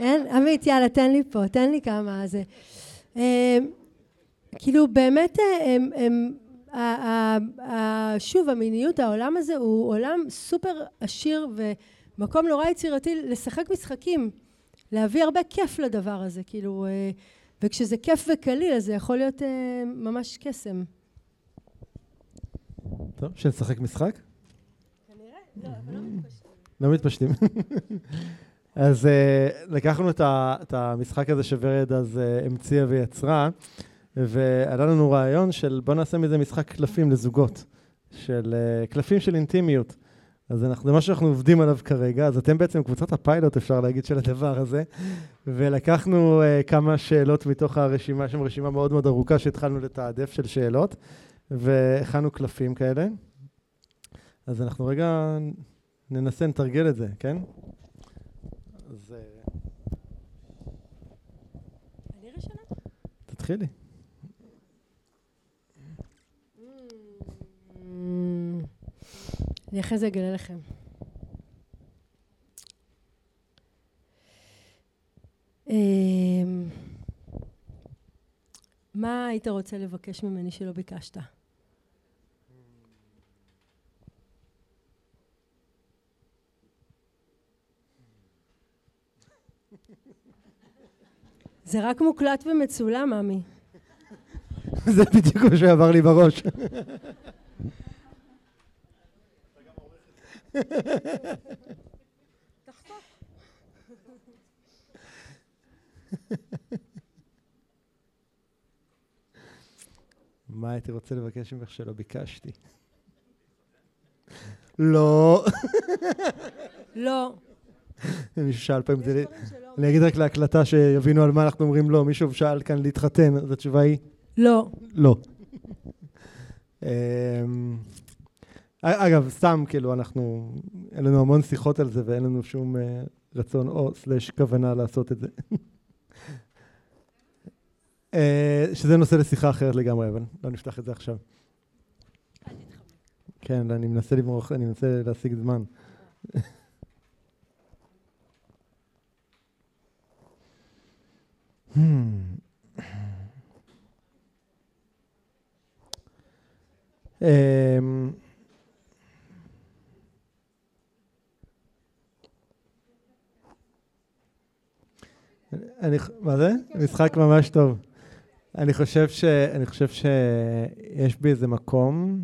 אין? עמית, יאללה, תן לי פה, תן לי כמה זה. כאילו באמת הם, הם שוב, המיניות, העולם הזה הוא עולם סופר עשיר ומקום נורא יצירתי לשחק משחקים, להביא הרבה כיף לדבר הזה, כאילו, אה, וכשזה כיף וקליל אז זה יכול להיות אה, ממש קסם. טוב, שנשחק משחק? כנראה, לא, אבל לא מתפשטים. לא מתפשטים. אז uh, לקחנו את המשחק הזה שוורד אז המציאה ויצרה, ועלה לנו רעיון של בוא נעשה מזה משחק קלפים לזוגות, של uh, קלפים של אינטימיות. אז אנחנו, זה מה שאנחנו עובדים עליו כרגע, אז אתם בעצם קבוצת הפיילוט, אפשר להגיד, של הדבר הזה. ולקחנו uh, כמה שאלות מתוך הרשימה, יש שם רשימה מאוד מאוד ארוכה שהתחלנו לתעדף של שאלות, והכנו קלפים כאלה. אז אנחנו רגע ננסה, נתרגל את זה, כן? אז... אני ראשונה? תתחילי. אני אחרי זה אגלה לכם. אמ, מה היית רוצה לבקש ממני שלא ביקשת? זה רק מוקלט ומצולם, עמי. זה בדיוק מה שעבר לי בראש. מה הייתי רוצה לבקש ממך שלא ביקשתי? לא. לא. מישהו שאל פעם, אני אגיד רק להקלטה שיבינו על מה אנחנו אומרים לא. מישהו שאל כאן להתחתן, אז התשובה היא? לא. לא. אגב, סתם, כאילו, אנחנו, אין לנו המון שיחות על זה ואין לנו שום uh, רצון או סלש כוונה לעשות את זה. uh, שזה נושא לשיחה אחרת לגמרי, אבל לא נפתח את זה עכשיו. כן, אני מנסה למרוח, אני מנסה להשיג זמן. um, אני, מה זה? משחק ממש טוב. אני חושב, ש, אני חושב שיש בי איזה מקום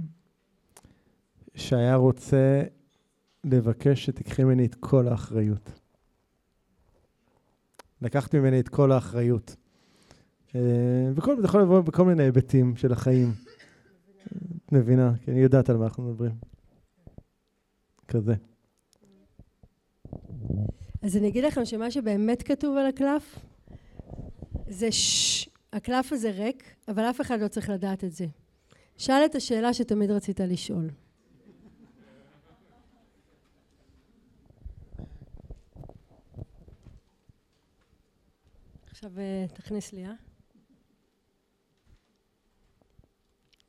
שהיה רוצה לבקש שתיקחי ממני את כל האחריות. לקחת ממני את כל האחריות. אה, וכל, זה יכול לבוא בכל מיני היבטים של החיים. את מבינה, כי אני יודעת על מה אנחנו מדברים. כזה. אז אני אגיד לכם שמה שבאמת כתוב על הקלף זה ששש, הקלף הזה ריק, אבל אף אחד לא צריך לדעת את זה. שאל את השאלה שתמיד רצית לשאול. עכשיו אה, תכניס לי, אה?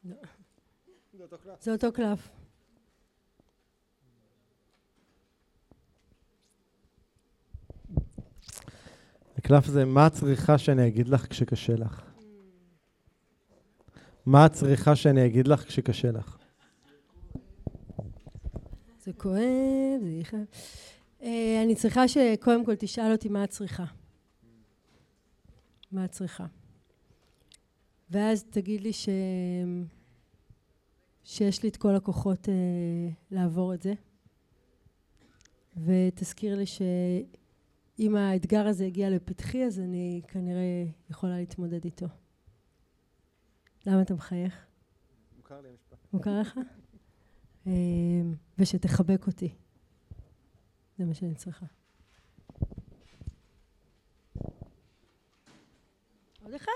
לא. זה אותו קלף. הקלף זה, מה את צריכה שאני אגיד לך כשקשה לך? מה את צריכה שאני אגיד לך כשקשה לך? זה כואב, זה יכאב. אה, אני צריכה שקודם כל תשאל אותי מה את צריכה. מה את צריכה. ואז תגיד לי ש... שיש לי את כל הכוחות אה, לעבור את זה. ותזכיר לי שאם האתגר הזה הגיע לפתחי, אז אני כנראה יכולה להתמודד איתו. למה אתה מחייך? מוכר לי המשפט. מוכר לך? אה, ושתחבק אותי. זה מה שאני צריכה. עוד אחד?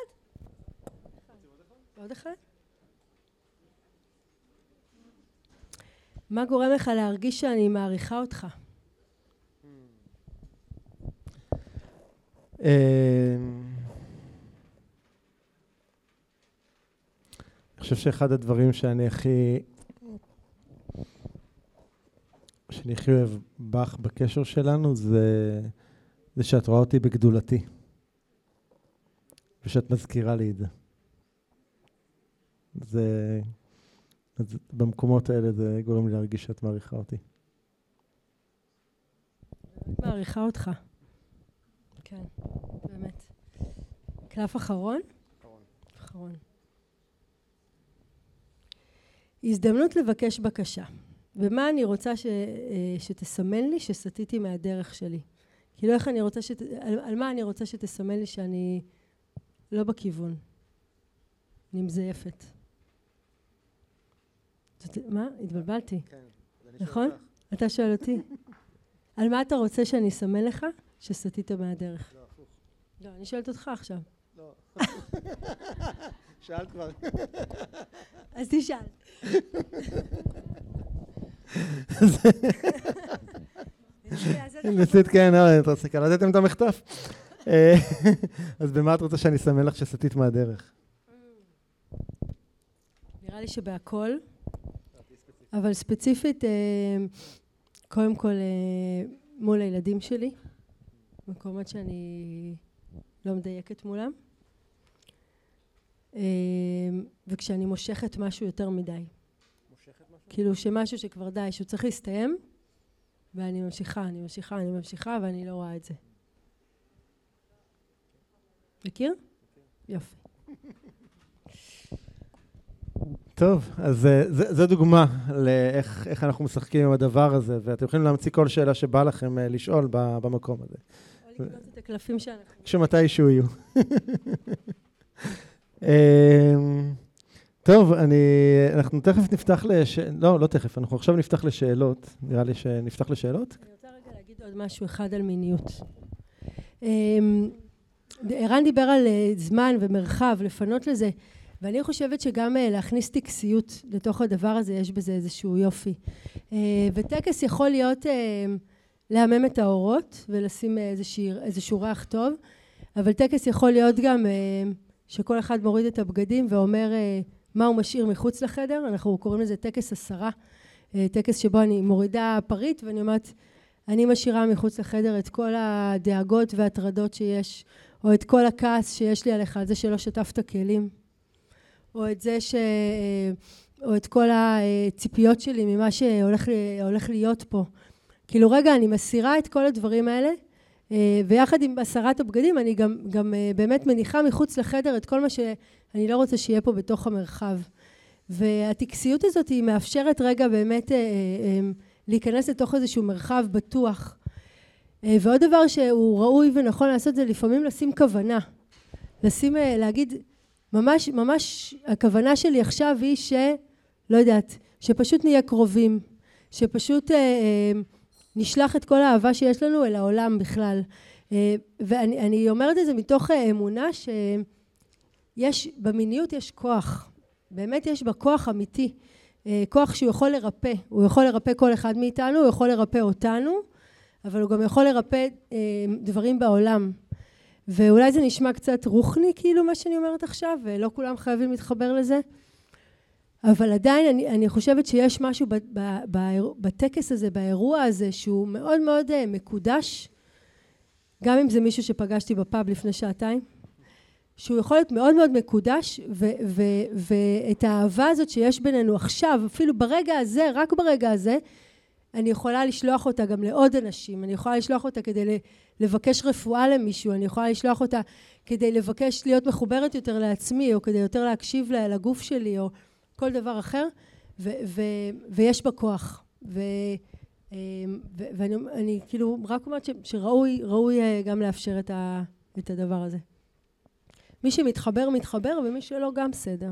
עוד אחד? מה גורם לך להרגיש שאני מעריכה אותך? אני חושב שאחד הדברים שאני הכי... שאני הכי אוהב בך בקשר שלנו זה, זה שאת רואה אותי בגדולתי. ושאת מזכירה לי את זה. זה... אז במקומות האלה זה גורם לי להרגיש שאת מעריכה אותי. מעריכה אותך. כן, באמת. קלף אחרון? אחרון. אחרון. הזדמנות לבקש בקשה. ומה אני רוצה ש, אה, שתסמן לי שסטיתי מהדרך שלי? כאילו איך אני רוצה שת... על, על מה אני רוצה שתסמן לי שאני לא בכיוון? אני מזייפת. זאת, מה? התבלבלתי. כן, נכון? אתה שואל אותי. על מה אתה רוצה שאני אסמן לך שסטית מהדרך? לא, הפוך. לא, אני שואלת אותך עכשיו. לא. שאלת כבר. אז תשאל. ניסית, כן, לא, את רוצה קלטתם את המחטף? אה, אז במה את רוצה שאני אסמן לך שסטית מהדרך? נראה לי שבהכל, אבל ספציפית, אה, קודם כל אה, מול הילדים שלי, מקומות שאני לא מדייקת מולם, וכשאני מושכת משהו יותר מדי. כאילו שמשהו שכבר די, שהוא צריך להסתיים, ואני ממשיכה, אני ממשיכה, אני ממשיכה, ואני לא רואה את זה. מכיר? יופי. טוב, אז זו דוגמה לאיך אנחנו משחקים עם הדבר הזה, ואתם יכולים להמציא כל שאלה שבא לכם לשאול במקום הזה. לקנות את הקלפים שאנחנו... כשמתישהו יהיו. טוב, אני, אנחנו תכף נפתח לש... לא, לא תכף, אנחנו עכשיו נפתח לשאלות. נראה לי שנפתח לשאלות. אני רוצה רגע להגיד עוד משהו אחד על מיניות. ערן דיבר על זמן ומרחב, לפנות לזה, ואני חושבת שגם להכניס טקסיות לתוך הדבר הזה, יש בזה איזשהו יופי. וטקס יכול להיות להמם את האורות ולשים איזשהו, איזשהו ריח טוב, אבל טקס יכול להיות גם שכל אחד מוריד את הבגדים ואומר מה הוא משאיר מחוץ לחדר, אנחנו קוראים לזה טקס הסרה, טקס שבו אני מורידה פריט ואני אומרת, אני משאירה מחוץ לחדר את כל הדאגות והטרדות שיש, או את כל הכעס שיש לי עליך על זה שלא שטפת כלים, או את זה ש... או את כל הציפיות שלי ממה שהולך להיות פה. כאילו רגע, אני מסירה את כל הדברים האלה, ויחד עם הסרת הבגדים אני גם, גם באמת מניחה מחוץ לחדר את כל מה שאני לא רוצה שיהיה פה בתוך המרחב. והטקסיות הזאת היא מאפשרת רגע באמת להיכנס לתוך איזשהו מרחב בטוח. ועוד דבר שהוא ראוי ונכון לעשות זה לפעמים לשים כוונה. לשים, להגיד, ממש, ממש הכוונה שלי עכשיו היא ש... לא יודעת, שפשוט נהיה קרובים, שפשוט נשלח את כל האהבה שיש לנו אל העולם בכלל. ואני אומרת את זה מתוך אמונה שיש, במיניות יש כוח. באמת יש בה כוח אמיתי. כוח שהוא יכול לרפא. הוא יכול לרפא כל אחד מאיתנו, הוא יכול לרפא אותנו, אבל הוא גם יכול לרפא דברים בעולם. ואולי זה נשמע קצת רוחני, כאילו, מה שאני אומרת עכשיו, ולא כולם חייבים להתחבר לזה. אבל עדיין אני, אני חושבת שיש משהו ב, ב, ב, בטקס הזה, באירוע הזה, שהוא מאוד מאוד מקודש, גם אם זה מישהו שפגשתי בפאב לפני שעתיים, שהוא יכול להיות מאוד מאוד מקודש, ו, ו, ואת האהבה הזאת שיש בינינו עכשיו, אפילו ברגע הזה, רק ברגע הזה, אני יכולה לשלוח אותה גם לעוד אנשים, אני יכולה לשלוח אותה כדי לבקש רפואה למישהו, אני יכולה לשלוח אותה כדי לבקש להיות מחוברת יותר לעצמי, או כדי יותר להקשיב לגוף שלי, או כל דבר אחר, ו- ו- ויש בה כוח. ו- ואני אני, כאילו רק אומרת שראוי ראוי גם לאפשר את, ה, את הדבר הזה. מי שמתחבר, מתחבר, ומי שלא, גם בסדר.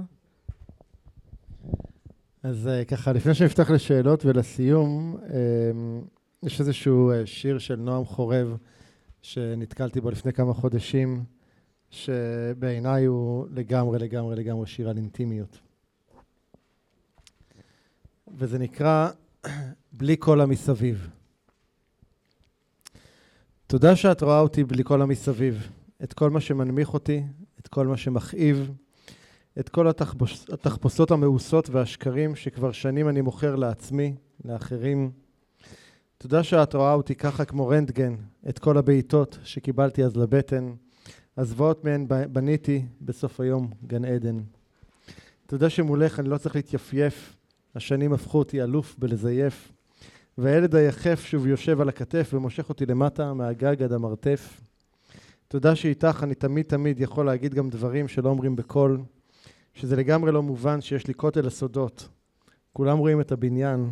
אז אה, ככה, לפני שנפתח לשאלות ולסיום, אה, יש איזשהו אה, שיר של נועם חורב שנתקלתי בו לפני כמה חודשים, שבעיניי הוא לגמרי, לגמרי, לגמרי שיר על אינטימיות. וזה נקרא בלי כל המסביב. תודה שאת רואה אותי בלי כל המסביב, את כל מה שמנמיך אותי, את כל מה שמכאיב, את כל התחפוש, התחפושות המאוסות והשקרים שכבר שנים אני מוכר לעצמי, לאחרים. תודה שאת רואה אותי ככה כמו רנטגן, את כל הבעיטות שקיבלתי אז לבטן, הזוועות מהן בניתי בסוף היום גן עדן. תודה שמולך אני לא צריך להתייפייף, השנים הפכו אותי אלוף בלזייף, והילד היחף שוב יושב על הכתף ומושך אותי למטה מהגג עד המרתף. תודה שאיתך אני תמיד תמיד יכול להגיד גם דברים שלא אומרים בקול, שזה לגמרי לא מובן שיש לי כותל הסודות. כולם רואים את הבניין,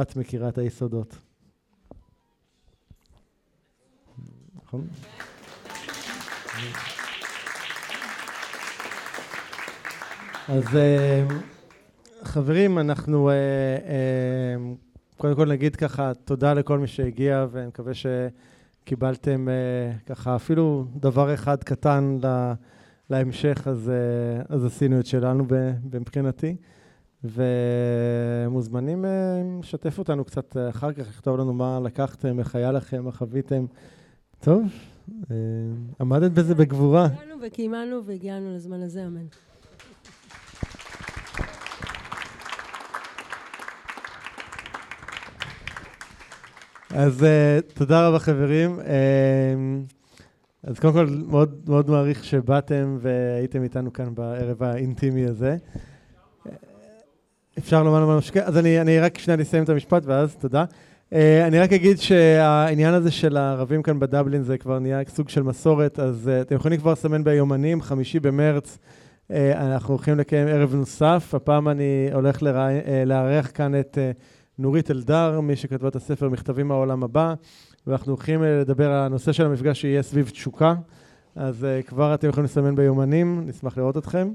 את מכירה את היסודות. נכון? אז אה, חברים, אנחנו אה, אה, קודם כל נגיד ככה תודה לכל מי שהגיע, ואני מקווה שקיבלתם ככה אפילו דבר אחד קטן להמשך, אז, אז עשינו את שלנו מבחינתי. ומוזמנים לשתף אותנו קצת אחר כך, לכתוב לנו מה לקחתם, איך היה לכם, מה חוויתם. טוב, עמדת בזה בגבורה. הגענו וקיימנו והגיענו לזמן הזה, אמן. אז uh, תודה רבה חברים. Uh, אז קודם כל מאוד מאוד מעריך שבאתם והייתם איתנו כאן בערב האינטימי הזה. אפשר לומר לומר משקה? אז אני, אני רק שנייה אסיים את המשפט ואז תודה. Uh, אני רק אגיד שהעניין הזה של הערבים כאן בדבלין זה כבר נהיה סוג של מסורת, אז uh, אתם יכולים כבר לסמן ביומנים, חמישי במרץ uh, אנחנו הולכים לקיים ערב נוסף. הפעם אני הולך לארח כאן את... נורית אלדר, מי שכתבה את הספר מכתבים מהעולם הבא, ואנחנו הולכים אה, לדבר על הנושא של המפגש שיהיה סביב תשוקה. אז uh, כבר אתם יכולים לסמן ביומנים, נשמח לראות אתכם.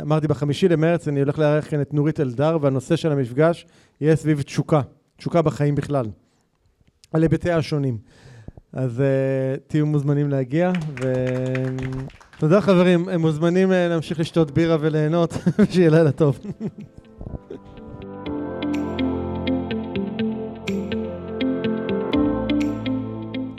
אמרתי, בחמישי למרץ אני הולך לארח כאן את נורית אלדר, והנושא של המפגש יהיה סביב תשוקה, תשוקה בחיים בכלל, על היבטיה השונים. אז אה, תהיו מוזמנים להגיע, ותודה חברים, אתם מוזמנים להמשיך לשתות בירה וליהנות, שיהיה לילה טוב.